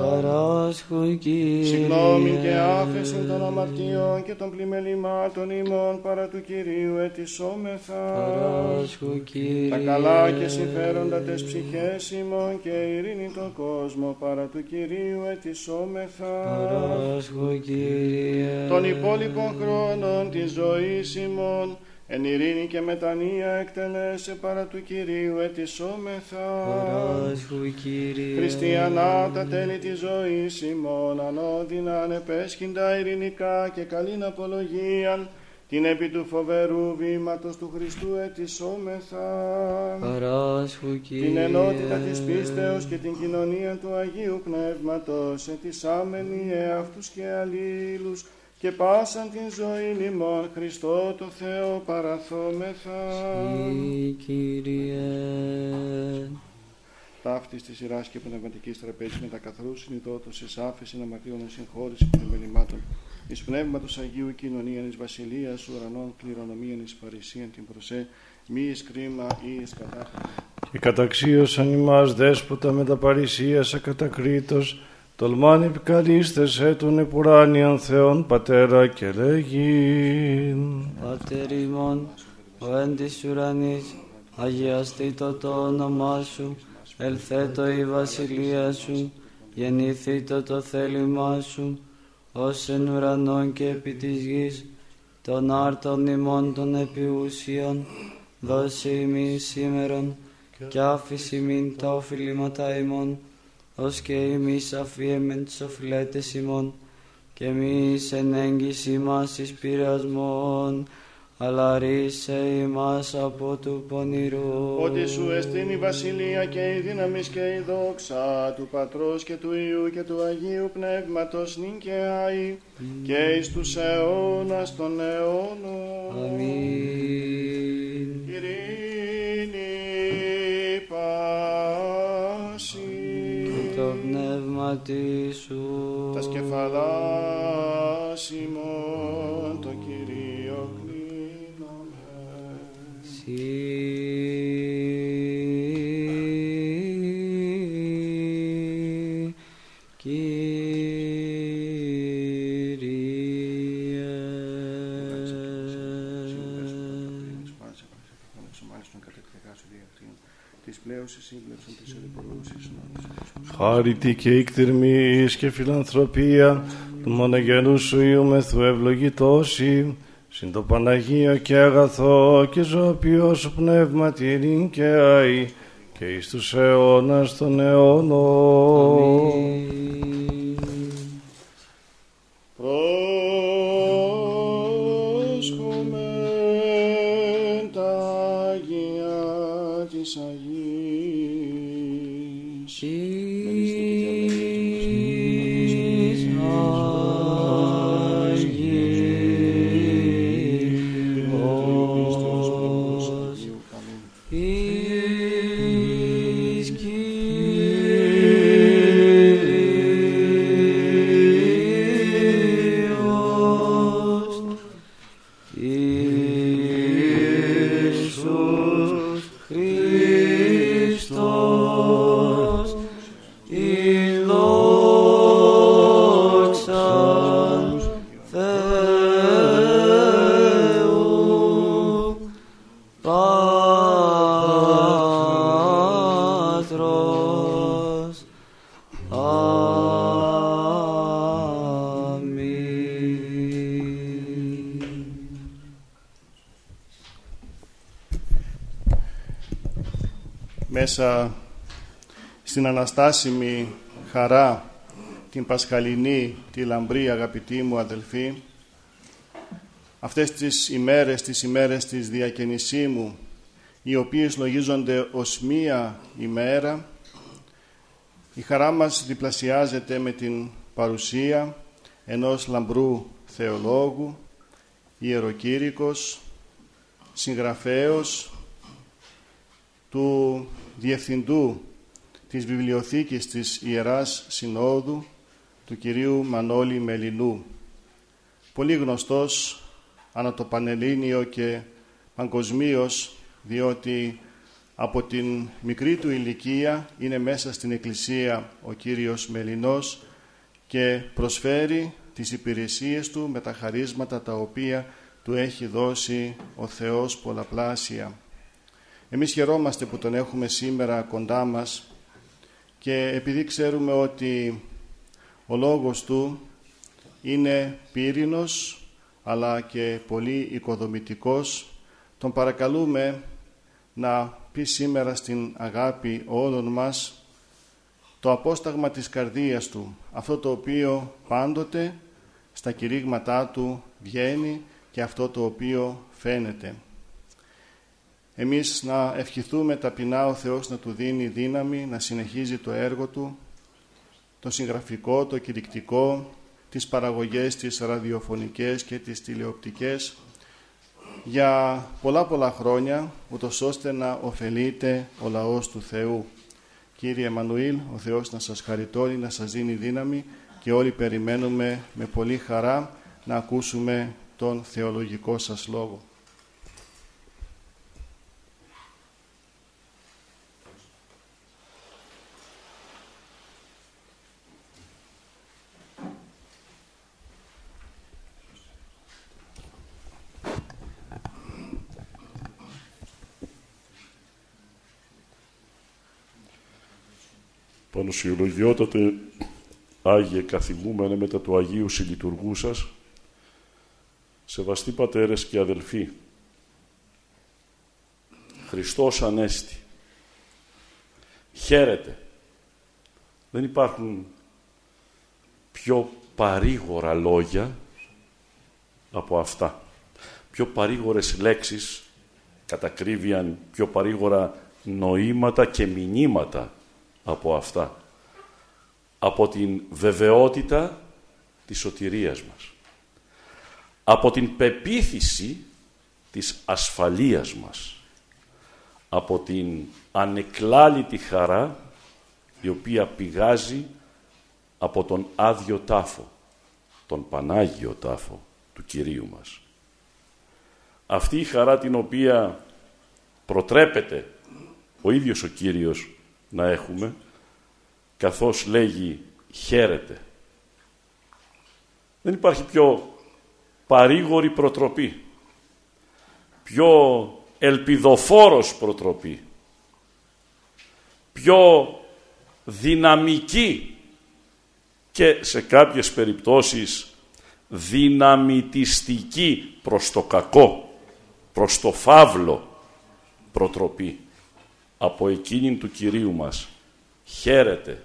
Παράσχου Κύριε. Συγγνώμη και άφεση των αμαρτιών και των πλημελημάτων ημών, παρά του Κυρίου ετισόμεθα. Παράσχου Κύριε. Τα καλά και συμφέροντα τες ψυχές ημών και ειρήνη τον κόσμο, παρά του Κυρίου ετισόμεθα. Παράσχου Κύριε. των υπόλοιπων χρόνων της ζωής ημών, εν ειρήνη και μετανία εκτελέσε παρά του Κυρίου ετισόμεθα. Παράσχου Κύριε. Χριστιανά τα τέλη της ζωής ημών, ανώδυνα ανεπέσχυντα ειρηνικά και καλήν απολογίαν, την επί του φοβερού βήματος του Χριστού ετισόμεθα. Παράσχου Κύριε. Την ενότητα της πίστεως και την κοινωνία του Αγίου Πνεύματος, ετισάμενοι εαυτούς και αλλήλους, και πάσαν την ζωή ημών Χριστό το Θεό παραθόμεθα. Ή, Κύριε. Ταύτης της σειράς και πνευματικής τραπέζης με τα καθρού συνειδότος εις άφεση αμαρτίων εις συγχώρηση πνευμελημάτων εις πνεύματος Αγίου κοινωνίαν εις βασιλείας ουρανών κληρονομίαν εις παρησίαν την προσέ μη εις κρίμα ή εις κατάφαση. Και καταξίωσαν ημάς δέσποτα με τα παρησίας ακατακρίτως, τολμάν επικαλίστες έτων επουράνιαν Θεόν Πατέρα και λέγειν. Πάτερ ημών, ο εν της ουρανής, αγιαστήτω το όνομά σου, ελθέτω η βασιλεία σου, γεννηθήτω το θέλημά σου, ως εν ουρανών και επί της γης, των άρτων ημών των επιούσιων, δώσε ημίν σήμερον, και άφηση ημίν τα οφειλήματα ημών, ως και εμείς αφιέμεν τις οφειλέτες ημών, και εμείς εν έγκυση μας εις πειρασμόν, αλλά ρίσε ημάς από του πονηρούς. Ότι σου εστίν η βασιλεία και η δύναμη και η δόξα του Πατρός και του Υιού και του Αγίου Πνεύματος νυν και αεί και εις τους αιώνας των αιώνων. Αμήν. Πνεύμα σου. Τα σκεφαλάς Χάρητη και εκτιρμής και φιλανθρωπία του μονογενού σου Υιού μεθού ευλογητώσει, συν το Παναγία και αγαθό και ζωοποιό σου πνεύμα τυρήν και αή και εις τους αιώνας των αιώνων. Αμήν. Στην αναστάσιμη χαρά, την πασχαλινή, τη λαμπρή αγαπητή μου αδελφή, αυτές τις ημέρες, τις ημέρες της διακαινησίμου, οι οποίες λογίζονται ως μία ημέρα, η χαρά μας διπλασιάζεται με την παρουσία ενός λαμπρού θεολόγου, ιεροκήρυκος, συγγραφέως, του Διευθυντού της Βιβλιοθήκης της Ιεράς Συνόδου, του κυρίου Μανώλη Μελινού. Πολύ γνωστός ανά το Πανελλήνιο και παγκοσμίως, διότι από την μικρή του ηλικία είναι μέσα στην Εκκλησία ο Κύριος Μελινός και προσφέρει τις υπηρεσίες του με τα χαρίσματα τα οποία του έχει δώσει ο Θεός πολλαπλάσια. Εμείς χαιρόμαστε που τον έχουμε σήμερα κοντά μας και επειδή ξέρουμε ότι ο λόγος του είναι πύρινος αλλά και πολύ οικοδομητικός, τον παρακαλούμε να πει σήμερα στην αγάπη όλων μας το απόσταγμα της καρδίας του, αυτό το οποίο πάντοτε στα κηρύγματά του βγαίνει και αυτό το οποίο φαίνεται. Εμείς να ευχηθούμε ταπεινά ο Θεός να του δίνει δύναμη, να συνεχίζει το έργο του, το συγγραφικό, το κηρυκτικό, τις παραγωγές, τις ραδιοφωνικές και τις τηλεοπτικές για πολλά πολλά χρόνια, ούτως ώστε να ωφελείται ο λαός του Θεού. Κύριε Εμμανουήλ, ο Θεός να σας χαριτώνει, να σας δίνει δύναμη και όλοι περιμένουμε με πολύ χαρά να ακούσουμε τον θεολογικό σας λόγο. Πανοσιολογιότατε Άγιε καθημούμενε μετά του Αγίου Συλλειτουργού σας, σεβαστοί πατέρες και αδελφοί, Χριστός Ανέστη, χαίρετε. Δεν υπάρχουν πιο παρήγορα λόγια από αυτά. Πιο παρήγορες λέξεις κατακρίβιαν πιο παρήγορα νοήματα και μηνύματα από αυτά. Από την βεβαιότητα της σωτηρίας μας. Από την πεποίθηση της ασφαλείας μας. Από την ανεκλάλητη χαρά η οποία πηγάζει από τον άδειο τάφο, τον Πανάγιο τάφο του Κυρίου μας. Αυτή η χαρά την οποία προτρέπεται ο ίδιος ο Κύριος να έχουμε, καθώς λέγει χαίρεται. Δεν υπάρχει πιο παρήγορη προτροπή, πιο ελπιδοφόρος προτροπή, πιο δυναμική και σε κάποιες περιπτώσεις δυναμητιστική προς το κακό, προς το φαύλο προτροπή από εκείνην του Κυρίου μας. Χαίρεται.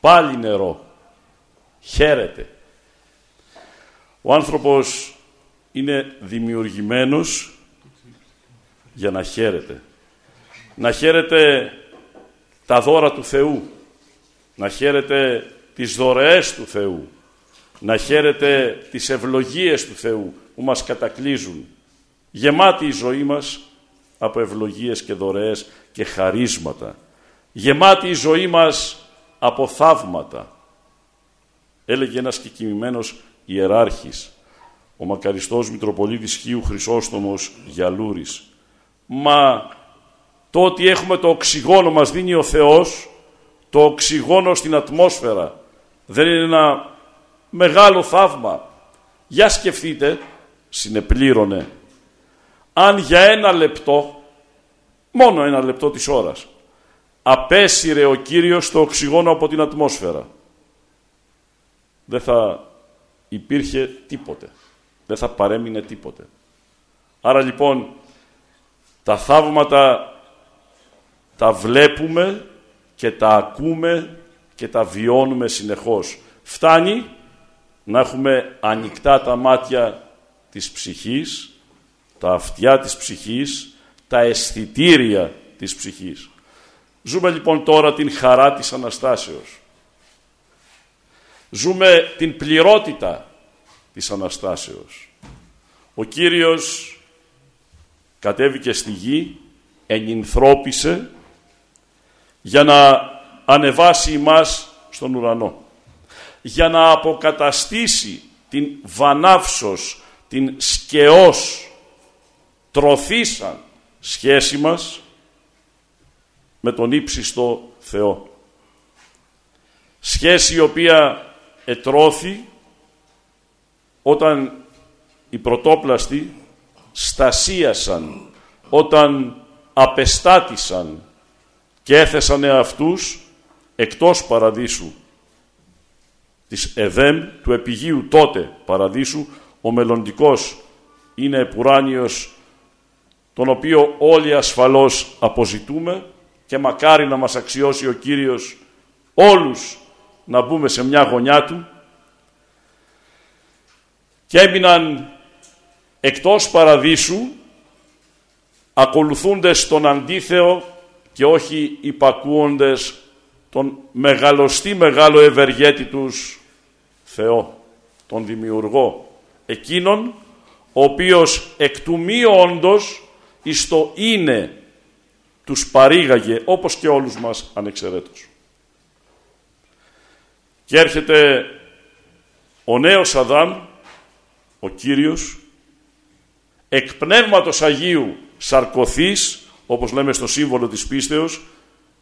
Πάλι νερό. Χαίρεται. Ο άνθρωπος είναι δημιουργημένος για να χαίρεται. Να χαίρεται τα δώρα του Θεού. Να χαίρεται τις δωρεές του Θεού. Να χαίρεται τις ευλογίες του Θεού που μας κατακλείζουν. Γεμάτη η ζωή μας από ευλογίες και δωρεές και χαρίσματα. Γεμάτη η ζωή μας από θαύματα. Έλεγε ένας κεκοιμημένος ιεράρχης, ο μακαριστός Μητροπολίτης Χίου Χρυσόστομος Γιαλούρης. Μα το ότι έχουμε το οξυγόνο μας δίνει ο Θεός, το οξυγόνο στην ατμόσφαιρα, δεν είναι ένα μεγάλο θαύμα. Για σκεφτείτε, συνεπλήρωνε, αν για ένα λεπτό Μόνο ένα λεπτό της ώρας. Απέσυρε ο Κύριος το οξυγόνο από την ατμόσφαιρα. Δεν θα υπήρχε τίποτε. Δεν θα παρέμεινε τίποτε. Άρα λοιπόν τα θαύματα τα βλέπουμε και τα ακούμε και τα βιώνουμε συνεχώς. Φτάνει να έχουμε ανοιχτά τα μάτια της ψυχής, τα αυτιά της ψυχής, τα αισθητήρια της ψυχής. Ζούμε λοιπόν τώρα την χαρά της Αναστάσεως. Ζούμε την πληρότητα της Αναστάσεως. Ο Κύριος κατέβηκε στη γη, ενυνθρώπησε για να ανεβάσει μας στον ουρανό. Για να αποκαταστήσει την βανάυσος, την σκεός, τροθήσαν σχέση μας με τον ύψιστο Θεό. Σχέση η οποία ετρώθη όταν οι πρωτόπλαστοι στασίασαν, όταν απεστάτησαν και έθεσαν αυτούς εκτός παραδείσου της Εδέμ, του επιγείου τότε παραδείσου, ο μελλοντικός είναι επουράνιος, τον οποίο όλοι ασφαλώς αποζητούμε και μακάρι να μας αξιώσει ο Κύριος όλους να μπούμε σε μια γωνιά Του. Και έμειναν εκτός παραδείσου ακολουθούντες τον αντίθεο και όχι υπακούοντες τον μεγαλωστή μεγάλο ευεργέτη τους Θεό, τον Δημιουργό, εκείνον ο οποίος εκ του μη όντως εις το είναι τους παρήγαγε όπως και όλους μας ανεξαιρέτως. Και έρχεται ο νέος Αδάμ, ο Κύριος, εκ πνεύματος Αγίου σαρκωθής, όπως λέμε στο σύμβολο της πίστεως,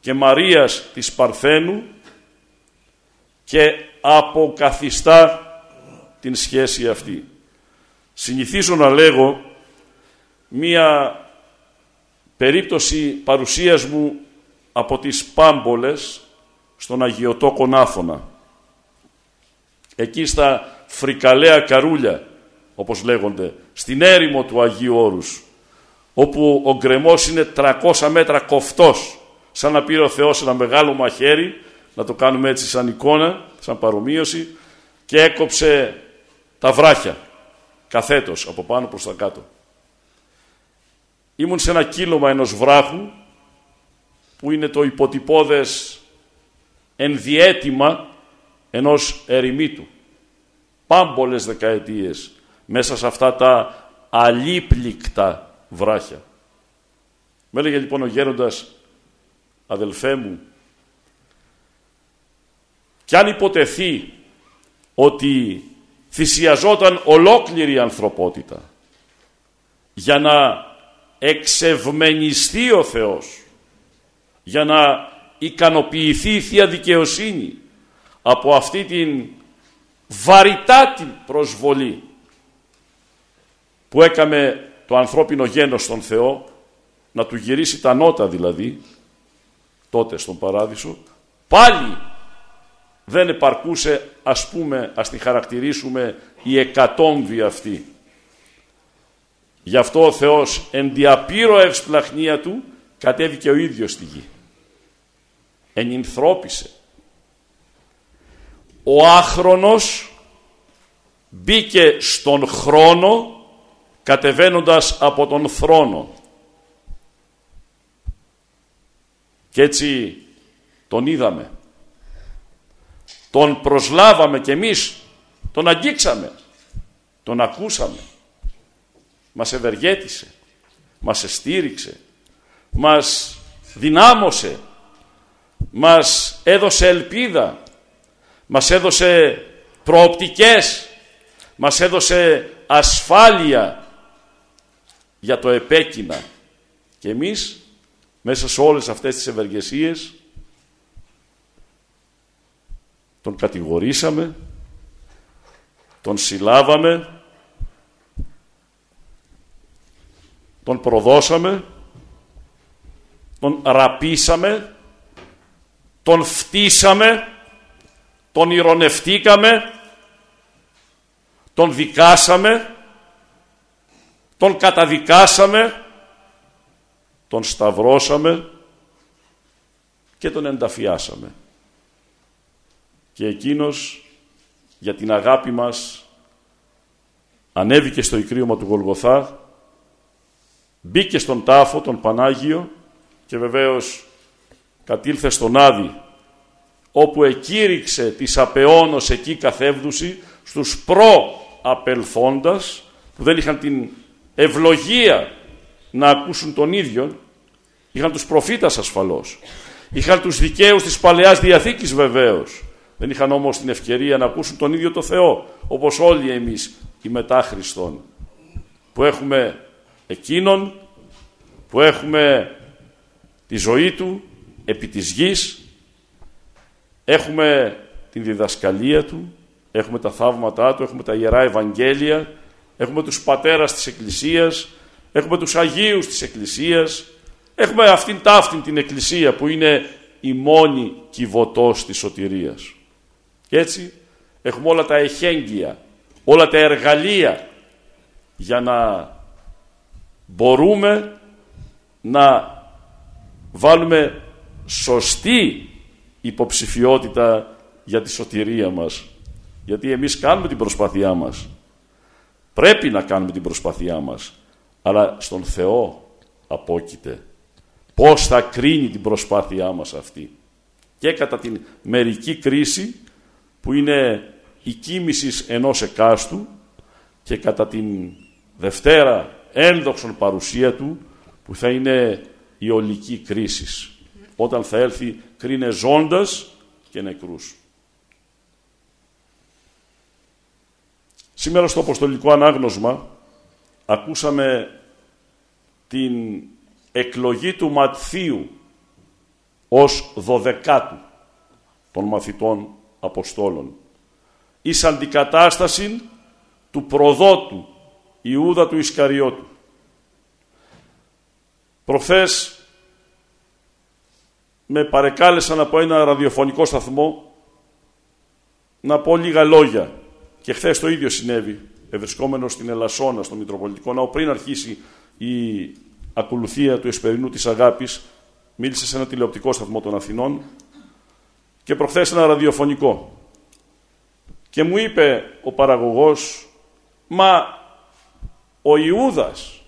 και Μαρίας της Παρθένου και αποκαθιστά την σχέση αυτή. Συνηθίζω να λέγω μία περίπτωση παρουσίας μου από τις Πάμπολες στον Αγιωτό Κονάφωνα. Εκεί στα φρικαλαία καρούλια, όπως λέγονται, στην έρημο του Αγίου Όρους, όπου ο γκρεμός είναι 300 μέτρα κοφτός, σαν να πήρε ο Θεός ένα μεγάλο μαχαίρι, να το κάνουμε έτσι σαν εικόνα, σαν παρομοίωση, και έκοψε τα βράχια, καθέτος, από πάνω προς τα κάτω. Ήμουν σε ένα κύλωμα ενός βράχου, που είναι το υποτυπώδες ενδιέτημα ενός ερημίτου. Πάμπολες δεκαετίες μέσα σε αυτά τα αλίπληκτα βράχια. Με έλεγε λοιπόν ο γέροντας, αδελφέ μου, κι αν υποτεθεί ότι θυσιαζόταν ολόκληρη η ανθρωπότητα για να εξευμενιστεί ο Θεός, για να ικανοποιηθεί η Θεία Δικαιοσύνη από αυτή την βαρυτάτη προσβολή που έκαμε το ανθρώπινο γένος στον Θεό, να του γυρίσει τα νότα δηλαδή, τότε στον Παράδεισο, πάλι δεν επαρκούσε, ας πούμε, ας τη χαρακτηρίσουμε, η εκατόμβη αυτή. Γι' αυτό ο Θεός εν διαπήρω ευσπλαχνία του κατέβηκε ο ίδιος στη γη. Ενυνθρώπησε. Ο άχρονος μπήκε στον χρόνο κατεβαίνοντας από τον θρόνο. Και έτσι τον είδαμε. Τον προσλάβαμε κι εμείς. Τον αγγίξαμε. Τον ακούσαμε. Μας ευεργέτησε. Μας εστήριξε. Μας δυνάμωσε. Μας έδωσε ελπίδα. Μας έδωσε προοπτικές. Μας έδωσε ασφάλεια για το επέκεινα. Και εμείς μέσα σε όλες αυτές τις ευεργεσίες τον κατηγορήσαμε, τον συλλάβαμε, τον προδώσαμε, τον ραπίσαμε, τον φτύσαμε, τον ηρωνευτήκαμε, τον δικάσαμε, τον καταδικάσαμε, τον σταυρώσαμε και τον ενταφιάσαμε. Και εκείνος για την αγάπη μας ανέβηκε στο ικρίωμα του Γολγοθά, μπήκε στον τάφο, τον Πανάγιο και βεβαίως κατήλθε στον Άδη, όπου εκήρυξε της απεώνος εκεί καθεύδουση στους προ-απελθόντας, που δεν είχαν την ευλογία να ακούσουν τον ίδιο, είχαν τους προφήτας ασφαλώς, είχαν τους δικαίους της Παλαιάς Διαθήκης βεβαίως, δεν είχαν όμως την ευκαιρία να ακούσουν τον ίδιο το Θεό, όπως όλοι εμείς οι μετά Χριστόν, που έχουμε εκείνον, που έχουμε τη ζωή του επί της γης, έχουμε την διδασκαλία του, έχουμε τα θαύματά του, έχουμε τα Ιερά Ευαγγέλια, έχουμε τους πατέρας της Εκκλησίας, έχουμε τους Αγίους της Εκκλησίας, έχουμε αυτήν ταύτην την Εκκλησία που είναι η μόνη κυβωτός της σωτηρίας. Και έτσι έχουμε όλα τα εχέγγυα, όλα τα εργαλεία για να μπορούμε να βάλουμε σωστή υποψηφιότητα για τη σωτηρία μας. Γιατί εμείς κάνουμε την προσπάθειά μας. Πρέπει να κάνουμε την προσπάθειά μας. Αλλά στον Θεό απόκειται. Πώς θα κρίνει την προσπάθειά μας αυτή. Και κατά την μερική κρίση που είναι η κοίμησης ενός εκάστου και κατά την Δευτέρα ένδοξον παρουσία του που θα είναι η ολική κρίσης. Όταν θα έλθει κρίνε ζώντας και νεκρούς. Σήμερα στο Αποστολικό Ανάγνωσμα ακούσαμε την εκλογή του Ματθίου ως δωδεκάτου των μαθητών Αποστόλων εις αντικατάσταση του προδότου Ιούδα του Ισκαριώτου. Προχθές με παρεκάλεσαν από ένα ραδιοφωνικό σταθμό να πω λίγα λόγια. Και χθες το ίδιο συνέβη ευρισκόμενος στην Ελασσόνα, στο Μητροπολιτικό Ναό. Πριν αρχίσει η ακολουθία του Εσπερινού της Αγάπης μίλησε σε ένα τηλεοπτικό σταθμό των Αθηνών και προχθές ένα ραδιοφωνικό. Και μου είπε ο παραγωγός μα ο Ιούδας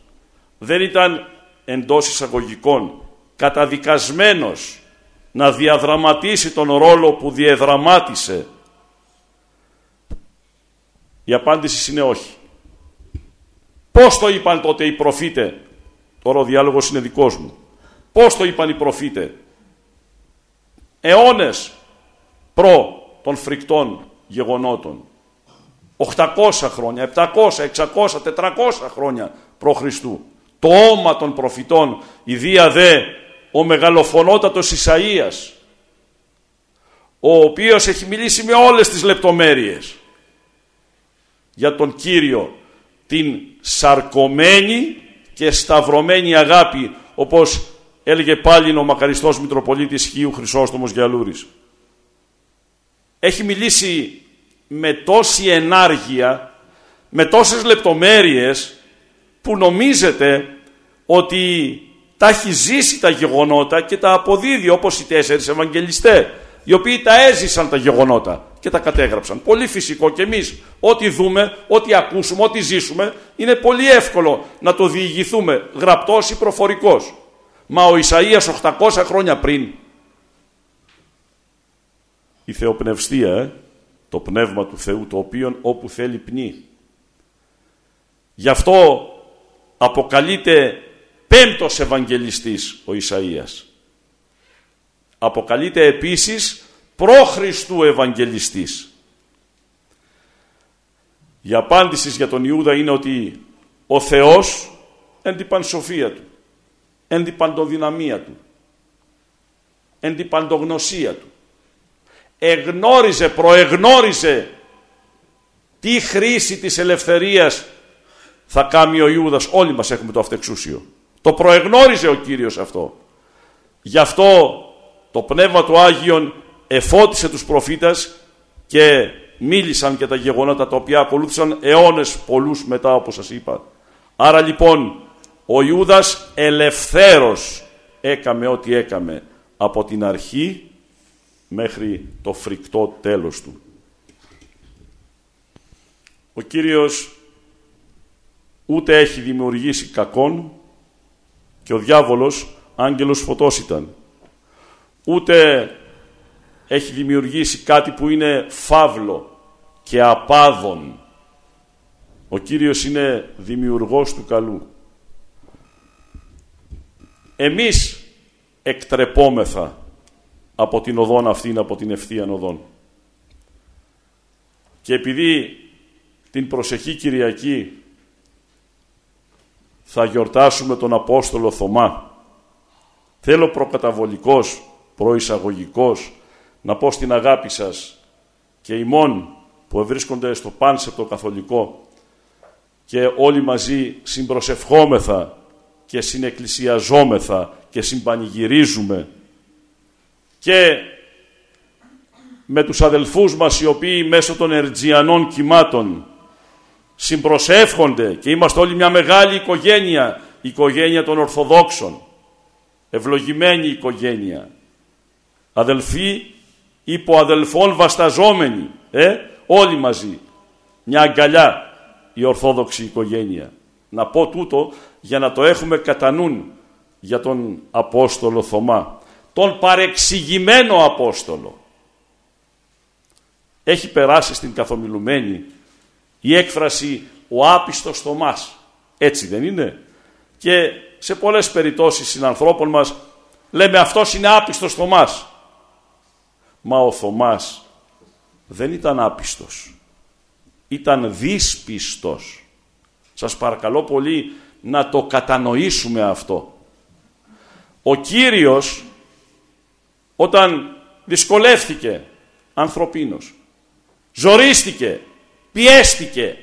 δεν ήταν εντός εισαγωγικών καταδικασμένος να διαδραματίσει τον ρόλο που διεδραμάτισε. Η απάντηση είναι όχι. Πώς το είπαν τότε οι προφήτε, τώρα ο διάλογος είναι δικός μου, πώς το είπαν οι προφήτε, αιώνες προ των φρικτών γεγονότων. 800 χρόνια, 700, 600, 400 χρόνια προ Χριστού. Το όμα των προφητών, η Δία δε, ο μεγαλοφωνότατος Ισαΐας, ο οποίος έχει μιλήσει με όλες τις λεπτομέρειες για τον Κύριο, την σαρκωμένη και σταυρωμένη αγάπη, όπως έλεγε πάλι ο μακαριστός Μητροπολίτης Χίου Χρυσόστομος Γιαλούρης. Έχει μιλήσει με τόση ενάργεια, με τόσες λεπτομέρειες που νομίζετε ότι τα έχει ζήσει τα γεγονότα και τα αποδίδει όπως οι τέσσερις Ευαγγελιστές οι οποίοι τα έζησαν τα γεγονότα και τα κατέγραψαν. Πολύ φυσικό και εμείς ό,τι δούμε, ό,τι ακούσουμε, ό,τι ζήσουμε είναι πολύ εύκολο να το διηγηθούμε γραπτός ή προφορικός. Μα ο Ισαΐας 800 χρόνια πριν η θεοπνευστία, ε, το πνεύμα του Θεού, το οποίο όπου θέλει πνί. Γι' αυτό αποκαλείται πέμπτος Ευαγγελιστής ο Ισαΐας. Αποκαλείται επίσης προ-Χριστού Ευαγγελιστής. Η απάντηση για τον Ιούδα είναι ότι ο Θεός εν την πανσοφία Του, εν την παντοδυναμία Του, εν την παντογνωσία Του, εγνώριζε, προεγνώριζε τι χρήση της ελευθερίας θα κάνει ο Ιούδας. Όλοι μας έχουμε το αυτεξούσιο. Το προεγνώριζε ο Κύριος αυτό. Γι' αυτό το Πνεύμα του Άγιον εφώτισε τους προφήτες και μίλησαν και τα γεγονότα τα οποία ακολούθησαν αιώνες πολλούς μετά όπως σας είπα. Άρα λοιπόν ο Ιούδας ελευθέρος έκαμε ό,τι έκαμε από την αρχή μέχρι το φρικτό τέλος του. Ο Κύριος ούτε έχει δημιουργήσει κακόν και ο διάβολος άγγελος φωτός ήταν. Ούτε έχει δημιουργήσει κάτι που είναι φαύλο και απάδων. Ο Κύριος είναι δημιουργός του καλού. Εμείς εκτρεπόμεθα από την οδόν αυτήν, από την ευθείαν οδόν. Και επειδή την προσεχή Κυριακή θα γιορτάσουμε τον Απόστολο Θωμά, θέλω προκαταβολικός, προεισαγωγικός, να πω στην αγάπη σας και ημών που βρίσκονται στο πάνσεπτο καθολικό και όλοι μαζί συμπροσευχόμεθα και συνεκκλησιαζόμεθα και συμπανηγυρίζουμε και με τους αδελφούς μας οι οποίοι μέσω των ερτζιανών κυμάτων συμπροσεύχονται και είμαστε όλοι μια μεγάλη οικογένεια, η οικογένεια των Ορθοδόξων, ευλογημένη οικογένεια, αδελφοί υπό αδελφών βασταζόμενοι, ε, όλοι μαζί, μια αγκαλιά η Ορθόδοξη οικογένεια. Να πω τούτο για να το έχουμε κατά νουν για τον Απόστολο Θωμά, τον παρεξηγημένο Απόστολο. Έχει περάσει στην καθομιλουμένη η έκφραση «ο άπιστος Θωμάς». Έτσι δεν είναι; Και σε πολλές περιπτώσεις συνανθρώπων μας λέμε «αυτός είναι άπιστος Θωμάς». Μα ο Θωμάς δεν ήταν άπιστος. Ήταν δύσπιστος. Σας παρακαλώ πολύ να το κατανοήσουμε αυτό. Ο Κύριος όταν δυσκολεύθηκε ανθρωπίνος, ζορίστηκε, πιέστηκε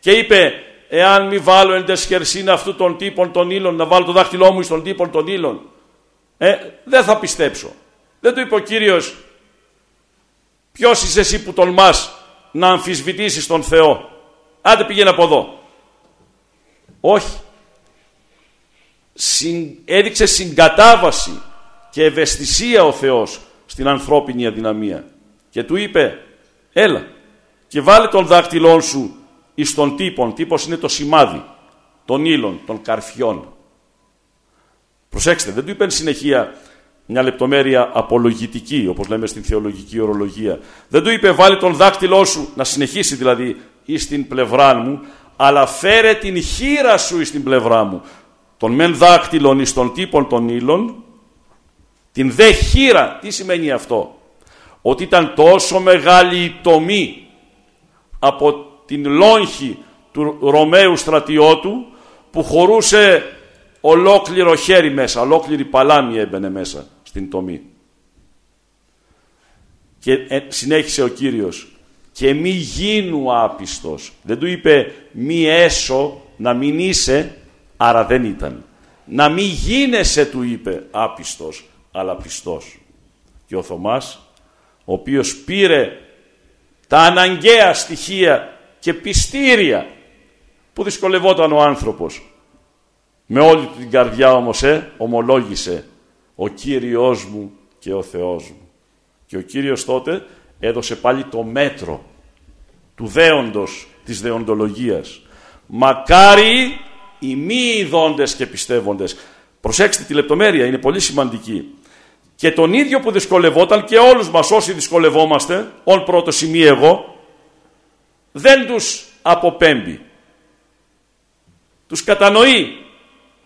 και είπε εάν μη βάλω εν τεσχερσίν αυτού των τύπων των ύλων, να βάλω το δάχτυλό μου στον τύπων των ύλων, ε, δεν θα πιστέψω. Δεν του είπε ο Κύριος ποιος είσαι εσύ που τολμάς να αμφισβητήσεις τον Θεό; Άντε πήγαινε από εδώ. Όχι. Συν, έδειξε συγκατάβαση και ευαισθησία ο Θεός στην ανθρώπινη αδυναμία. Και του είπε, έλα και βάλε τον δάκτυλό σου εις τον τύπον. Τύπος είναι το σημάδι των ύλων, των καρφιών. Προσέξτε, δεν του είπε συνεχεία μια λεπτομέρεια απολογητική, όπως λέμε στην θεολογική ορολογία. Δεν του είπε βάλε τον δάκτυλό σου, να συνεχίσει δηλαδή, εις την πλευρά μου, αλλά φέρε την χείρα σου εις την πλευρά μου. Τον μεν δάκτυλον εις τον τύπον των ύλων, την δε χείρα, τι σημαίνει αυτό; Ότι ήταν τόσο μεγάλη η τομή από την λόγχη του Ρωμαίου στρατιώτου που χωρούσε ολόκληρο χέρι μέσα, ολόκληρη παλάμη έμπαινε μέσα στην τομή. Και ε, συνέχισε ο Κύριος και μη γίνου άπιστος. Δεν του είπε μη έσω να μην είσαι, άρα δεν ήταν. Να μη γίνεσαι του είπε άπιστος, αλλά πιστός. Και ο Θωμάς, ο οποίος πήρε τα αναγκαία στοιχεία και πιστήρια που δυσκολευόταν ο άνθρωπος. Με όλη την καρδιά όμως ε, ομολόγησε ο Κύριος μου και ο Θεός μου. Και ο Κύριος τότε έδωσε πάλι το μέτρο του δέοντος της δεοντολογίας. Μακάρι οι μη ειδώντες και πιστεύοντες. Προσέξτε τη λεπτομέρεια, είναι πολύ σημαντική. Και τον ίδιο που δυσκολευόταν και όλους μας όσοι δυσκολευόμαστε, όν πρώτο σημείο εγώ, δεν τους αποπέμπει. Τους κατανοεί.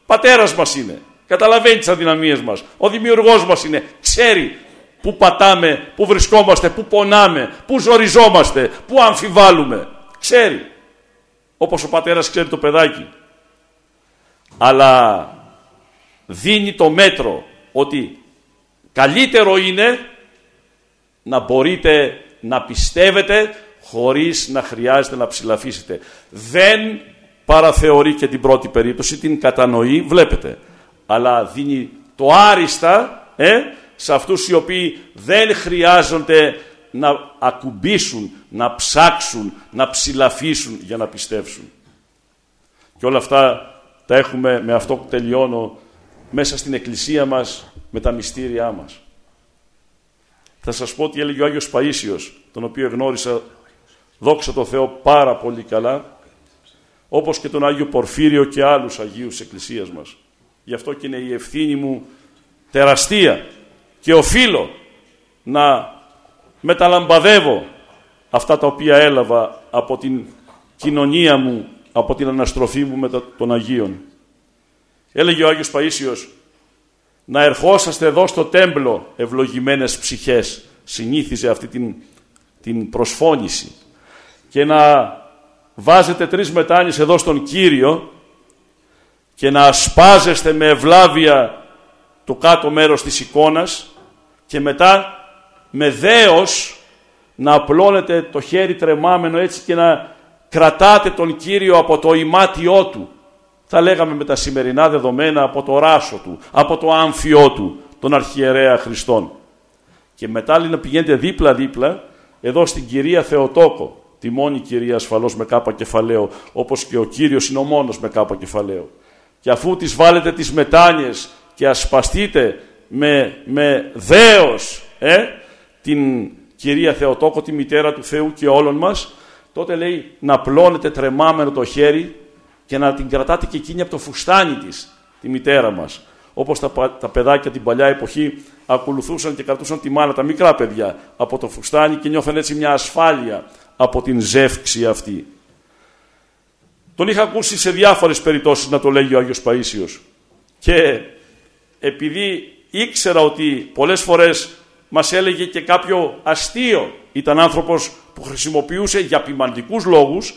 Πατέρας μας είναι. Καταλαβαίνει τις αδυναμίες μας. Ο δημιουργός μας είναι. Ξέρει πού πατάμε, πού βρισκόμαστε, πού πονάμε, πού ζοριζόμαστε, πού αμφιβάλλουμε. Ξέρει. Όπως ο πατέρας ξέρει το παιδάκι. Αλλά δίνει το μέτρο ότι καλύτερο είναι να μπορείτε να πιστεύετε χωρίς να χρειάζεται να ψηλαφίσετε. Δεν παραθεωρεί και την πρώτη περίπτωση, την κατανοεί, βλέπετε. Αλλά δίνει το άριστα ε, σε αυτούς οι οποίοι δεν χρειάζονται να ακουμπήσουν, να ψάξουν, να ψηλαφίσουν για να πιστεύσουν. Και όλα αυτά τα έχουμε, με αυτό που τελειώνω, μέσα στην εκκλησία μας, με τα μυστήριά μας. Θα σας πω τι έλεγε ο Άγιος Παΐσιος, τον οποίο γνώρισα, δόξα τω Θεώ, πάρα πολύ καλά, όπως και τον Άγιο Πορφύριο και άλλους Αγίους της Εκκλησίας μας. Γι' αυτό και είναι η ευθύνη μου τεραστία και οφείλω να μεταλαμπαδεύω αυτά τα οποία έλαβα από την κοινωνία μου, από την αναστροφή μου με των Αγίων. Έλεγε ο Άγιος Παΐσιος να ερχόσαστε εδώ στο τέμπλο ευλογημένες ψυχές. Συνήθιζε αυτή την, την προσφώνηση. Και να βάζετε τρεις μετάνιες εδώ στον Κύριο και να ασπάζεστε με ευλάβεια το κάτω μέρος της εικόνας και μετά με δέος να απλώνετε το χέρι τρεμάμενο έτσι και να κρατάτε τον Κύριο από το ημάτιό Του. Θα λέγαμε με τα σημερινά δεδομένα από το ράσο Του, από το άμφιό Του, τον Αρχιερέα Χριστόν. Και μετά λέει να πηγαίνετε δίπλα-δίπλα εδώ στην Κυρία Θεοτόκο, τη μόνη Κυρία ασφαλώς με κάπα κεφαλαίο, όπως και ο Κύριος είναι ο μόνος με κάπα κεφαλαίο. Και αφού τις βάλετε τις μετάνιες και ασπαστείτε με, με δέος ε, την Κυρία Θεοτόκο, τη μητέρα του Θεού και όλων μας, τότε λέει να πλώνετε τρεμάμενο το χέρι και να την κρατάτε και εκείνη από το φουστάνι της, τη μητέρα μας. Όπως τα, τα παιδάκια την παλιά εποχή ακολουθούσαν και κρατούσαν τη μάνα, τα μικρά παιδιά, από το φουστάνι και νιώθαν έτσι μια ασφάλεια από την ζεύξη αυτή. Τον είχα ακούσει σε διάφορες περιπτώσεις να το λέγει ο Άγιος Παΐσιος. Και επειδή ήξερα ότι πολλές φορές μας έλεγε και κάποιο αστείο, ήταν άνθρωπος που χρησιμοποιούσε για ποιμαντικούς λόγους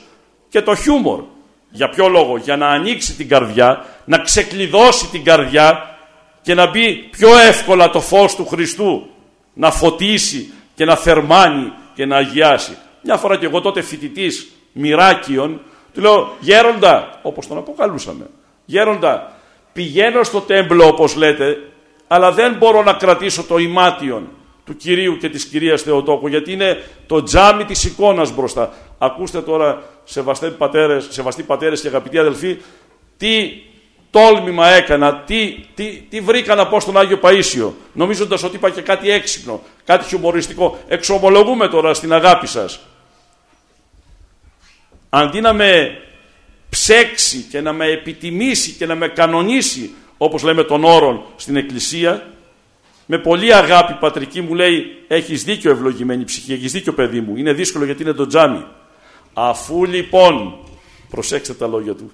και το χιούμορ. Για ποιο λόγο, για να ανοίξει την καρδιά, να ξεκλειδώσει την καρδιά και να μπει πιο εύκολα το φως του Χριστού, να φωτίσει και να θερμάνει και να αγιάσει. Μια φορά και εγώ τότε φοιτητής μοιράκιων, του λέω γέροντα, όπως τον αποκαλούσαμε, γέροντα, πηγαίνω στο τέμπλο όπως λέτε, αλλά δεν μπορώ να κρατήσω το ημάτιον του Κυρίου και της Κυρίας Θεοτόκου, γιατί είναι το τζάμι της εικόνας μπροστά. Ακούστε τώρα, σεβαστοί πατέρες, σεβαστοί πατέρες και αγαπητοί αδελφοί, τι τόλμημα έκανα, τι, τι, τι βρήκα να πω στον Άγιο Παΐσιο, νομίζοντας ότι είπα και κάτι έξυπνο, κάτι χιουμοριστικό. Εξομολογούμε τώρα στην αγάπη σας. Αντί να με ψέξει και να με επιτιμήσει και να με κανονίσει, όπως λέμε τον όρον στην Εκκλησία, με πολύ αγάπη πατρική μου λέει έχεις δίκιο ευλογημένη ψυχή, έχεις δίκιο παιδί μου, είναι δύσκολο γιατί είναι το τζάμι. Αφού λοιπόν, προσέξτε τα λόγια του,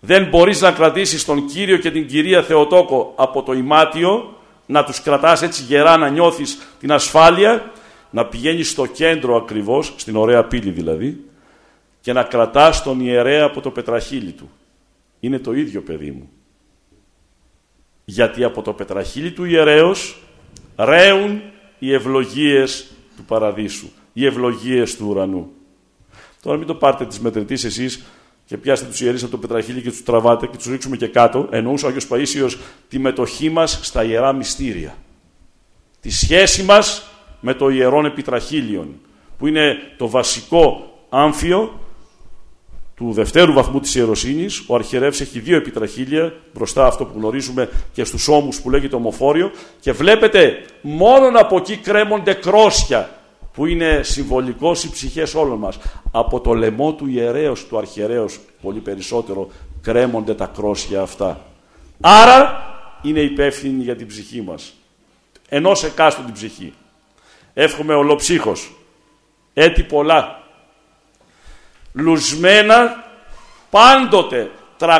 δεν μπορείς να κρατήσεις τον Κύριο και την Κυρία Θεοτόκο από το ημάτιο, να τους κρατάς έτσι γερά να νιώθεις την ασφάλεια, να πηγαίνεις στο κέντρο ακριβώς, στην ωραία πύλη δηλαδή, και να κρατάς τον ιερέα από το πετραχύλι του. Είναι το ίδιο παιδί μου γιατί από το πετραχύλι του ιερέως ρέουν οι ευλογίες του παραδείσου, οι ευλογίες του ουρανού. Τώρα μην το πάρετε τις μετρητής εσείς και πιάστε τους ιερείς από το πετραχύλι και τους τραβάτε και τους ρίξουμε και κάτω. Εννοούσε ο Άγιος Παΐσιος τη μετοχή μας στα ιερά μυστήρια. Τη σχέση μας με το ιερόν επιτραχύλιον, που είναι το βασικό άμφιο του δευτέρου βαθμού της ιεροσύνης, ο αρχιερεύς έχει δύο επιτραχύλια, μπροστά αυτό που γνωρίζουμε και στους ώμους που λέγεται ομοφόριο, και βλέπετε μόνον από εκεί κρέμονται κρόσια, που είναι συμβολικός οι ψυχές όλων μας. Από το λαιμό του ιερέως, του αρχιερέως, πολύ περισσότερο, κρέμονται τα κρόσια αυτά. Άρα είναι υπεύθυνοι για την ψυχή μας. Ενός εκάστου την ψυχή. Εύχομαι ολοψύχος. Έτη πολλά λουσμένα πάντοτε 300,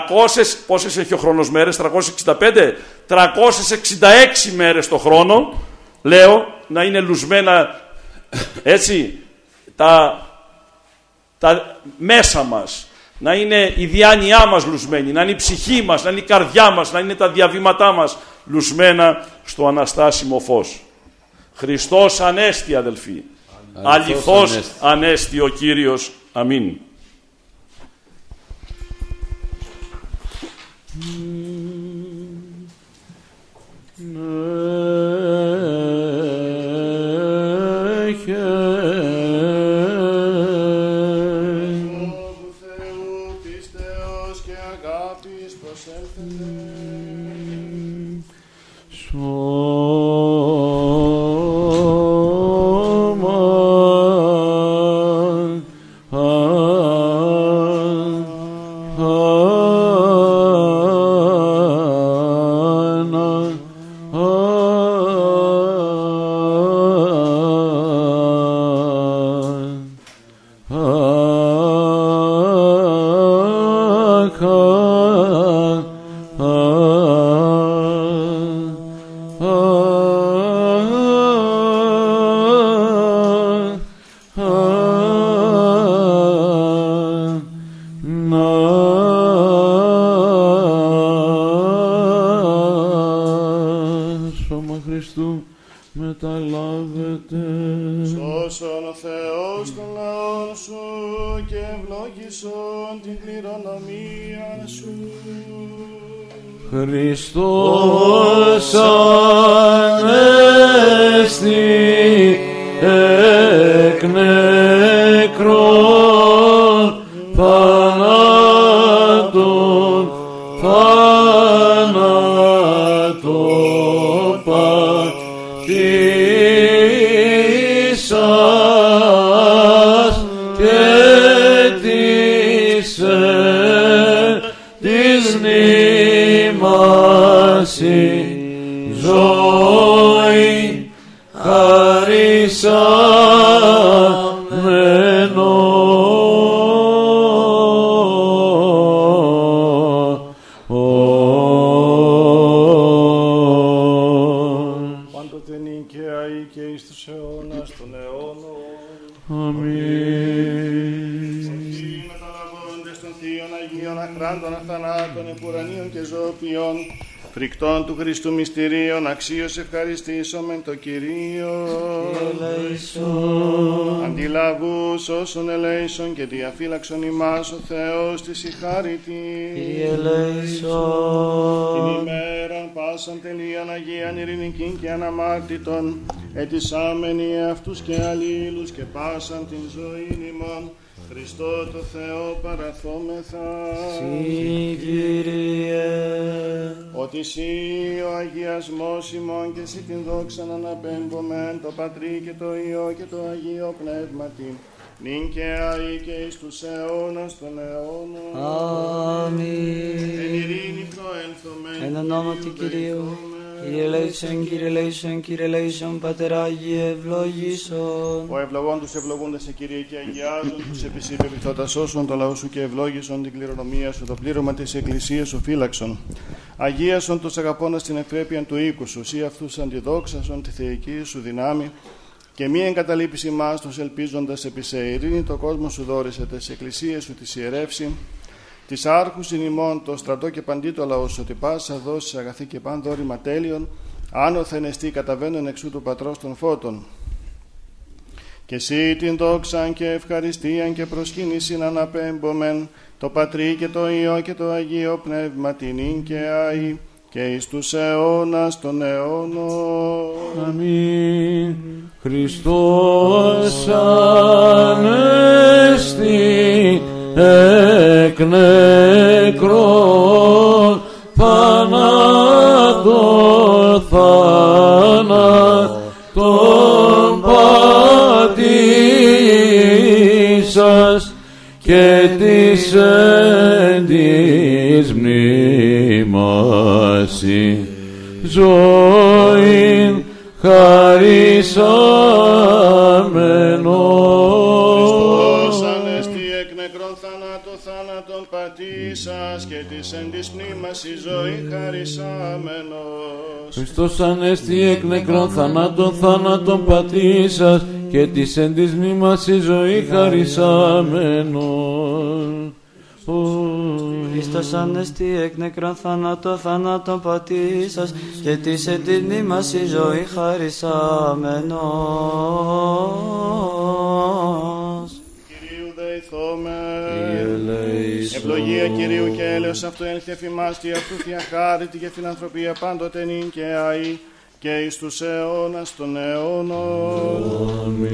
πόσες έχει ο χρόνος μέρες, 365, 366 μέρες το χρόνο, λέω, να είναι λουσμένα, έτσι, τα, τα μέσα μας, να είναι η διάνοιά μας λουσμένη, να είναι η ψυχή μας, να είναι η καρδιά μας, να είναι τα διαβήματά μας λουσμένα στο Αναστάσιμο φως. Χριστός Ανέστη αδελφοί αληθώς ανέστη ο Κύριος. Αμήν. Και διαφύλαξον ημάς ο Θεός της η χάρητη. Κύριε Την ελέησον. ημέραν πάσαν τελείαν Αγίαν ειρηνικήν και αναμάρτητον ετισάμενοι αυτούς και αλλήλους και πάσαν την ζωή ημών Χριστό το Θεό παραθόμεθα Συ, Κύριε. ότι εσύ ο αγιασμός ημών και εσύ την δόξα να αναπέμπομεν το Πατρί και το Υιό και το Αγίο Πνεύματι νυν και αεί και εις τους αιώνας των αιώνων εν Αμήν. ειρήνη προέλθομεν Εν ονόματι Κυρίου. Κύριε ελέησον, Κύριε ελέησον, Κύριε ελέησον, Πατέρα Άγιε, ευλογήσον. Ο ευλογών τους ευλογούνται σε Κύριε και αγιάζουν τους επισήπε επιθώτα σώσον το λαό σου και ευλόγησον την κληρονομία σου, το πλήρωμα της Εκκλησίας σου φύλαξον. Αγίασον τους αγαπώντας την ευπρέπεια του οίκου σου, ή αυτούς αντιδόξασον τη θεϊκή σου δυνάμει και μη εγκαταλείπεις ημάς τους ελπίζοντας επί σε ειρήνη το κόσμο σου δόρισε τες εκκλησίες σου τη ιερεύση της άρχους in ημών το στρατό και παντί το λαό σου ότι πάσα δώσεις αγαθή και παν δόρημα τέλειων άνωθεν εστί καταβαίνουν εξού του πατρός των φώτων. Και εσύ την δόξαν και ευχαριστίαν και προσκύνησιν αναπέμπομεν το Πατρί και το Υιό και το Αγίο Πνεύμα την ίν και αη και εις τους αιώνας των αιώνων. Αμήν. Χριστός Ανέστη εκ νεκρών θανάτων θάνατον πατήσας και της εν της μνήμαση ζωήν χαρισάμενος. Χριστός ανέστη εκ νεκρών θάνατο θάνατον πατήσας και της εν της μνήμας η ζωή χαρισάμενος. Χριστός ανέστη εκ νεκρών θανάτων θάνατον πατήσας και της εν της μνήμας η ζωή χαρισάμενος. Ω, Χριστός ανέστη εκ νεκρών θάνατο θάνατον πατήσας και της εν της μνήμας η ζωή χαρισάμενος. Κυρίου δεηθώμε. ελέησον. Ευλογία Κυρίου και έλεος αυτού έλθει εφημάς και αυτού θεία χάρητη και φιλανθρωπία πάντοτε νυν και αη και εις τους αιώνας των αιώνων.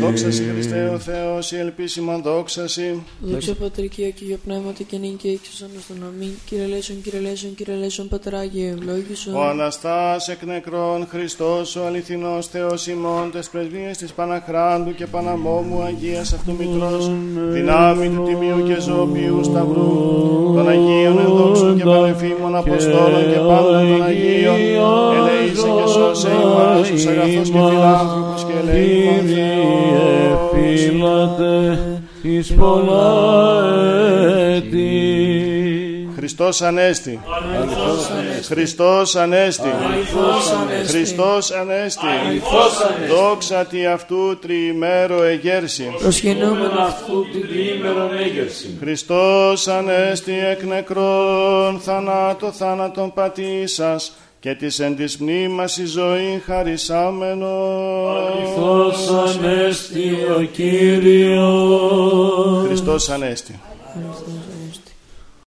Δόξα σοι Χριστέ ο Θεός, η ελπίσιμον δόξα σοι. Δόξα Πατρικία και για πνεύματι και νύν και ύξος στον αμήν. Κύριε Λέησον, Κύριε Λέησον, Κύριε Λέησον, Πατράγιε, ευλόγησον. Ο Αναστάς εκ νεκρών Χριστός ο αληθινός Θεός ημών τες πρεσβείες της Παναχράντου και Παναμόμου Αγίας αυτού Μητρός δυνάμει του Τιμίου και Ζωοποιού Σταυρού των Αγίων ενδόξων και Πανεφήμων Αποστόλων και πάντων των Αγίων ελέησον σε εμάς τους αγαθούς και φιλάνθρωπους και ελεήμων Κύριε φύλατε εις πολλά έτη. Χριστός Ανέστη. Χριστός Ανέστη. Χριστός Ανέστη. Δόξα τη αυτού τριημέρο εγέρση. Προσκυνούμεν Αυτού την τρίμερον έγερση. Χριστός Ανέστη εκ νεκρών θανάτω θάνατον πατήσας και της εν της μνήμας η ζωή χαρισάμενος. Χριστός Ανέστη ο Κύριος. Χριστός Ανέστη. Χριστός